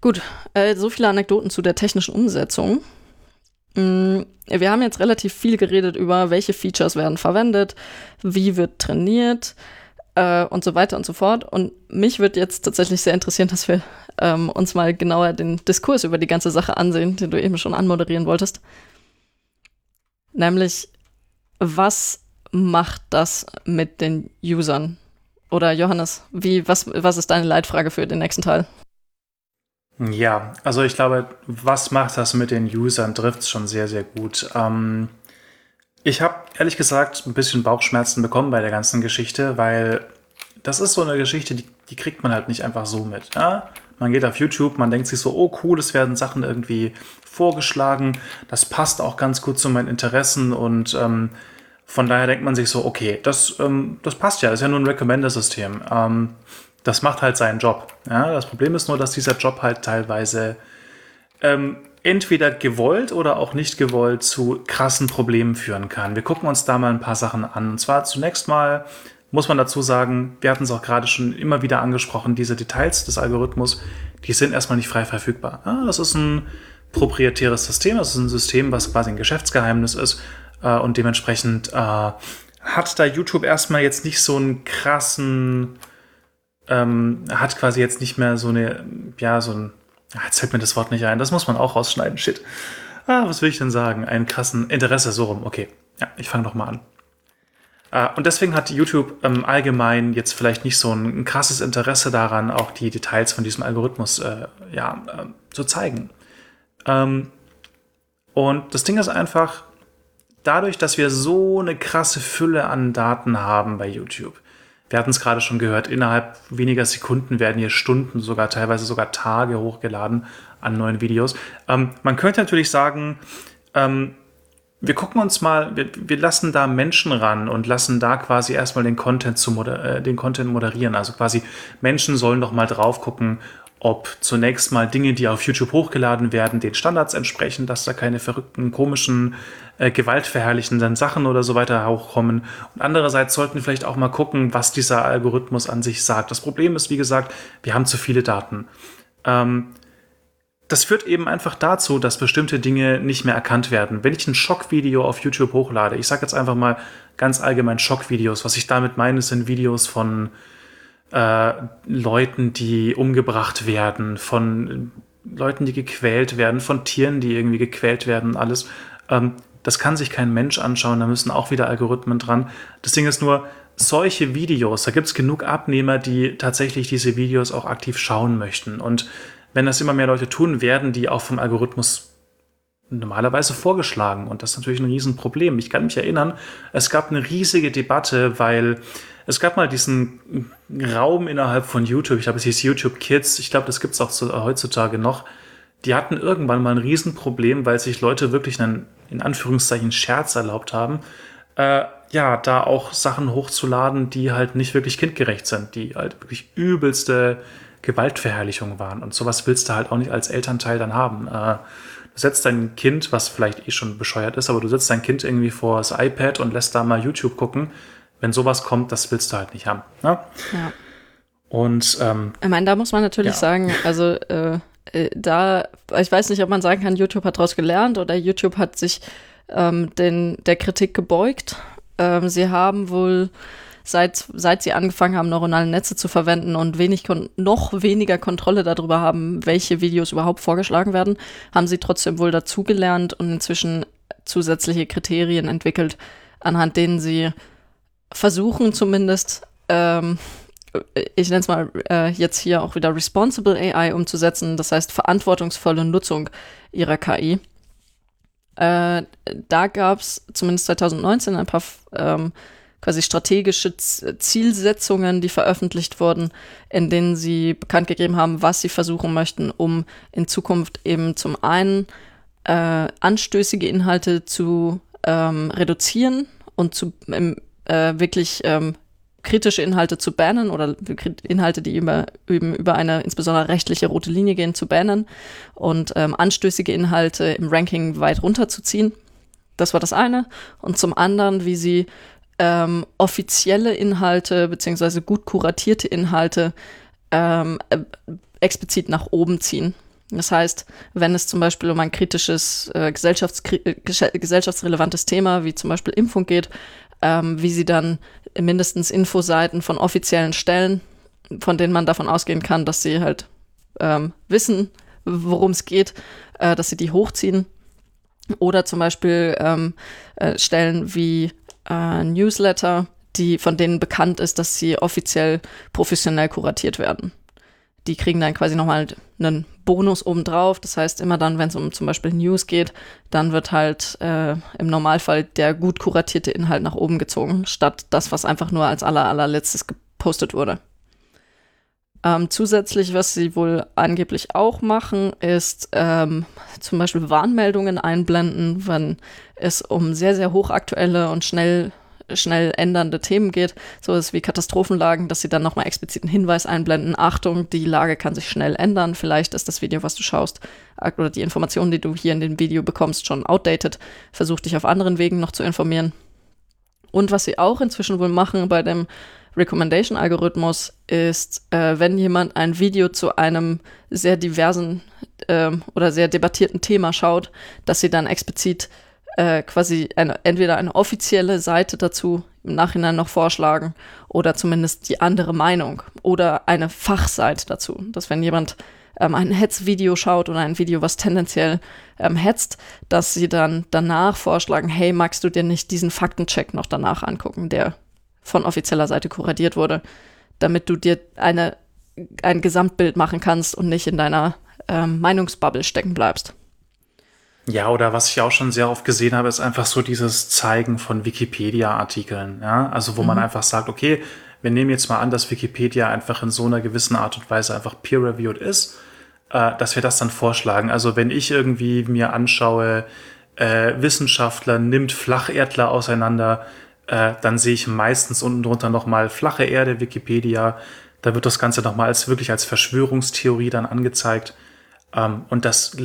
Gut, äh, so viele Anekdoten zu der technischen Umsetzung. Mm, wir haben jetzt relativ viel geredet über, welche Features werden verwendet, wie wird trainiert äh, und so weiter und so fort. Und mich würde jetzt tatsächlich sehr interessieren, dass wir ähm, uns mal genauer den Diskurs über die ganze Sache ansehen, den du eben schon anmoderieren wolltest. Nämlich, was macht das mit den Usern? Oder Johannes, wie, was, was ist deine Leitfrage für den nächsten Teil? Ja, also ich glaube, was macht das mit den Usern, trifft schon sehr, sehr gut. Ähm, ich habe ehrlich gesagt ein bisschen Bauchschmerzen bekommen bei der ganzen Geschichte, weil das ist so eine Geschichte, die, die kriegt man halt nicht einfach so mit. Ja? Man geht auf YouTube, man denkt sich so, oh cool, es werden Sachen irgendwie vorgeschlagen, das passt auch ganz gut zu meinen Interessen und ähm, von daher denkt man sich so, okay, das, ähm, das passt ja, ist ja nur ein Recommender-System. Ähm, das macht halt seinen Job. Ja? Das Problem ist nur, dass dieser Job halt teilweise ähm, entweder gewollt oder auch nicht gewollt zu krassen Problemen führen kann. Wir gucken uns da mal ein paar Sachen an. Und zwar zunächst mal muss man dazu sagen, wir hatten es auch gerade schon immer wieder angesprochen, diese Details des Algorithmus, die sind erstmal nicht frei verfügbar. Ja, das ist ein proprietäres System, das ist ein System, was quasi ein Geschäftsgeheimnis ist äh, und dementsprechend äh, hat da YouTube erstmal jetzt nicht so einen krassen ähm, hat quasi jetzt nicht mehr so eine, ja, so ein, ah, jetzt fällt mir das Wort nicht ein, das muss man auch rausschneiden, shit. Ah, was will ich denn sagen? Einen krassen Interesse, so rum, okay. Ja, ich fange doch mal an. Uh, und deswegen hat YouTube ähm, allgemein jetzt vielleicht nicht so ein, ein, krasses Interesse daran, auch die Details von diesem Algorithmus äh, ja, äh, zu zeigen. Ähm, und das Ding ist einfach, dadurch, dass wir so eine krasse Fülle an Daten haben bei YouTube, wir hatten es gerade schon gehört, innerhalb weniger Sekunden werden hier Stunden, sogar teilweise sogar Tage hochgeladen an neuen Videos. Ähm, man könnte natürlich sagen, ähm, wir gucken uns mal, wir, wir, lassen da Menschen ran und lassen da quasi erstmal den Content, zu moder äh, den Content moderieren. Also quasi Menschen sollen doch mal drauf gucken, ob zunächst mal Dinge, die auf YouTube hochgeladen werden, den Standards entsprechen, dass da keine verrückten, komischen, äh, gewaltverherrlichenden Sachen oder so weiter hochkommen. Und andererseits sollten wir vielleicht auch mal gucken, was dieser Algorithmus an sich sagt. Das Problem ist, wie gesagt, wir haben zu viele Daten. Ähm, das führt eben einfach dazu, dass bestimmte Dinge nicht mehr erkannt werden. Wenn ich ein Schockvideo auf YouTube hochlade, ich sage jetzt einfach mal ganz allgemein Schockvideos, was ich damit meine, sind Videos von äh, Leuten, die umgebracht werden, von Leuten, die gequält werden, von Tieren, die irgendwie gequält werden, alles. Ähm, das kann sich kein Mensch anschauen, da müssen auch wieder Algorithmen dran. Das Ding ist nur, solche Videos, da gibt es genug Abnehmer, die tatsächlich diese Videos auch aktiv schauen möchten. Und wenn das immer mehr Leute tun, werden die auch vom Algorithmus normalerweise vorgeschlagen. Und das ist natürlich ein Riesenproblem. Ich kann mich erinnern, es gab eine riesige Debatte, weil es gab mal diesen Raum innerhalb von YouTube, ich glaube, es hieß YouTube Kids, ich glaube, das gibt es auch so, heutzutage noch. Die hatten irgendwann mal ein Riesenproblem, weil sich Leute wirklich einen, in Anführungszeichen, Scherz erlaubt haben, äh, ja, da auch Sachen hochzuladen, die halt nicht wirklich kindgerecht sind, die halt wirklich übelste Gewaltverherrlichung waren. Und sowas willst du halt auch nicht als Elternteil dann haben. Äh, du setzt dein Kind, was vielleicht eh schon bescheuert ist, aber du setzt dein Kind irgendwie vor das iPad und lässt da mal YouTube gucken wenn sowas kommt, das willst du halt nicht haben. Ne? Ja. Und ähm, ich meine, da muss man natürlich ja. sagen, also äh, äh, da, ich weiß nicht, ob man sagen kann, YouTube hat daraus gelernt oder YouTube hat sich ähm, den, der Kritik gebeugt. Ähm, sie haben wohl seit, seit sie angefangen haben, neuronale Netze zu verwenden und wenig noch weniger Kontrolle darüber haben, welche Videos überhaupt vorgeschlagen werden, haben sie trotzdem wohl dazugelernt und inzwischen zusätzliche Kriterien entwickelt, anhand denen sie versuchen zumindest, ähm, ich nenne es mal äh, jetzt hier auch wieder Responsible AI umzusetzen, das heißt verantwortungsvolle Nutzung ihrer KI. Äh, da gab es zumindest 2019 ein paar ähm, quasi strategische Zielsetzungen, die veröffentlicht wurden, in denen sie bekannt gegeben haben, was sie versuchen möchten, um in Zukunft eben zum einen äh, anstößige Inhalte zu ähm, reduzieren und zu ähm, äh, wirklich ähm, kritische Inhalte zu bannen oder Inhalte, die über, über eine insbesondere rechtliche rote Linie gehen, zu bannen und ähm, anstößige Inhalte im Ranking weit runterzuziehen. Das war das eine. Und zum anderen, wie sie ähm, offizielle Inhalte beziehungsweise gut kuratierte Inhalte ähm, äh, explizit nach oben ziehen. Das heißt, wenn es zum Beispiel um ein kritisches, äh, äh gesellschaftsrelevantes Thema wie zum Beispiel Impfung geht, ähm, wie sie dann mindestens Infoseiten von offiziellen Stellen, von denen man davon ausgehen kann, dass sie halt ähm, wissen, worum es geht, äh, dass sie die hochziehen. Oder zum Beispiel ähm, äh, Stellen wie äh, Newsletter, die, von denen bekannt ist, dass sie offiziell professionell kuratiert werden. Die kriegen dann quasi nochmal einen Bonus obendrauf. Das heißt, immer dann, wenn es um zum Beispiel News geht, dann wird halt äh, im Normalfall der gut kuratierte Inhalt nach oben gezogen, statt das, was einfach nur als aller, allerletztes gepostet wurde. Ähm, zusätzlich, was sie wohl angeblich auch machen, ist ähm, zum Beispiel Warnmeldungen einblenden, wenn es um sehr, sehr hochaktuelle und schnell schnell ändernde Themen geht, so ist wie Katastrophenlagen, dass sie dann nochmal expliziten Hinweis einblenden. Achtung, die Lage kann sich schnell ändern. Vielleicht ist das Video, was du schaust, oder die Informationen, die du hier in dem Video bekommst, schon outdated. Versuch dich auf anderen Wegen noch zu informieren. Und was sie auch inzwischen wohl machen bei dem Recommendation-Algorithmus ist, äh, wenn jemand ein Video zu einem sehr diversen äh, oder sehr debattierten Thema schaut, dass sie dann explizit äh, quasi eine, entweder eine offizielle Seite dazu im Nachhinein noch vorschlagen oder zumindest die andere Meinung oder eine Fachseite dazu. Dass wenn jemand ähm, ein Hetzvideo schaut oder ein Video, was tendenziell ähm, hetzt, dass sie dann danach vorschlagen, hey, magst du dir nicht diesen Faktencheck noch danach angucken, der von offizieller Seite kuratiert wurde, damit du dir eine, ein Gesamtbild machen kannst und nicht in deiner ähm, Meinungsbubble stecken bleibst. Ja, oder was ich auch schon sehr oft gesehen habe, ist einfach so dieses Zeigen von Wikipedia-Artikeln. Ja, also wo mhm. man einfach sagt, okay, wir nehmen jetzt mal an, dass Wikipedia einfach in so einer gewissen Art und Weise einfach peer-reviewed ist, äh, dass wir das dann vorschlagen. Also wenn ich irgendwie mir anschaue, äh, Wissenschaftler nimmt Flacherdler auseinander, äh, dann sehe ich meistens unten drunter nochmal flache Erde, Wikipedia. Da wird das Ganze nochmal als wirklich als Verschwörungstheorie dann angezeigt. Ähm, und das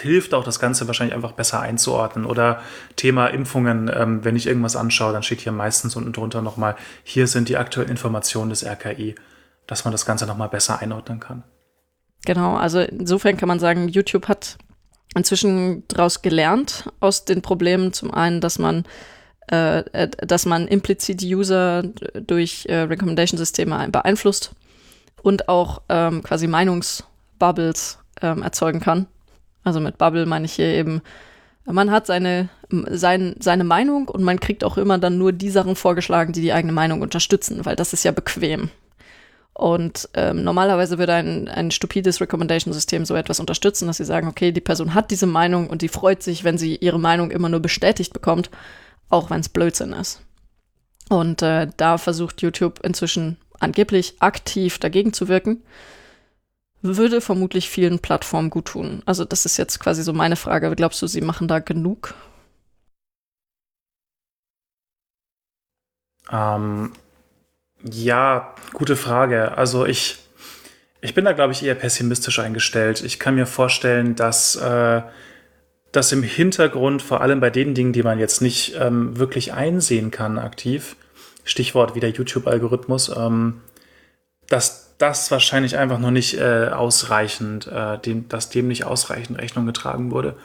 hilft auch, das Ganze wahrscheinlich einfach besser einzuordnen. Oder Thema Impfungen, ähm, wenn ich irgendwas anschaue, dann steht hier meistens unten drunter nochmal, hier sind die aktuellen Informationen des RKI, dass man das Ganze nochmal besser einordnen kann. Genau, also insofern kann man sagen, YouTube hat inzwischen daraus gelernt aus den Problemen. Zum einen, dass man äh, äh, dass man implizit User durch äh, Recommendation-Systeme beeinflusst und auch ähm, quasi Meinungsbubbles ähm, erzeugen kann. Also mit Bubble meine ich hier eben, man hat seine, sein, seine Meinung und man kriegt auch immer dann nur die Sachen vorgeschlagen, die die eigene Meinung unterstützen, weil das ist ja bequem. Und ähm, normalerweise würde ein, ein stupides Recommendation-System so etwas unterstützen, dass sie sagen, okay, die Person hat diese Meinung und die freut sich, wenn sie ihre Meinung immer nur bestätigt bekommt auch wenn es Blödsinn ist. Und äh, da versucht YouTube inzwischen angeblich aktiv dagegen zu wirken. Würde vermutlich vielen Plattformen gut tun. Also das ist jetzt quasi so meine Frage. Glaubst du, sie machen da genug? Ähm, ja, gute Frage. Also ich, ich bin da, glaube ich, eher pessimistisch eingestellt. Ich kann mir vorstellen, dass äh, dass im Hintergrund, vor allem bei den Dingen, die man jetzt nicht ähm, wirklich einsehen kann aktiv, Stichwort wieder YouTube-Algorithmus, ähm, dass das wahrscheinlich einfach noch nicht äh, ausreichend, äh, dem, dass dem nicht ausreichend Rechnung getragen wurde.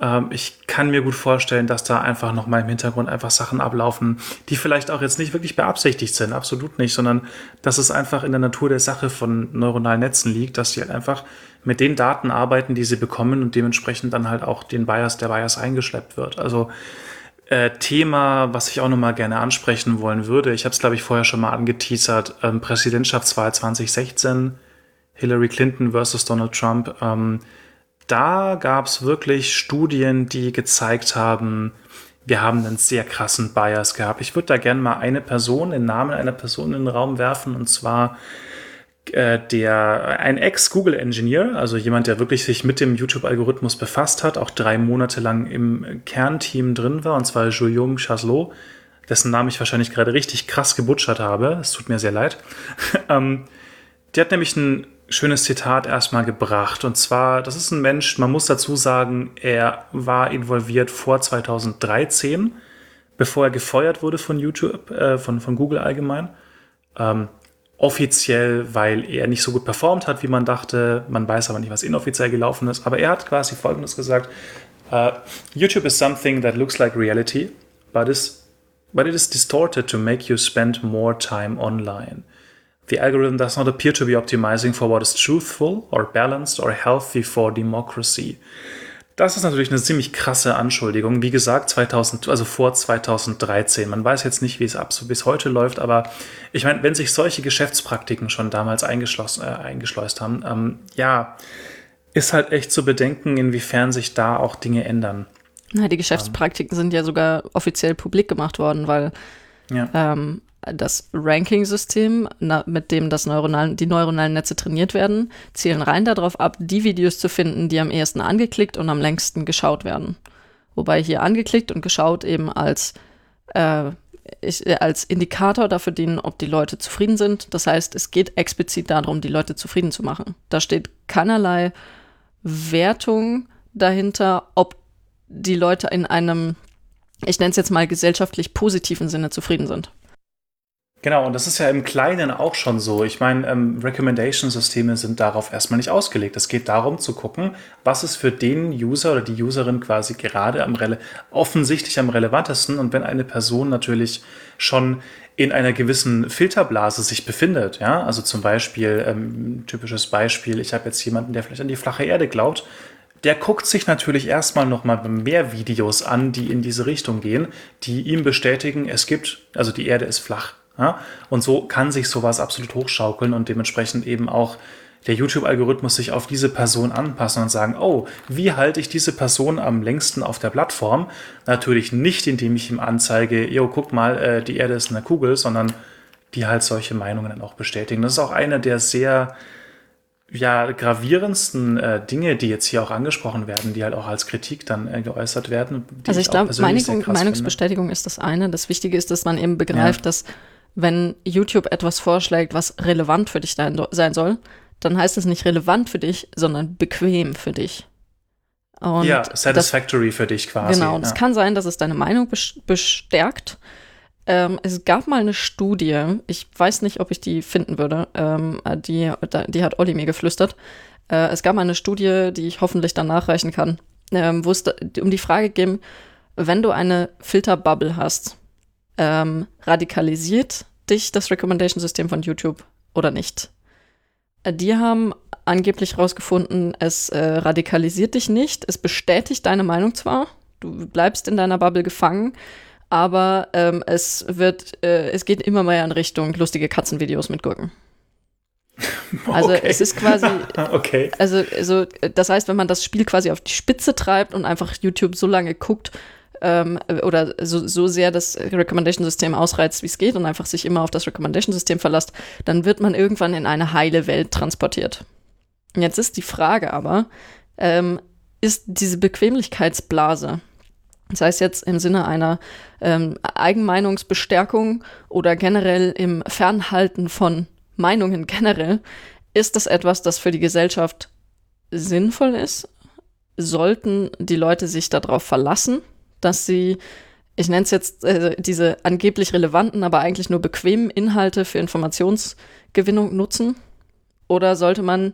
Ähm, ich kann mir gut vorstellen, dass da einfach noch mal im Hintergrund einfach Sachen ablaufen, die vielleicht auch jetzt nicht wirklich beabsichtigt sind, absolut nicht, sondern dass es einfach in der Natur der Sache von neuronalen Netzen liegt, dass sie halt einfach mit den Daten arbeiten, die sie bekommen und dementsprechend dann halt auch den Bias, der Bias eingeschleppt wird. Also äh, Thema, was ich auch noch mal gerne ansprechen wollen würde, ich habe es glaube ich vorher schon mal angeteasert, ähm, Präsidentschaftswahl 2016, Hillary Clinton versus Donald Trump. Ähm, da gab es wirklich Studien, die gezeigt haben, wir haben einen sehr krassen Bias gehabt. Ich würde da gerne mal eine Person, den Namen einer Person in den Raum werfen, und zwar der ein Ex-Google-Engineer, also jemand, der wirklich sich mit dem YouTube-Algorithmus befasst hat, auch drei Monate lang im Kernteam drin war, und zwar Guillaume Chaslot, dessen Namen ich wahrscheinlich gerade richtig krass gebutschert habe. Es tut mir sehr leid. ähm, der hat nämlich ein schönes Zitat erstmal gebracht. Und zwar, das ist ein Mensch, man muss dazu sagen, er war involviert vor 2013, bevor er gefeuert wurde von YouTube, äh, von, von Google allgemein. Ähm, offiziell, weil er nicht so gut performt hat, wie man dachte. Man weiß aber nicht, was inoffiziell gelaufen ist. Aber er hat quasi Folgendes gesagt. Uh, YouTube is something that looks like reality, but, is, but it is distorted to make you spend more time online. The algorithm does not appear to be optimizing for what is truthful or balanced or healthy for democracy. Das ist natürlich eine ziemlich krasse Anschuldigung. Wie gesagt, 2000, also vor 2013. Man weiß jetzt nicht, wie es ab so bis heute läuft, aber ich meine, wenn sich solche Geschäftspraktiken schon damals eingeschlossen, äh, eingeschleust haben, ähm, ja, ist halt echt zu bedenken, inwiefern sich da auch Dinge ändern. Na, die Geschäftspraktiken um. sind ja sogar offiziell publik gemacht worden, weil ja. ähm, das Ranking-System, mit dem das neuronal, die neuronalen Netze trainiert werden, zielen rein darauf ab, die Videos zu finden, die am ehesten angeklickt und am längsten geschaut werden. Wobei hier angeklickt und geschaut eben als, äh, ich, äh, als Indikator dafür dienen, ob die Leute zufrieden sind. Das heißt, es geht explizit darum, die Leute zufrieden zu machen. Da steht keinerlei Wertung dahinter, ob die Leute in einem, ich nenne es jetzt mal gesellschaftlich positiven Sinne zufrieden sind. Genau, und das ist ja im Kleinen auch schon so. Ich meine, ähm, Recommendation-Systeme sind darauf erstmal nicht ausgelegt. Es geht darum zu gucken, was ist für den User oder die Userin quasi gerade am offensichtlich am relevantesten. Und wenn eine Person natürlich schon in einer gewissen Filterblase sich befindet, ja, also zum Beispiel, ähm, typisches Beispiel, ich habe jetzt jemanden, der vielleicht an die flache Erde glaubt, der guckt sich natürlich erstmal nochmal mehr Videos an, die in diese Richtung gehen, die ihm bestätigen, es gibt, also die Erde ist flach. Ja? Und so kann sich sowas absolut hochschaukeln und dementsprechend eben auch der YouTube-Algorithmus sich auf diese Person anpassen und sagen, oh, wie halte ich diese Person am längsten auf der Plattform? Natürlich nicht, indem ich ihm anzeige, yo, guck mal, äh, die Erde ist eine Kugel, sondern die halt solche Meinungen dann auch bestätigen. Das ist auch eine der sehr ja, gravierendsten äh, Dinge, die jetzt hier auch angesprochen werden, die halt auch als Kritik dann äh, geäußert werden. Also ich, ich glaube, Meinung, Meinungsbestätigung finde. ist das eine. Das Wichtige ist, dass man eben begreift, ja. dass wenn YouTube etwas vorschlägt, was relevant für dich sein soll, dann heißt es nicht relevant für dich, sondern bequem für dich. Und ja, satisfactory das, für dich quasi. Genau, und ja. es kann sein, dass es deine Meinung bestärkt. Ähm, es gab mal eine Studie, ich weiß nicht, ob ich die finden würde, ähm, die, die hat Olli mir geflüstert. Äh, es gab mal eine Studie, die ich hoffentlich dann nachreichen kann, ähm, wo es um die Frage ging, wenn du eine Filterbubble hast, ähm, radikalisiert dich das Recommendation-System von YouTube oder nicht? Äh, die haben angeblich herausgefunden, es äh, radikalisiert dich nicht, es bestätigt deine Meinung zwar, du bleibst in deiner Bubble gefangen, aber ähm, es wird, äh, es geht immer mehr in Richtung lustige Katzenvideos mit Gurken. Also okay. es ist quasi, okay. also, also das heißt, wenn man das Spiel quasi auf die Spitze treibt und einfach YouTube so lange guckt, ähm, oder so, so sehr das Recommendation-System ausreizt, wie es geht und einfach sich immer auf das Recommendation-System verlässt, dann wird man irgendwann in eine heile Welt transportiert. Jetzt ist die Frage aber, ähm, ist diese Bequemlichkeitsblase, das heißt jetzt im Sinne einer ähm, Eigenmeinungsbestärkung oder generell im Fernhalten von Meinungen generell, ist das etwas, das für die Gesellschaft sinnvoll ist? Sollten die Leute sich darauf verlassen? Dass sie ich nenne es jetzt äh, diese angeblich relevanten, aber eigentlich nur bequemen Inhalte für Informationsgewinnung nutzen? Oder sollte man,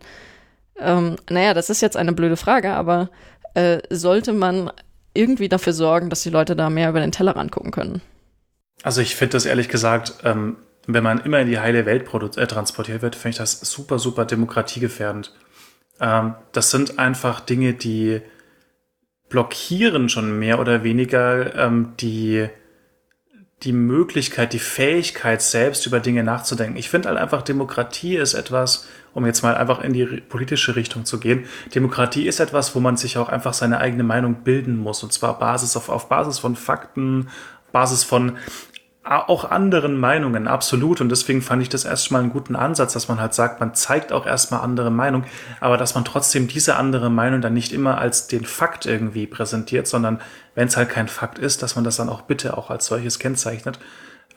ähm, naja, das ist jetzt eine blöde Frage, aber äh, sollte man irgendwie dafür sorgen, dass die Leute da mehr über den Tellerrand gucken können? Also ich finde das ehrlich gesagt, ähm, wenn man immer in die heile Welt äh, transportiert wird, finde ich das super, super demokratiegefährdend. Ähm, das sind einfach Dinge, die blockieren schon mehr oder weniger ähm, die, die Möglichkeit, die Fähigkeit, selbst über Dinge nachzudenken. Ich finde halt einfach, Demokratie ist etwas, um jetzt mal einfach in die politische Richtung zu gehen. Demokratie ist etwas, wo man sich auch einfach seine eigene Meinung bilden muss. Und zwar Basis auf, auf Basis von Fakten, Basis von auch anderen Meinungen, absolut. Und deswegen fand ich das erstmal einen guten Ansatz, dass man halt sagt, man zeigt auch erstmal andere Meinungen, aber dass man trotzdem diese andere Meinung dann nicht immer als den Fakt irgendwie präsentiert, sondern wenn es halt kein Fakt ist, dass man das dann auch bitte auch als solches kennzeichnet.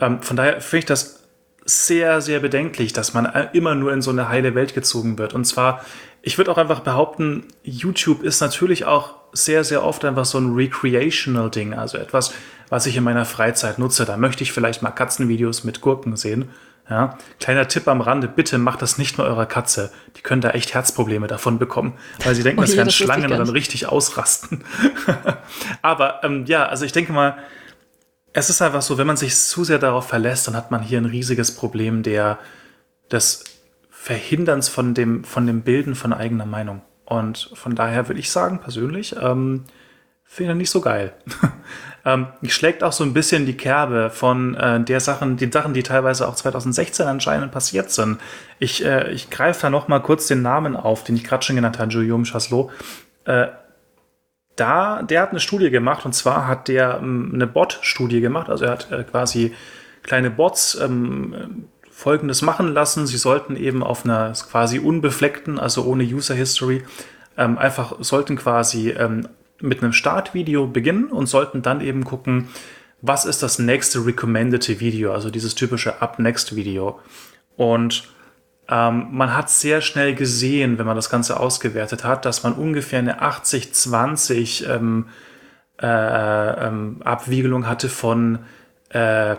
Ähm, von daher finde ich das sehr, sehr bedenklich, dass man immer nur in so eine heile Welt gezogen wird. Und zwar, ich würde auch einfach behaupten, YouTube ist natürlich auch sehr, sehr oft einfach so ein recreational Ding, also etwas, was ich in meiner Freizeit nutze. Da möchte ich vielleicht mal Katzenvideos mit Gurken sehen. Ja, kleiner Tipp am Rande, bitte macht das nicht mit eurer Katze. Die können da echt Herzprobleme davon bekommen, weil sie denken, oh, das wären Schlangen und dann richtig ausrasten. Aber ähm, ja, also ich denke mal, es ist einfach so, wenn man sich zu sehr darauf verlässt, dann hat man hier ein riesiges Problem der, des Verhinderns von dem, von dem Bilden von eigener Meinung. Und von daher würde ich sagen, persönlich, ähm, finde ich nicht so geil. ähm, schlägt auch so ein bisschen die Kerbe von äh, der Sachen, die Sachen, die teilweise auch 2016 anscheinend passiert sind. Ich, äh, ich greife da noch mal kurz den Namen auf, den ich gerade schon genannt habe, Guillaume Chasselot. Äh, da, der hat eine Studie gemacht und zwar hat der ähm, eine Bot-Studie gemacht. Also er hat äh, quasi kleine Bots ähm, Folgendes machen lassen. Sie sollten eben auf einer quasi unbefleckten, also ohne User History, ähm, einfach sollten quasi ähm, mit einem Startvideo beginnen und sollten dann eben gucken, was ist das nächste recommended Video, also dieses typische Up Next Video. Und ähm, man hat sehr schnell gesehen, wenn man das Ganze ausgewertet hat, dass man ungefähr eine 80-20 ähm, äh, ähm, Abwiegelung hatte von äh,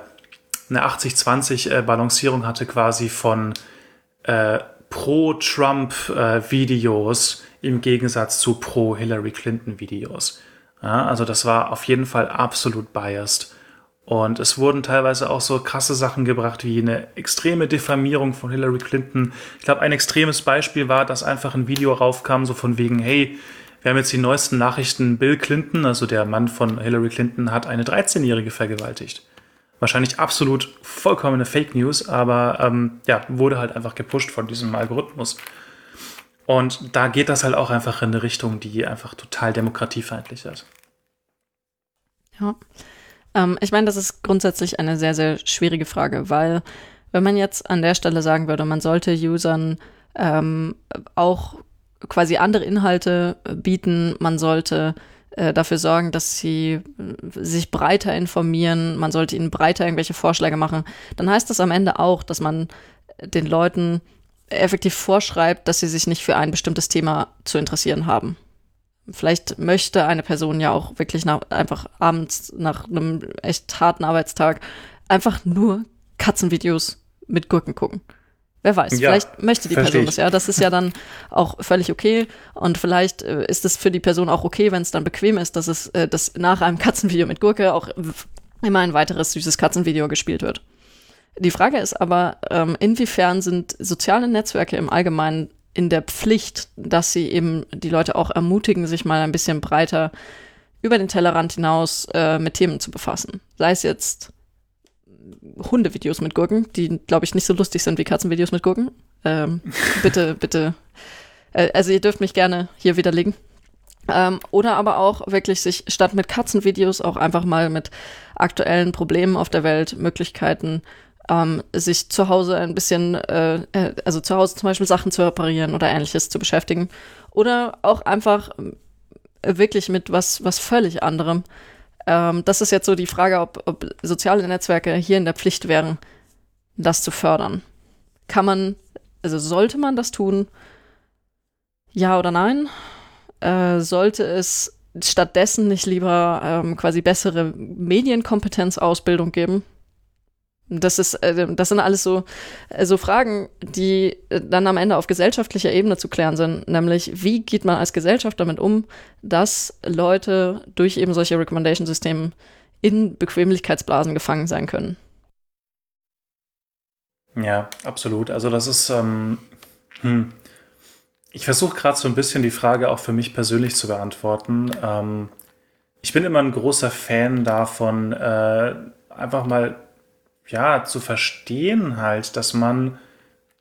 eine 80-20 äh, Balancierung hatte quasi von äh, Pro-Trump-Videos äh, im Gegensatz zu Pro-Hillary Clinton-Videos. Ja, also das war auf jeden Fall absolut biased. Und es wurden teilweise auch so krasse Sachen gebracht wie eine extreme Diffamierung von Hillary Clinton. Ich glaube, ein extremes Beispiel war, dass einfach ein Video raufkam, so von wegen, hey, wir haben jetzt die neuesten Nachrichten, Bill Clinton, also der Mann von Hillary Clinton, hat eine 13-Jährige vergewaltigt wahrscheinlich absolut vollkommene Fake News, aber ähm, ja, wurde halt einfach gepusht von diesem Algorithmus. Und da geht das halt auch einfach in eine Richtung, die einfach total demokratiefeindlich ist. Ja. Ähm, ich meine, das ist grundsätzlich eine sehr, sehr schwierige Frage, weil wenn man jetzt an der Stelle sagen würde, man sollte Usern ähm, auch quasi andere Inhalte bieten, man sollte äh, dafür sorgen, dass sie äh, sich breiter informieren, man sollte ihnen breiter irgendwelche Vorschläge machen, dann heißt das am Ende auch, dass man den Leuten effektiv vorschreibt, dass sie sich nicht für ein bestimmtes Thema zu interessieren haben. Vielleicht möchte eine Person ja auch wirklich nach, einfach abends nach einem echt harten Arbeitstag einfach nur Katzenvideos mit Gurken gucken. Wer weiß, ja, vielleicht möchte die Person das ja. Das ist ja dann auch völlig okay. Und vielleicht äh, ist es für die Person auch okay, wenn es dann bequem ist, dass es äh, dass nach einem Katzenvideo mit Gurke auch immer ein weiteres süßes Katzenvideo gespielt wird. Die Frage ist aber, ähm, inwiefern sind soziale Netzwerke im Allgemeinen in der Pflicht, dass sie eben die Leute auch ermutigen, sich mal ein bisschen breiter über den Tellerrand hinaus äh, mit Themen zu befassen. Sei es jetzt Hundevideos mit Gurken, die, glaube ich, nicht so lustig sind wie Katzenvideos mit Gurken. Ähm, bitte, bitte. Äh, also ihr dürft mich gerne hier widerlegen. Ähm, oder aber auch wirklich sich statt mit Katzenvideos auch einfach mal mit aktuellen Problemen auf der Welt, Möglichkeiten, ähm, sich zu Hause ein bisschen, äh, äh also zu Hause zum Beispiel Sachen zu reparieren oder ähnliches zu beschäftigen. Oder auch einfach äh, wirklich mit was, was völlig anderem. Ähm, das ist jetzt so die Frage, ob, ob soziale Netzwerke hier in der Pflicht wären, das zu fördern. Kann man, also sollte man das tun? Ja oder nein? Äh, sollte es stattdessen nicht lieber ähm, quasi bessere Medienkompetenzausbildung geben? Das ist, äh, das sind alles so, äh, so Fragen, die äh, dann am Ende auf gesellschaftlicher Ebene zu klären sind. Nämlich, wie geht man als Gesellschaft damit um, dass Leute durch eben solche Recommendation-Systeme in Bequemlichkeitsblasen gefangen sein können? Ja, absolut. Also das ist, ähm, hm. ich versuche gerade so ein bisschen die Frage auch für mich persönlich zu beantworten. Ähm, ich bin immer ein großer Fan davon, äh, einfach mal ja, zu verstehen halt, dass man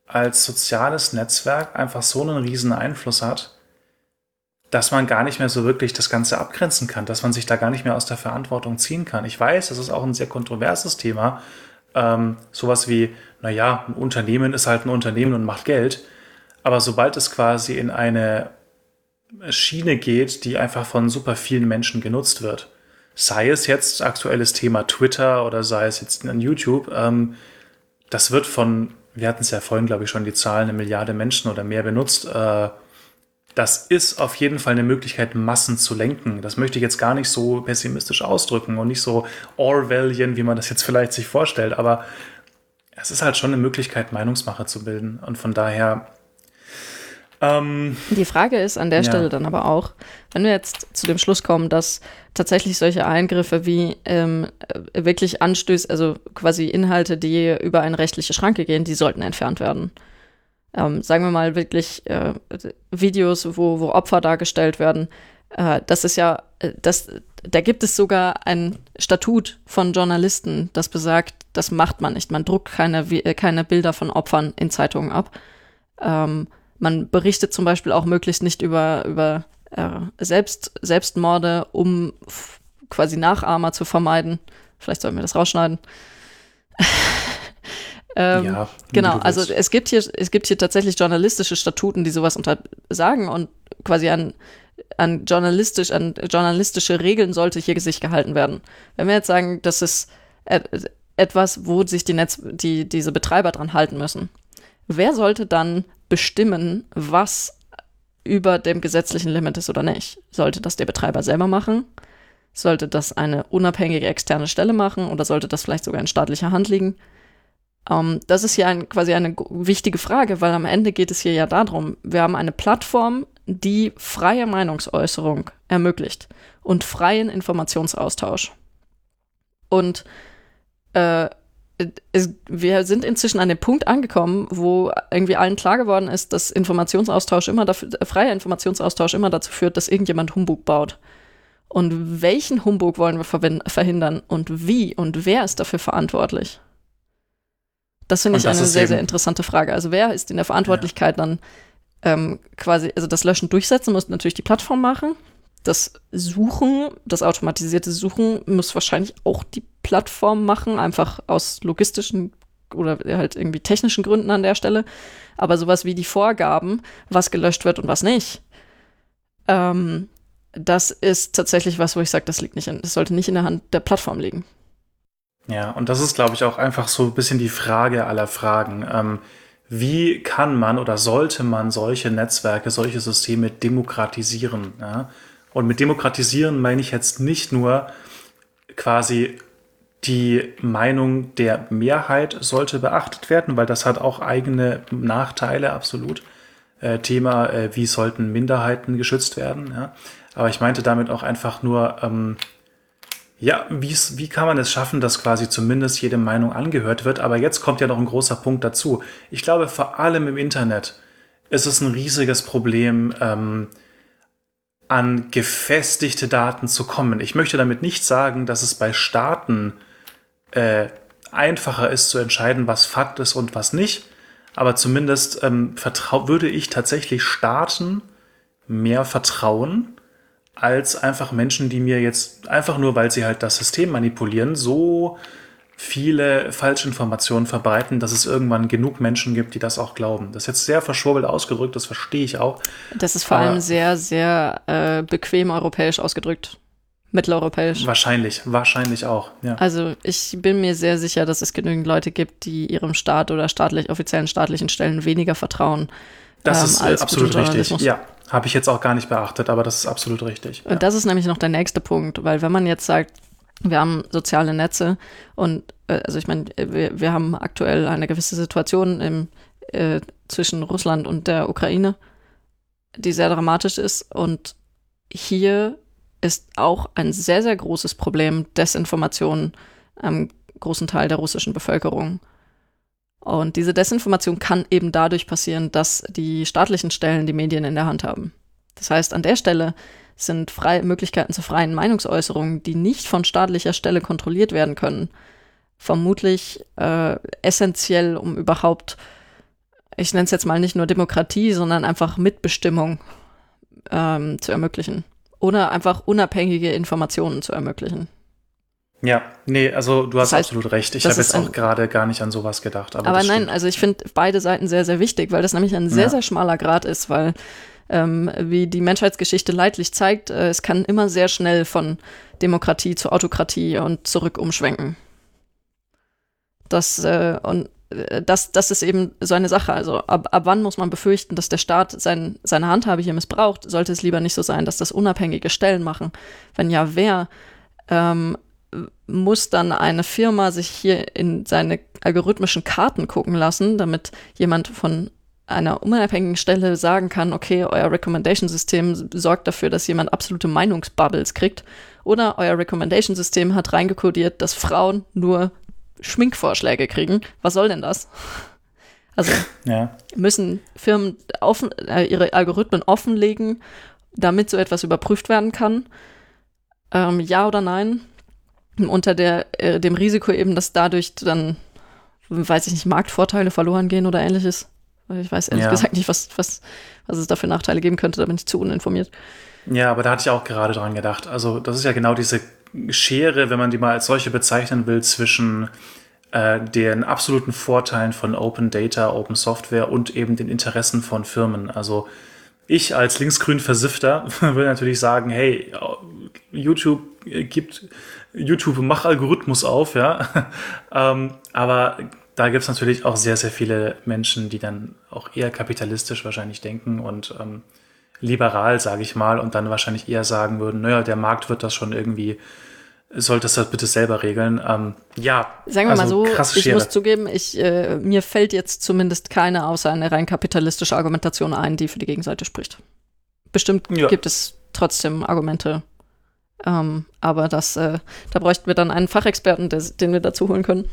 als soziales Netzwerk einfach so einen riesen Einfluss hat, dass man gar nicht mehr so wirklich das Ganze abgrenzen kann, dass man sich da gar nicht mehr aus der Verantwortung ziehen kann. Ich weiß, das ist auch ein sehr kontroverses Thema. Ähm, sowas wie, naja, ein Unternehmen ist halt ein Unternehmen und macht Geld. Aber sobald es quasi in eine Schiene geht, die einfach von super vielen Menschen genutzt wird, sei es jetzt aktuelles Thema Twitter oder sei es jetzt an YouTube, ähm, das wird von, wir hatten es ja vorhin, glaube ich, schon die Zahlen, eine Milliarde Menschen oder mehr benutzt. Äh, das ist auf jeden Fall eine Möglichkeit, Massen zu lenken. Das möchte ich jetzt gar nicht so pessimistisch ausdrücken und nicht so Orwellian, wie man das jetzt vielleicht sich vorstellt, aber es ist halt schon eine Möglichkeit, Meinungsmache zu bilden. Und von daher ähm, Die Frage ist an der ja. Stelle dann aber auch, wenn wir jetzt zu dem Schluss kommen, dass tatsächlich solche Eingriffe wie ähm, wirklich Anstöße, also quasi Inhalte, die über eine rechtliche Schranke gehen, die sollten entfernt werden. Ähm, sagen wir mal wirklich äh, Videos, wo, wo Opfer dargestellt werden. Äh, das ist ja, äh, das, da gibt es sogar ein Statut von Journalisten, das besagt, das macht man nicht. Man druckt keine, äh, keine Bilder von Opfern in Zeitungen ab. Ähm, man berichtet zum Beispiel auch möglichst nicht über, über äh, Selbst, Selbstmorde, um quasi Nachahmer zu vermeiden. Vielleicht sollten wir das rausschneiden. ähm, ja, genau, also es gibt hier, es gibt hier tatsächlich journalistische Statuten, die sowas untersagen und quasi an, an journalistisch, an journalistische Regeln sollte hier Gesicht gehalten werden. Wenn wir jetzt sagen, das ist etwas, wo sich die Netz, die, diese Betreiber dran halten müssen. Wer sollte dann bestimmen, was über dem gesetzlichen Limit ist oder nicht. Sollte das der Betreiber selber machen? Sollte das eine unabhängige externe Stelle machen oder sollte das vielleicht sogar in staatlicher Hand liegen? Ähm, das ist hier ein, quasi eine wichtige Frage, weil am Ende geht es hier ja darum, wir haben eine Plattform, die freie Meinungsäußerung ermöglicht und freien Informationsaustausch. Und äh, es, wir sind inzwischen an dem Punkt angekommen, wo irgendwie allen klar geworden ist, dass Informationsaustausch immer dafür, äh, freier Informationsaustausch immer dazu führt, dass irgendjemand Humbug baut. Und welchen Humbug wollen wir verhindern und wie und wer ist dafür verantwortlich? Das finde ich eine sehr, sehr interessante Frage. Also wer ist in der Verantwortlichkeit ja. dann ähm, quasi, also das Löschen durchsetzen muss natürlich die Plattform machen. Das Suchen, das automatisierte Suchen muss wahrscheinlich auch die Plattform machen, einfach aus logistischen oder halt irgendwie technischen Gründen an der Stelle. Aber sowas wie die Vorgaben, was gelöscht wird und was nicht, ähm, das ist tatsächlich was, wo ich sage, das liegt nicht in, das sollte nicht in der Hand der Plattform liegen. Ja, und das ist, glaube ich, auch einfach so ein bisschen die Frage aller Fragen. Ähm, wie kann man oder sollte man solche Netzwerke, solche Systeme demokratisieren? Ja? Und mit demokratisieren meine ich jetzt nicht nur quasi die Meinung der Mehrheit sollte beachtet werden, weil das hat auch eigene Nachteile, absolut. Äh, Thema, äh, wie sollten Minderheiten geschützt werden. Ja? Aber ich meinte damit auch einfach nur, ähm, ja, wie kann man es schaffen, dass quasi zumindest jede Meinung angehört wird? Aber jetzt kommt ja noch ein großer Punkt dazu. Ich glaube, vor allem im Internet ist es ein riesiges Problem, ähm, an gefestigte Daten zu kommen. Ich möchte damit nicht sagen, dass es bei Staaten äh, einfacher ist zu entscheiden, was Fakt ist und was nicht. Aber zumindest ähm, würde ich tatsächlich Staaten mehr vertrauen als einfach Menschen, die mir jetzt einfach nur, weil sie halt das System manipulieren, so viele Falschinformationen verbreiten, dass es irgendwann genug Menschen gibt, die das auch glauben. Das ist jetzt sehr verschwurbelt ausgedrückt, das verstehe ich auch. Das ist vor allem sehr, sehr äh, bequem europäisch ausgedrückt mitteleuropäisch. Wahrscheinlich, wahrscheinlich auch. Ja. Also ich bin mir sehr sicher, dass es genügend Leute gibt, die ihrem Staat oder staatlich, offiziellen staatlichen Stellen weniger vertrauen Das ähm, ist absolut richtig. Ja, habe ich jetzt auch gar nicht beachtet, aber das ist absolut richtig. Und das ist nämlich noch der nächste Punkt, weil wenn man jetzt sagt, wir haben soziale Netze und äh, also ich meine, wir, wir haben aktuell eine gewisse Situation im, äh, zwischen Russland und der Ukraine, die sehr dramatisch ist und hier ist auch ein sehr, sehr großes Problem Desinformation am großen Teil der russischen Bevölkerung. Und diese Desinformation kann eben dadurch passieren, dass die staatlichen Stellen die Medien in der Hand haben. Das heißt, an der Stelle sind freie Möglichkeiten zur freien Meinungsäußerung, die nicht von staatlicher Stelle kontrolliert werden können, vermutlich äh, essentiell, um überhaupt, ich nenne es jetzt mal nicht nur Demokratie, sondern einfach Mitbestimmung ähm, zu ermöglichen. Oder einfach unabhängige Informationen zu ermöglichen. Ja, nee, also du hast das heißt, absolut recht. Ich habe jetzt auch gerade gar nicht an sowas gedacht. Aber, aber nein, also ich finde beide Seiten sehr, sehr wichtig, weil das nämlich ein sehr, ja. sehr schmaler Grad ist, weil ähm, wie die Menschheitsgeschichte leidlich zeigt, äh, es kann immer sehr schnell von Demokratie zu Autokratie und zurück umschwenken. Das, äh, und äh, das, das ist eben so eine Sache. Also ab, ab wann muss man befürchten, dass der Staat sein, seine Handhabe hier missbraucht? Sollte es lieber nicht so sein, dass das unabhängige Stellen machen? Wenn ja, wer? Ähm, muss dann eine Firma sich hier in seine algorithmischen Karten gucken lassen, damit jemand von einer unabhängigen Stelle sagen kann, okay, euer Recommendation-System sorgt dafür, dass jemand absolute Meinungsbubbles kriegt. Oder euer Recommendation-System hat reingekodiert, dass Frauen nur Schminkvorschläge kriegen. Was soll denn das? Also ja. müssen Firmen offen, äh, ihre Algorithmen offenlegen, damit so etwas überprüft werden kann? Ähm, ja oder nein? Unter der, äh, dem Risiko eben, dass dadurch dann, weiß ich nicht, Marktvorteile verloren gehen oder ähnliches. Ich weiß ehrlich ja. gesagt nicht, was, was, was es da für Nachteile geben könnte, da bin ich zu uninformiert. Ja, aber da hatte ich auch gerade dran gedacht. Also, das ist ja genau diese Schere, wenn man die mal als solche bezeichnen will, zwischen äh, den absoluten Vorteilen von Open Data, Open Software und eben den Interessen von Firmen. Also, ich als linksgrün Versifter will natürlich sagen, hey, YouTube gibt, YouTube mach Algorithmus auf, ja. ähm, aber da gibt es natürlich auch sehr, sehr viele Menschen, die dann auch eher kapitalistisch wahrscheinlich denken und ähm, liberal, sage ich mal, und dann wahrscheinlich eher sagen würden, naja, der Markt wird das schon irgendwie, sollte das bitte selber regeln. Ähm, ja, sagen wir also mal so, ich muss zugeben, ich, äh, mir fällt jetzt zumindest keine außer eine rein kapitalistische Argumentation ein, die für die Gegenseite spricht. Bestimmt ja. gibt es trotzdem Argumente, ähm, aber das, äh, da bräuchten wir dann einen Fachexperten, der, den wir dazu holen können.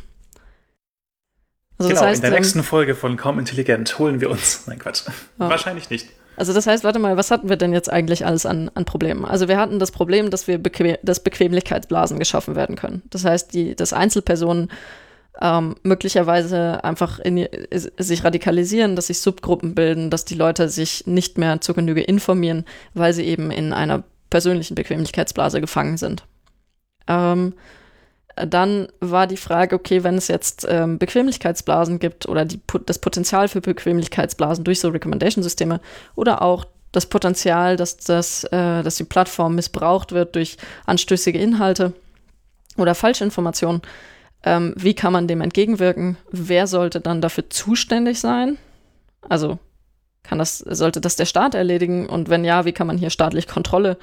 Also genau, das heißt, in der nächsten Folge von Kaum Intelligent holen wir uns. Nein, Quatsch. Ja. Wahrscheinlich nicht. Also das heißt, warte mal, was hatten wir denn jetzt eigentlich alles an, an Problemen? Also wir hatten das Problem, dass wir bequem, dass Bequemlichkeitsblasen geschaffen werden können. Das heißt, die, dass Einzelpersonen ähm, möglicherweise einfach in, sich radikalisieren, dass sich Subgruppen bilden, dass die Leute sich nicht mehr zur Genüge informieren, weil sie eben in einer persönlichen Bequemlichkeitsblase gefangen sind. Ähm, dann war die Frage, okay, wenn es jetzt ähm, Bequemlichkeitsblasen gibt oder die, das Potenzial für Bequemlichkeitsblasen durch so Recommendation-Systeme oder auch das Potenzial, dass, das, äh, dass die Plattform missbraucht wird durch anstößige Inhalte oder Falschinformationen, ähm, wie kann man dem entgegenwirken? Wer sollte dann dafür zuständig sein? Also kann das, sollte das der Staat erledigen? Und wenn ja, wie kann man hier staatlich Kontrolle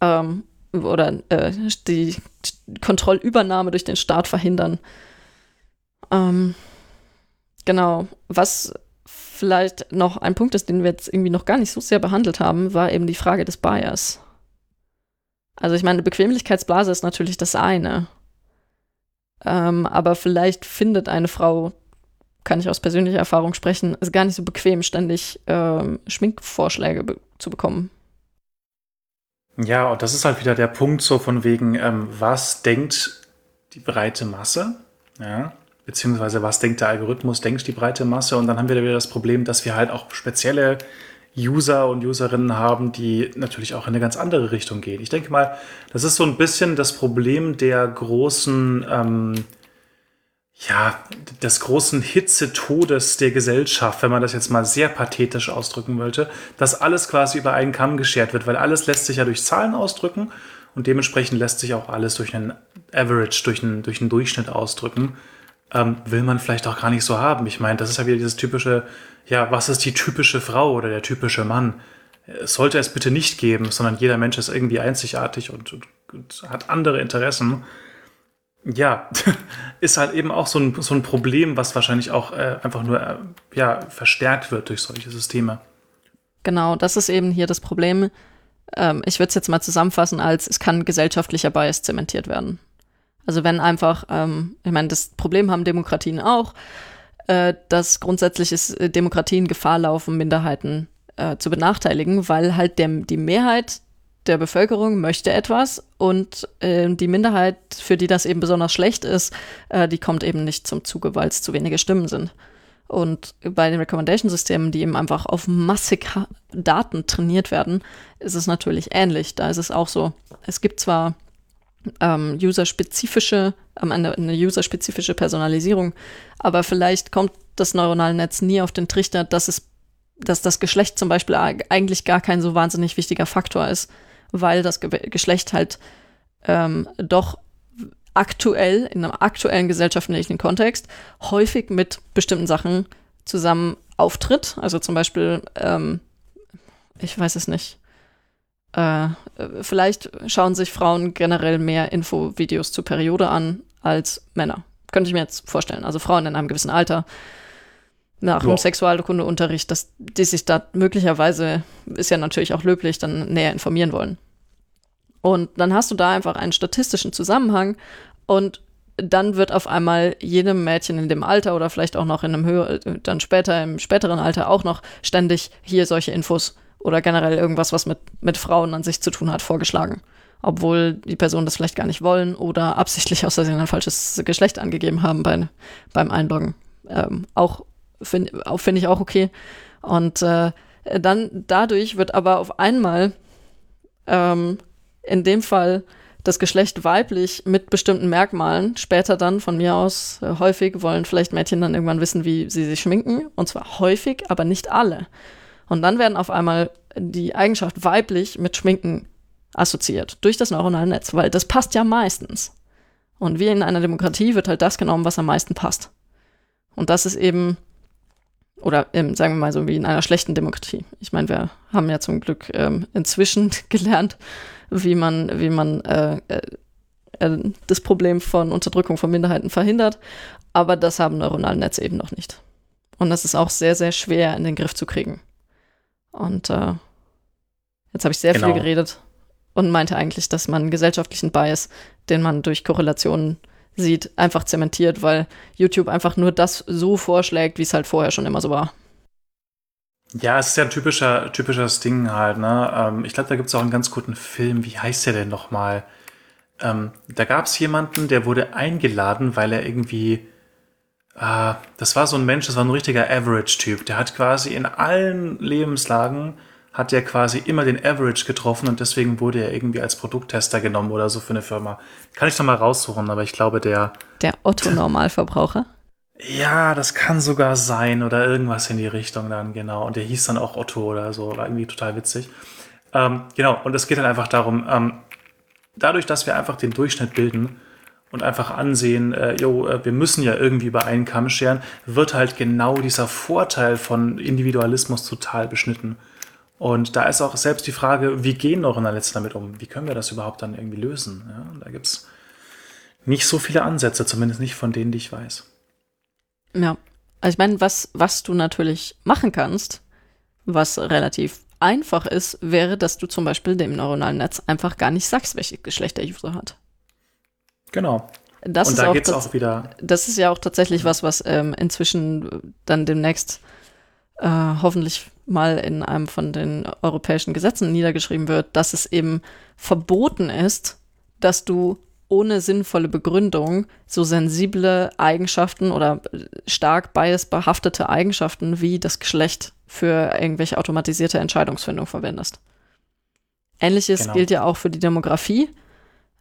ähm, oder äh, die Kontrollübernahme durch den Staat verhindern. Ähm, genau. Was vielleicht noch ein Punkt ist, den wir jetzt irgendwie noch gar nicht so sehr behandelt haben, war eben die Frage des Bias. Also ich meine, Bequemlichkeitsblase ist natürlich das eine. Ähm, aber vielleicht findet eine Frau, kann ich aus persönlicher Erfahrung sprechen, es gar nicht so bequem, ständig ähm, Schminkvorschläge be zu bekommen. Ja, und das ist halt wieder der Punkt so von wegen, ähm, was denkt die breite Masse? Ja, beziehungsweise was denkt der Algorithmus, denkt die breite Masse? Und dann haben wir wieder das Problem, dass wir halt auch spezielle User und Userinnen haben, die natürlich auch in eine ganz andere Richtung gehen. Ich denke mal, das ist so ein bisschen das Problem der großen ähm, ja, des großen Hitzetodes der Gesellschaft, wenn man das jetzt mal sehr pathetisch ausdrücken wollte, dass alles quasi über einen Kamm geschert wird, weil alles lässt sich ja durch Zahlen ausdrücken und dementsprechend lässt sich auch alles durch einen Average, durch einen, durch einen Durchschnitt ausdrücken. ähm, will man vielleicht auch gar nicht so haben. Ich meine, das ist ja wieder dieses typische, ja, was ist die typische Frau oder der typische Mann? Es sollte es bitte nicht geben, sondern jeder Mensch ist irgendwie einzigartig und, und, und hat andere Interessen. Ja, ist halt eben auch so ein, so ein Problem, was wahrscheinlich auch äh, einfach nur äh, ja, verstärkt wird durch solche Systeme. Genau, das ist eben hier das Problem. Ähm, ich würde es jetzt mal zusammenfassen als, es kann gesellschaftlicher Bias zementiert werden. Also wenn einfach, ähm, ich meine, das Problem haben Demokratien auch, äh, dass grundsätzlich ist äh, Demokratien Gefahr laufen, Minderheiten äh, zu benachteiligen, weil halt der, die Mehrheit der Bevölkerung möchte etwas und äh, die Minderheit, für die das eben besonders schlecht ist, äh, die kommt eben nicht zum Zuge, weil es zu wenige Stimmen sind. Und bei den Recommendation-Systemen, die eben einfach auf massig Daten trainiert werden, ist es natürlich ähnlich. Da ist es auch so, es gibt zwar ähm, user-spezifische, am Ende eine user-spezifische Personalisierung, aber vielleicht kommt das neuronale Netz nie auf den Trichter, dass es, dass das Geschlecht zum Beispiel eigentlich gar kein so wahnsinnig wichtiger Faktor ist, weil das Ge Geschlecht halt ähm, doch aktuell, in einem aktuellen gesellschaftlichen Kontext, häufig mit bestimmten Sachen zusammen auftritt. Also zum Beispiel, ähm, ich weiß es nicht, äh, vielleicht schauen sich Frauen generell mehr Infovideos zur Periode an als Männer. Könnte ich mir jetzt vorstellen. Also Frauen in einem gewissen Alter nach ja. dem Sexualkundeunterricht, dass die sich da möglicherweise, ist ja natürlich auch löblich, dann näher informieren wollen. Und dann hast du da einfach einen statistischen Zusammenhang und dann wird auf einmal jedem Mädchen in dem Alter oder vielleicht auch noch in einem höher, dann später im späteren Alter auch noch ständig hier solche Infos oder generell irgendwas, was mit, mit Frauen an sich zu tun hat, vorgeschlagen. Obwohl die Personen das vielleicht gar nicht wollen oder absichtlich aus Versehen ein falsches Geschlecht angegeben haben bei, beim Einloggen. Ähm, auch finde find ich auch okay. Und äh, dann dadurch wird aber auf einmal ähm, in dem Fall das Geschlecht weiblich mit bestimmten Merkmalen, später dann von mir aus äh, häufig wollen vielleicht Mädchen dann irgendwann wissen, wie sie sich schminken. Und zwar häufig, aber nicht alle. Und dann werden auf einmal die Eigenschaft weiblich mit Schminken assoziiert durch das neuronale Netz, weil das passt ja meistens. Und wie in einer Demokratie wird halt das genommen, was am meisten passt. Und das ist eben, oder ähm, sagen wir mal so wie in einer schlechten Demokratie. Ich meine, wir haben ja zum Glück ähm, inzwischen gelernt, wie man, wie man äh, äh, äh, das Problem von Unterdrückung von Minderheiten verhindert. Aber das haben neuronale Netze eben noch nicht. Und das ist auch sehr, sehr schwer in den Griff zu kriegen. Und äh, jetzt habe ich sehr genau. viel geredet und meinte eigentlich, dass man gesellschaftlichen Bias, den man durch Korrelationen sieht, einfach zementiert, weil YouTube einfach nur das so vorschlägt, wie es halt vorher schon immer so war. Ja, es ist ja ein typischer, typisches Ding halt, ne? Ähm, ich glaube, da gibt es auch einen ganz guten Film. Wie heißt der denn nochmal? Ähm, da gab es jemanden, der wurde eingeladen, weil er irgendwie. Äh, das war so ein Mensch, das war ein richtiger Average-Typ. Der hat quasi in allen Lebenslagen hat er quasi immer den Average getroffen und deswegen wurde er irgendwie als Produkttester genommen oder so für eine Firma. Kann ich noch mal raussuchen, aber ich glaube, der. Der Otto-Normalverbraucher? Ja, das kann sogar sein oder irgendwas in die Richtung dann, genau. Und der hieß dann auch Otto oder so, war irgendwie total witzig. Ähm, genau, und es geht dann einfach darum, ähm, dadurch, dass wir einfach den Durchschnitt bilden und einfach ansehen, äh, jo, äh, wir müssen ja irgendwie über einen Kamm scheren, wird halt genau dieser Vorteil von Individualismus total beschnitten. Und da ist auch selbst die Frage, wie gehen neuronale Netze damit um? Wie können wir das überhaupt dann irgendwie lösen? Ja, da gibt es nicht so viele Ansätze, zumindest nicht von denen, die ich weiß. Ja. Also ich meine, was, was du natürlich machen kannst, was relativ einfach ist, wäre, dass du zum Beispiel dem neuronalen Netz einfach gar nicht sagst, welches Geschlecht der User hat. Genau. Das Und da geht es auch wieder. Das ist ja auch tatsächlich was, was ähm, inzwischen dann demnächst äh, hoffentlich mal in einem von den europäischen Gesetzen niedergeschrieben wird, dass es eben verboten ist, dass du ohne sinnvolle Begründung so sensible Eigenschaften oder stark biasbehaftete Eigenschaften wie das Geschlecht für irgendwelche automatisierte Entscheidungsfindung verwendest. Ähnliches genau. gilt ja auch für die Demografie.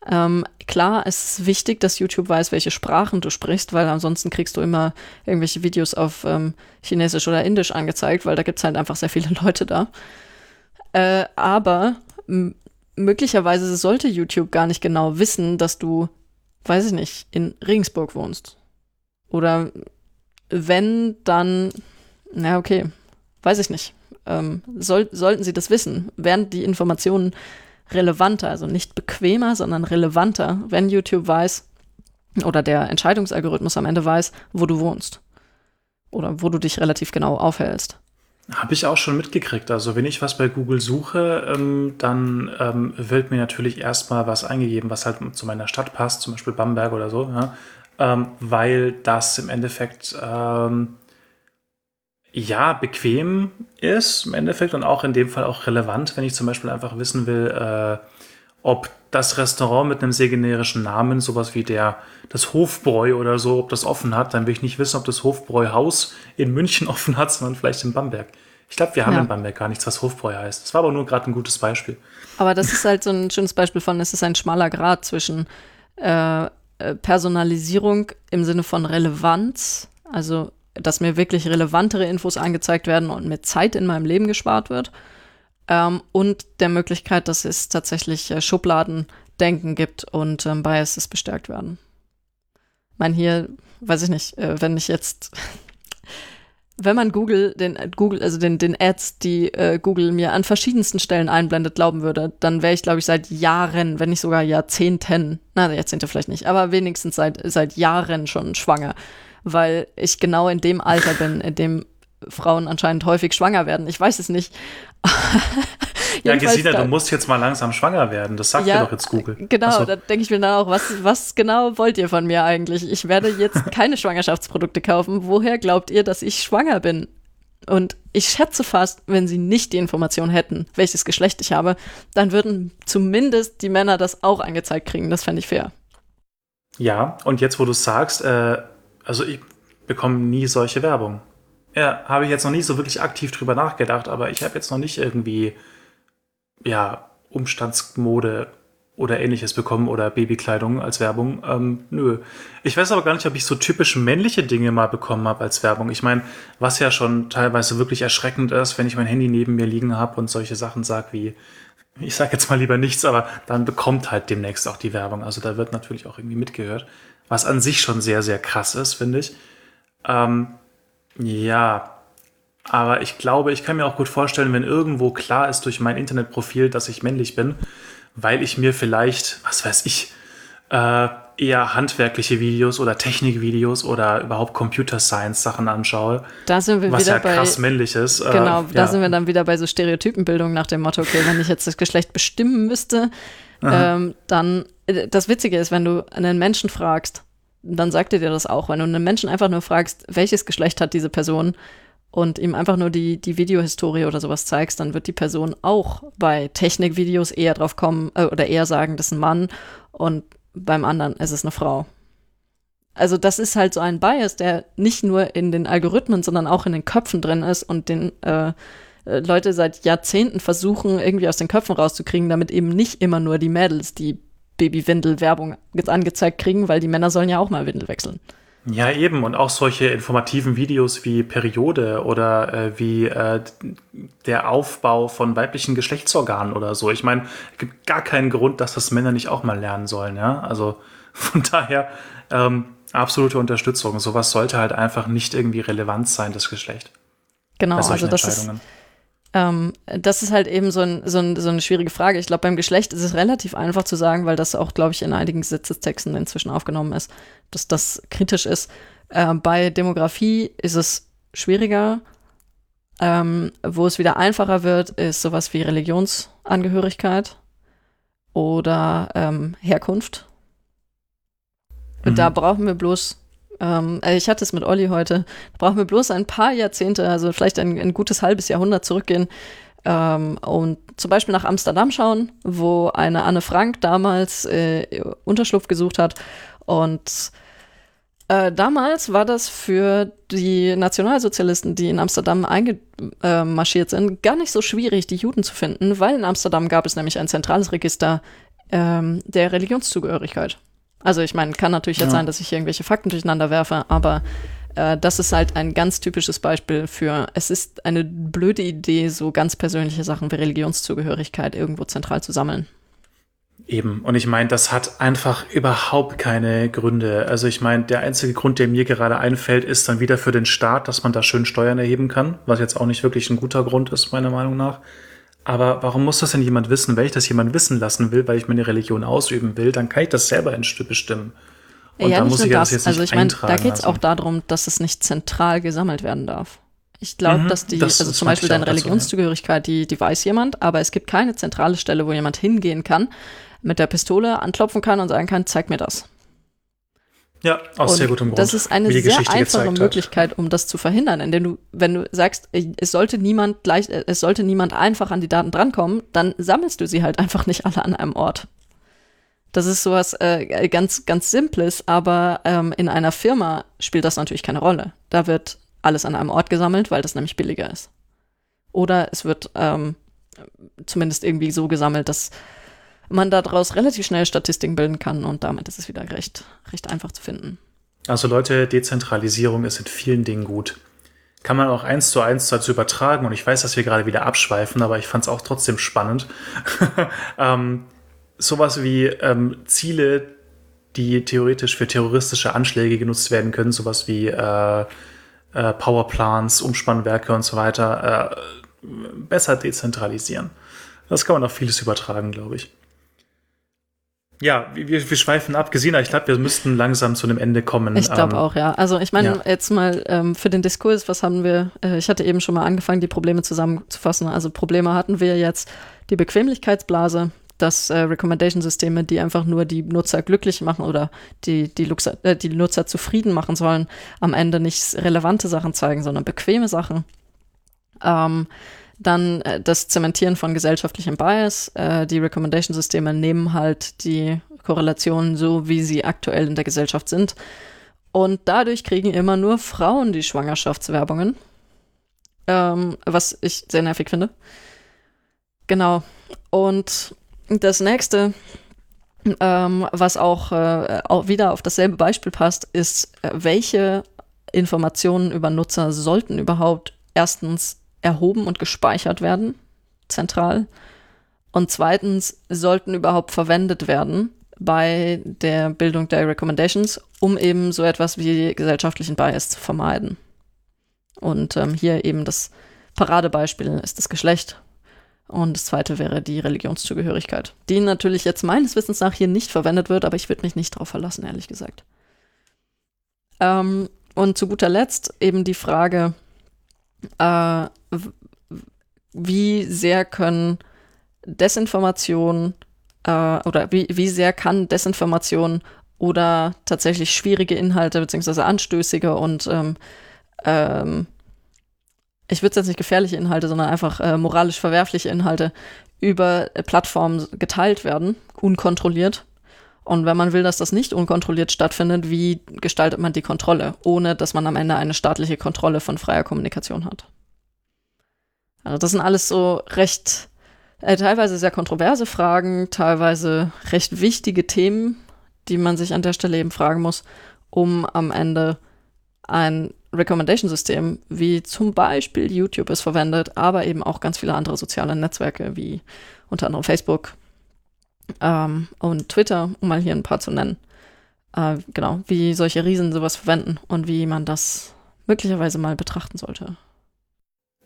Ähm, klar, es ist wichtig, dass YouTube weiß, welche Sprachen du sprichst, weil ansonsten kriegst du immer irgendwelche Videos auf ähm, Chinesisch oder Indisch angezeigt, weil da gibt es halt einfach sehr viele Leute da. Äh, aber möglicherweise sollte YouTube gar nicht genau wissen, dass du, weiß ich nicht, in Regensburg wohnst. Oder wenn, dann, na okay, weiß ich nicht. Ähm, soll, sollten sie das wissen? Wären die Informationen relevanter, also nicht bequemer, sondern relevanter, wenn YouTube weiß oder der Entscheidungsalgorithmus am Ende weiß, wo du wohnst oder wo du dich relativ genau aufhältst. Habe ich auch schon mitgekriegt. Also wenn ich was bei Google suche, ähm, dann ähm, wird mir natürlich erstmal was eingegeben, was halt zu meiner Stadt passt, zum Beispiel Bamberg oder so, ja? ähm, weil das im Endeffekt ähm, ja bequem ist im Endeffekt und auch in dem Fall auch relevant, wenn ich zum Beispiel einfach wissen will, äh, ob das Restaurant mit einem sehr generischen Namen, sowas wie der, das Hofbräu oder so, ob das offen hat, dann will ich nicht wissen, ob das Hofbräuhaus in München offen hat, sondern vielleicht in Bamberg. Ich glaube, wir haben ja. in Bamberg gar nichts, was Hofbräu heißt. Das war aber nur gerade ein gutes Beispiel. Aber das ist halt so ein schönes Beispiel von, es ist ein schmaler Grad zwischen äh, äh Personalisierung im Sinne von Relevanz, also dass mir wirklich relevantere Infos angezeigt werden und mir Zeit in meinem Leben gespart wird ähm, und der Möglichkeit, dass es tatsächlich äh, Schubladendenken gibt und ähm, Biases bestärkt werden. Ich meine, hier, weiß ich nicht, äh, wenn ich jetzt, wenn man Google, den äh, Google, also den, den Ads, die äh, Google mir an verschiedensten Stellen einblendet, glauben würde, dann wäre ich, glaube ich, seit Jahren, wenn nicht sogar Jahrzehnten, na, Jahrzehnte vielleicht nicht, aber wenigstens seit, seit Jahren schon schwanger. Weil ich genau in dem Alter bin, in dem Frauen anscheinend häufig schwanger werden. Ich weiß es nicht. ja, Gesina, du musst jetzt mal langsam schwanger werden. Das sagt ja, dir doch jetzt Google. Genau, so. da denke ich mir dann auch, was, was genau wollt ihr von mir eigentlich? Ich werde jetzt keine Schwangerschaftsprodukte kaufen. Woher glaubt ihr, dass ich schwanger bin? Und ich schätze fast, wenn sie nicht die Information hätten, welches Geschlecht ich habe, dann würden zumindest die Männer das auch angezeigt kriegen. Das fände ich fair. Ja, und jetzt, wo du sagst, äh, also ich bekomme nie solche Werbung. Ja, habe ich jetzt noch nicht so wirklich aktiv drüber nachgedacht, aber ich habe jetzt noch nicht irgendwie, ja, Umstandsmode oder ähnliches bekommen oder Babykleidung als Werbung. Ähm, nö. Ich weiß aber gar nicht, ob ich so typisch männliche Dinge mal bekommen habe als Werbung. Ich meine, was ja schon teilweise wirklich erschreckend ist, wenn ich mein Handy neben mir liegen habe und solche Sachen sage wie, ich sage jetzt mal lieber nichts, aber dann bekommt halt demnächst auch die Werbung. Also da wird natürlich auch irgendwie mitgehört, was an sich schon sehr, sehr krass ist, finde ich. Ähm, ja, aber ich glaube, ich kann mir auch gut vorstellen, wenn irgendwo klar ist durch mein Internetprofil, dass ich männlich bin, weil ich mir vielleicht, was weiß ich, äh, eher handwerkliche Videos oder Technikvideos oder überhaupt Computer Science Sachen anschaue. Da sind wir was wieder ja bei, krass männlich ist. Äh, genau, äh, da ja. sind wir dann wieder bei so Stereotypenbildung nach dem Motto, okay, wenn ich jetzt das Geschlecht bestimmen müsste, ähm, dann, äh, das Witzige ist, wenn du einen Menschen fragst, dann sagt er dir das auch. Wenn du einen Menschen einfach nur fragst, welches Geschlecht hat diese Person und ihm einfach nur die, die Videohistorie oder sowas zeigst, dann wird die Person auch bei Technikvideos eher drauf kommen äh, oder eher sagen, das ist ein Mann und beim anderen ist es eine Frau. Also das ist halt so ein Bias, der nicht nur in den Algorithmen, sondern auch in den Köpfen drin ist und den äh, äh Leute seit Jahrzehnten versuchen, irgendwie aus den Köpfen rauszukriegen, damit eben nicht immer nur die Mädels die Babywindel-Werbung angezeigt kriegen, weil die Männer sollen ja auch mal Windel wechseln. Ja, eben. Und auch solche informativen Videos wie Periode oder äh, wie äh, der Aufbau von weiblichen Geschlechtsorganen oder so. Ich meine, es gibt gar keinen Grund, dass das Männer nicht auch mal lernen sollen. Ja, also von daher ähm, absolute Unterstützung. Sowas sollte halt einfach nicht irgendwie relevant sein, das Geschlecht. Genau, also das ist, ähm, das ist halt eben so, ein, so, ein, so eine schwierige Frage. Ich glaube, beim Geschlecht ist es relativ einfach zu sagen, weil das auch, glaube ich, in einigen Gesetzestexten inzwischen aufgenommen ist, dass das kritisch ist. Äh, bei Demografie ist es schwieriger. Ähm, wo es wieder einfacher wird, ist sowas wie Religionsangehörigkeit oder ähm, Herkunft. Mhm. Da brauchen wir bloß ähm, äh, ich hatte es mit Olli heute. Da brauchen wir bloß ein paar Jahrzehnte, also vielleicht ein, ein gutes halbes Jahrhundert zurückgehen ähm, und zum Beispiel nach Amsterdam schauen, wo eine Anne Frank damals äh, Unterschlupf gesucht hat. Und äh, damals war das für die Nationalsozialisten, die in Amsterdam eingemarschiert sind, gar nicht so schwierig, die Juden zu finden, weil in Amsterdam gab es nämlich ein zentrales Register ähm, der Religionszugehörigkeit. Also ich meine, kann natürlich jetzt ja. sein, dass ich irgendwelche Fakten durcheinander werfe, aber äh, das ist halt ein ganz typisches Beispiel für, es ist eine blöde Idee, so ganz persönliche Sachen wie Religionszugehörigkeit irgendwo zentral zu sammeln. Eben. Und ich meine, das hat einfach überhaupt keine Gründe. Also ich meine, der einzige Grund, der mir gerade einfällt, ist dann wieder für den Staat, dass man da schön Steuern erheben kann, was jetzt auch nicht wirklich ein guter Grund ist, meiner Meinung nach. Aber warum muss das denn jemand wissen? Wenn ich das jemand wissen lassen will, weil ich meine Religion ausüben will, dann kann ich das selber bestimmen. Und ja, da muss ich das. das jetzt also nicht ich meine, da geht es auch darum, dass es nicht zentral gesammelt werden darf. Ich glaube, mhm, dass die, das, also zum Beispiel deine Religionszugehörigkeit, die, die weiß jemand, aber es gibt keine zentrale Stelle, wo jemand hingehen kann, mit der Pistole anklopfen kann und sagen kann, zeig mir das. Ja, aus und sehr gutem Grund. Das ist eine sehr einfache Möglichkeit, um das zu verhindern, indem du, wenn du sagst, es sollte niemand gleich, es sollte niemand einfach an die Daten drankommen, dann sammelst du sie halt einfach nicht alle an einem Ort. Das ist sowas äh, ganz, ganz Simples, aber ähm, in einer Firma spielt das natürlich keine Rolle. Da wird alles an einem Ort gesammelt, weil das nämlich billiger ist. Oder es wird ähm, zumindest irgendwie so gesammelt, dass man daraus relativ schnell Statistiken bilden kann und damit ist es wieder recht, recht einfach zu finden. Also Leute, Dezentralisierung ist in vielen Dingen gut. Kann man auch eins zu eins dazu übertragen und ich weiß, dass wir gerade wieder abschweifen, aber ich fand es auch trotzdem spannend. ähm, sowas wie ähm, Ziele, die theoretisch für terroristische Anschläge genutzt werden können, sowas wie äh, äh, Powerplants, Umspannwerke und so weiter, äh, besser dezentralisieren. Das kann man auf vieles übertragen, glaube ich. Ja, wir, wir schweifen ab. Gesina, ich glaube, wir müssten langsam zu einem Ende kommen. Ich glaube ähm, auch, ja. Also ich meine, ja. jetzt mal ähm, für den Diskurs, was haben wir, äh, ich hatte eben schon mal angefangen, die Probleme zusammenzufassen. Also Probleme hatten wir jetzt die Bequemlichkeitsblase, dass äh, Recommendation-Systeme, die einfach nur die Nutzer glücklich machen oder die, die, Luxer, äh, die Nutzer zufrieden machen sollen, am Ende nicht relevante Sachen zeigen, sondern bequeme Sachen. Ähm, dann äh, das Zementieren von gesellschaftlichem Bias. Äh, die Recommendation-Systeme nehmen halt die Korrelationen so, wie sie aktuell in der Gesellschaft sind. Und dadurch kriegen immer nur Frauen die Schwangerschaftswerbungen. Ähm, was ich sehr nervig finde. Genau. Und das nächste, ähm, was auch, äh, auch wieder auf dasselbe Beispiel passt, ist, äh, welche Informationen über Nutzer sollten überhaupt erstens erhoben und gespeichert werden, zentral. Und zweitens sollten überhaupt verwendet werden bei der Bildung der Recommendations, um eben so etwas wie gesellschaftlichen Bias zu vermeiden. Und ähm, hier eben das Paradebeispiel ist das Geschlecht. Und das zweite wäre die Religionszugehörigkeit, die natürlich jetzt meines Wissens nach hier nicht verwendet wird, aber ich würde mich nicht darauf verlassen, ehrlich gesagt. Ähm, und zu guter Letzt eben die Frage, äh, wie sehr können Desinformation äh, oder wie, wie sehr kann Desinformation oder tatsächlich schwierige Inhalte beziehungsweise anstößige und ähm, ähm, ich würde es jetzt nicht gefährliche Inhalte, sondern einfach äh, moralisch verwerfliche Inhalte über Plattformen geteilt werden, unkontrolliert. Und wenn man will, dass das nicht unkontrolliert stattfindet, wie gestaltet man die Kontrolle, ohne dass man am Ende eine staatliche Kontrolle von freier Kommunikation hat? Also das sind alles so recht, äh, teilweise sehr kontroverse Fragen, teilweise recht wichtige Themen, die man sich an der Stelle eben fragen muss, um am Ende ein Recommendation-System, wie zum Beispiel YouTube es verwendet, aber eben auch ganz viele andere soziale Netzwerke, wie unter anderem Facebook ähm, und Twitter, um mal hier ein paar zu nennen. Äh, genau, wie solche Riesen sowas verwenden und wie man das möglicherweise mal betrachten sollte.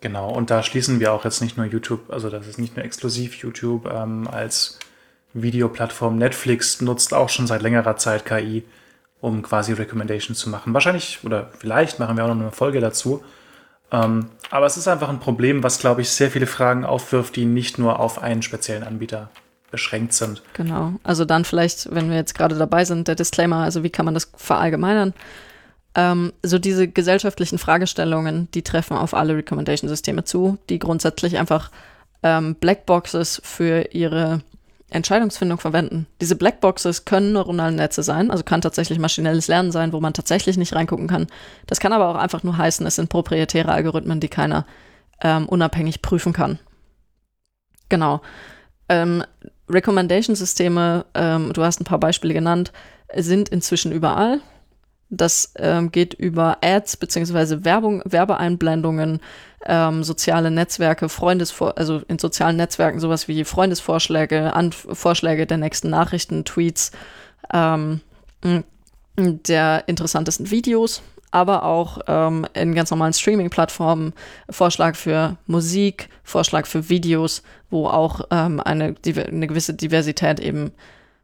Genau, und da schließen wir auch jetzt nicht nur YouTube, also das ist nicht nur exklusiv YouTube ähm, als Videoplattform. Netflix nutzt auch schon seit längerer Zeit KI, um quasi Recommendations zu machen. Wahrscheinlich oder vielleicht machen wir auch noch eine Folge dazu. Ähm, aber es ist einfach ein Problem, was, glaube ich, sehr viele Fragen aufwirft, die nicht nur auf einen speziellen Anbieter beschränkt sind. Genau. Also dann vielleicht, wenn wir jetzt gerade dabei sind, der Disclaimer, also wie kann man das verallgemeinern? Ähm, so diese gesellschaftlichen Fragestellungen, die treffen auf alle Recommendation-Systeme zu, die grundsätzlich einfach ähm, Blackboxes für ihre Entscheidungsfindung verwenden. Diese Blackboxes können neuronale Netze sein, also kann tatsächlich maschinelles Lernen sein, wo man tatsächlich nicht reingucken kann. Das kann aber auch einfach nur heißen, es sind proprietäre Algorithmen, die keiner ähm, unabhängig prüfen kann. Genau. Ähm, Recommendation-Systeme, ähm, du hast ein paar Beispiele genannt, sind inzwischen überall. Das ähm, geht über Ads beziehungsweise Werbung, Werbeeinblendungen, ähm, soziale Netzwerke, Freundesvor also in sozialen Netzwerken sowas wie Freundesvorschläge, An Vorschläge der nächsten Nachrichten, Tweets, ähm, der interessantesten Videos, aber auch ähm, in ganz normalen Streaming-Plattformen Vorschlag für Musik, Vorschlag für Videos, wo auch ähm, eine, eine gewisse Diversität eben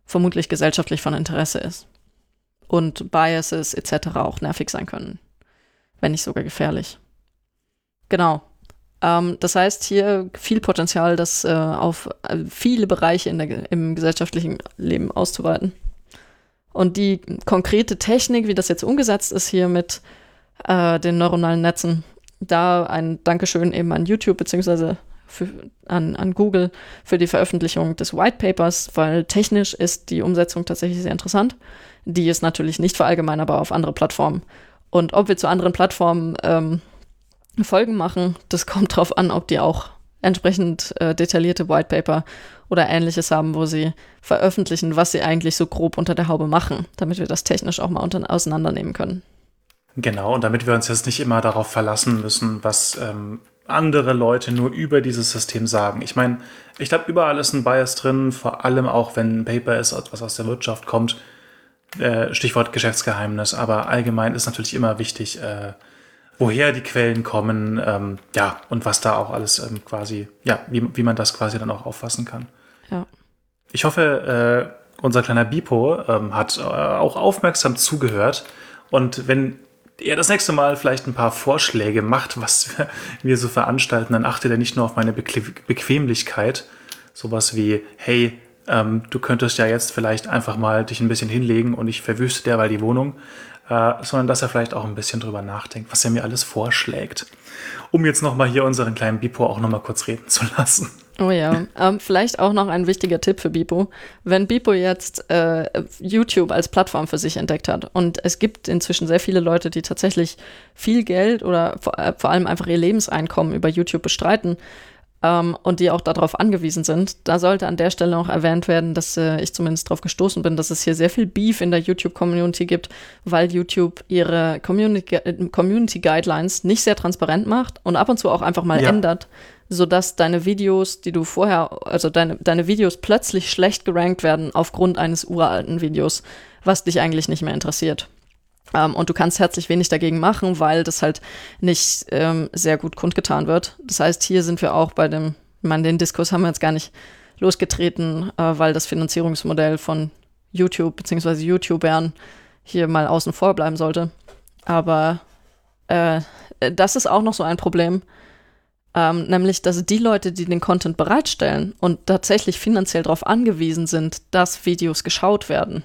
vermutlich gesellschaftlich von Interesse ist. Und Biases etc. auch nervig sein können, wenn nicht sogar gefährlich. Genau. Ähm, das heißt, hier viel Potenzial, das äh, auf äh, viele Bereiche der, im gesellschaftlichen Leben auszuweiten. Und die konkrete Technik, wie das jetzt umgesetzt ist hier mit äh, den neuronalen Netzen, da ein Dankeschön eben an YouTube beziehungsweise an, an Google für die Veröffentlichung des White Papers, weil technisch ist die Umsetzung tatsächlich sehr interessant. Die ist natürlich nicht verallgemeinerbar auf andere Plattformen. Und ob wir zu anderen Plattformen ähm, Folgen machen, das kommt darauf an, ob die auch entsprechend äh, detaillierte White Paper oder ähnliches haben, wo sie veröffentlichen, was sie eigentlich so grob unter der Haube machen, damit wir das technisch auch mal unter auseinandernehmen können. Genau, und damit wir uns jetzt nicht immer darauf verlassen müssen, was ähm, andere Leute nur über dieses System sagen. Ich meine, ich glaube, überall ist ein Bias drin, vor allem auch wenn ein Paper ist, was aus der Wirtschaft kommt. Äh, Stichwort Geschäftsgeheimnis, aber allgemein ist natürlich immer wichtig, äh, woher die Quellen kommen, ähm, ja, und was da auch alles ähm, quasi, ja, wie, wie man das quasi dann auch auffassen kann. Ja. Ich hoffe, äh, unser kleiner Bipo ähm, hat äh, auch aufmerksam zugehört. Und wenn er das nächste Mal vielleicht ein paar Vorschläge macht, was wir so veranstalten, dann achtet er nicht nur auf meine Bequ Bequemlichkeit, sowas wie, hey, ähm, du könntest ja jetzt vielleicht einfach mal dich ein bisschen hinlegen und ich verwüste derweil die Wohnung, äh, sondern dass er vielleicht auch ein bisschen drüber nachdenkt, was er mir alles vorschlägt. Um jetzt nochmal hier unseren kleinen Bipo auch nochmal kurz reden zu lassen. Oh ja, ähm, vielleicht auch noch ein wichtiger Tipp für Bipo. Wenn Bipo jetzt äh, YouTube als Plattform für sich entdeckt hat und es gibt inzwischen sehr viele Leute, die tatsächlich viel Geld oder vor, äh, vor allem einfach ihr Lebenseinkommen über YouTube bestreiten, ähm, und die auch darauf angewiesen sind. Da sollte an der Stelle auch erwähnt werden, dass äh, ich zumindest darauf gestoßen bin, dass es hier sehr viel Beef in der YouTube-Community gibt, weil YouTube ihre Community, Community Guidelines nicht sehr transparent macht und ab und zu auch einfach mal ja. ändert, sodass deine Videos, die du vorher, also deine, deine Videos plötzlich schlecht gerankt werden aufgrund eines uralten Videos, was dich eigentlich nicht mehr interessiert. Ähm, und du kannst herzlich wenig dagegen machen, weil das halt nicht ähm, sehr gut kundgetan wird. Das heißt, hier sind wir auch bei dem, ich meine, den Diskurs haben wir jetzt gar nicht losgetreten, äh, weil das Finanzierungsmodell von YouTube bzw. YouTubern hier mal außen vor bleiben sollte. Aber äh, das ist auch noch so ein Problem, ähm, nämlich dass die Leute, die den Content bereitstellen und tatsächlich finanziell darauf angewiesen sind, dass Videos geschaut werden,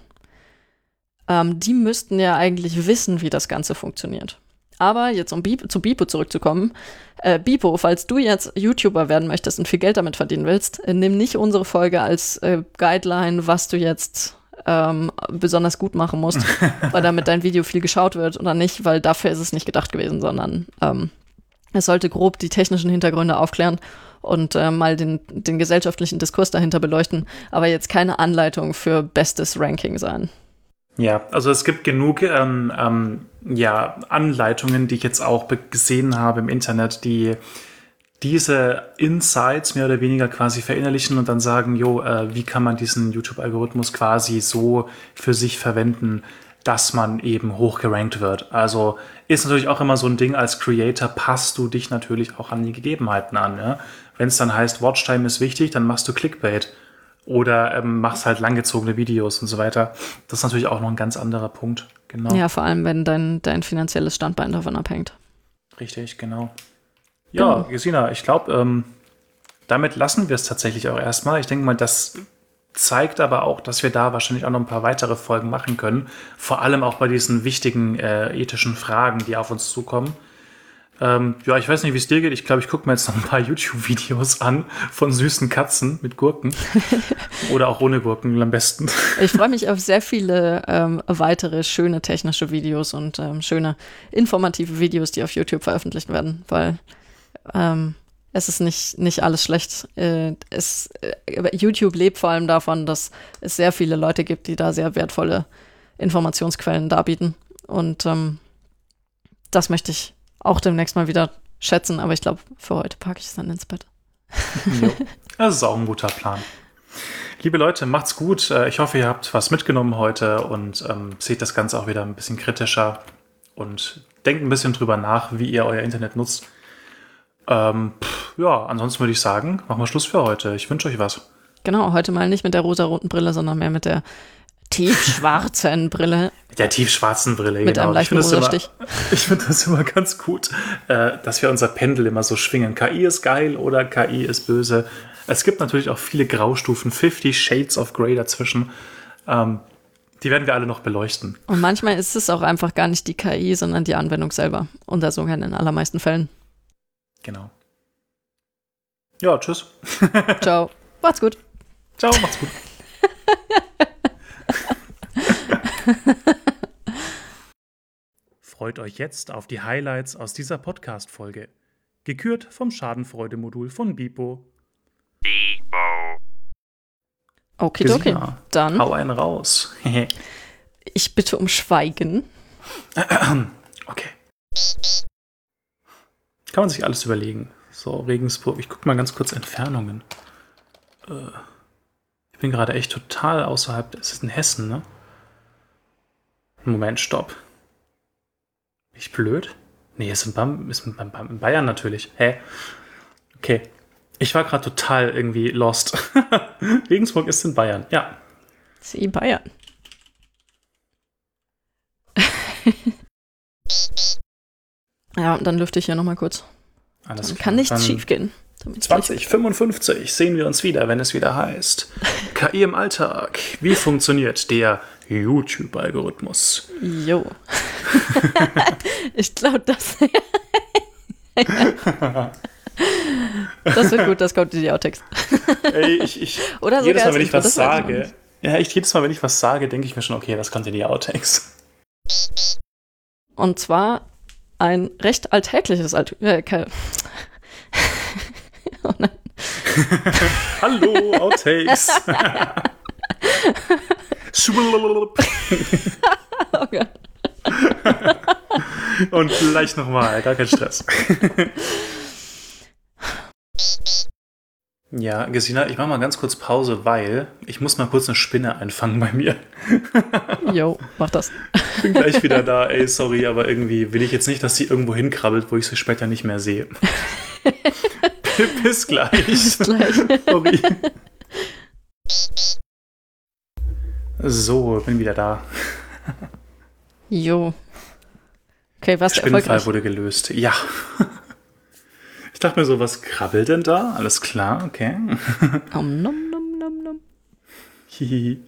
ähm, die müssten ja eigentlich wissen, wie das Ganze funktioniert. Aber jetzt, um Bipo, zu Bipo zurückzukommen, äh, Bipo, falls du jetzt YouTuber werden möchtest und viel Geld damit verdienen willst, äh, nimm nicht unsere Folge als äh, Guideline, was du jetzt ähm, besonders gut machen musst, weil damit dein Video viel geschaut wird oder nicht, weil dafür ist es nicht gedacht gewesen, sondern ähm, es sollte grob die technischen Hintergründe aufklären und äh, mal den, den gesellschaftlichen Diskurs dahinter beleuchten, aber jetzt keine Anleitung für bestes Ranking sein. Ja, also es gibt genug ähm, ähm, ja, Anleitungen, die ich jetzt auch gesehen habe im Internet, die diese Insights mehr oder weniger quasi verinnerlichen und dann sagen, jo, äh, wie kann man diesen YouTube-Algorithmus quasi so für sich verwenden, dass man eben hochgerankt wird. Also ist natürlich auch immer so ein Ding, als Creator passt du dich natürlich auch an die Gegebenheiten an. Ja? Wenn es dann heißt, Watchtime ist wichtig, dann machst du Clickbait oder ähm, machst halt langgezogene Videos und so weiter. Das ist natürlich auch noch ein ganz anderer Punkt. Genau. Ja, vor allem, wenn dein, dein finanzielles Standbein davon abhängt. Richtig, genau. Ja, genau. Gesina, ich glaube, ähm, damit lassen wir es tatsächlich auch erstmal. Ich denke mal, das zeigt aber auch, dass wir da wahrscheinlich auch noch ein paar weitere Folgen machen können. Vor allem auch bei diesen wichtigen äh, ethischen Fragen, die auf uns zukommen. Ähm, ja, ich weiß nicht, wie es dir geht. Ich glaube, ich gucke mir jetzt noch ein paar YouTube-Videos an von süßen Katzen mit Gurken. Oder auch ohne Gurken am besten. Ich freue mich auf sehr viele ähm, weitere schöne technische Videos und ähm, schöne informative Videos, die auf YouTube veröffentlicht werden, weil ähm, es ist nicht, nicht alles schlecht. Äh, es, äh, YouTube lebt vor allem davon, dass es sehr viele Leute gibt, die da sehr wertvolle Informationsquellen darbieten. Und ähm, das möchte ich auch demnächst mal wieder schätzen, aber ich glaube, für heute packe ich es dann ins Bett. Jo. Das ist auch ein guter Plan. Liebe Leute, macht's gut. Äh, Ich hoffe, ihr habt was mitgenommen heute und ähm, seht das Ganze auch wieder ein bisschen kritischer und denkt ein bisschen drüber nach, wie ihr euer Internet nutzt. Ähm, pff, ja, ansonsten würde ich sagen, machen wir Schluss für heute. Ich wünsche euch was. Genau, heute mal nicht mit der rosa-roten Brille, sondern mehr mit der tiefschwarzen Brille Mit der tiefschwarzen Brille. mit einem Ich finde das, immer, ich finde das immer ganz gut, äh, dass wir unser Pendel immer so schwingen. KI ist geil oder KI ist böse. Es gibt natürlich auch viele Graustufen, 50 Shades of Grey dazwischen. Ähm, die werden wir alle noch beleuchten. Und manchmal ist es auch einfach gar nicht die KI, sondern die Anwendung selber. Und das sogar in den allermeisten Fällen. Genau. Ja, tschüss. Ciao. Macht's gut. Ciao, macht's gut. Freut euch jetzt auf die Highlights aus dieser Podcast-Folge. Gekürt vom Schadenfreude-Modul von Bipo. Okidoki. Gesina, Dann, Hau einen raus. ich bitte um Schweigen. okay. Kann man sich alles überlegen. So, Regensburg. Ich gucke mal ganz kurz Entfernungen. Äh, ich bin gerade echt total außerhalb. Es ist in Hessen, ne? Moment, stopp. Bin ich blöd? Nee, ist in, Bam, ist in, Bam, Bam, in Bayern natürlich. Hä? Okay. Ich war gerade total irgendwie lost. Regensburg ist in Bayern. Ja. Sie Bayern. ja, und dann lüfte ich hier nochmal kurz. Alles Dann klar. kann nichts schief gehen. 2055 sehen wir uns wieder, wenn es wieder heißt. KI im Alltag. Wie funktioniert der YouTube-Algorithmus? Jo. ich glaube, das. das wird gut, das kommt in die Outtakes. Ey, ich, ich, Oder jedes Mal, wenn ich was sage, ja, ich, jedes Mal, wenn ich was sage, denke ich mir schon, okay, das kommt in die Outtakes. Und zwar ein recht alltägliches Alt äh. Hallo, Outtakes. Oh Gott. Und gleich nochmal, gar kein Stress. Ja, Gesina, ich mache mal ganz kurz Pause, weil ich muss mal kurz eine Spinne einfangen bei mir. Jo, mach das. bin gleich wieder da. Ey, sorry, aber irgendwie will ich jetzt nicht, dass sie irgendwo hinkrabbelt, wo ich sie später nicht mehr sehe. Bis gleich. Bis gleich. Sorry. So, bin wieder da. Jo. Okay, was Spinnenfall wurde gelöst. Ja. Ich dachte mir so, was krabbelt denn da? Alles klar, okay. Om nom nom nom nom. Hihi.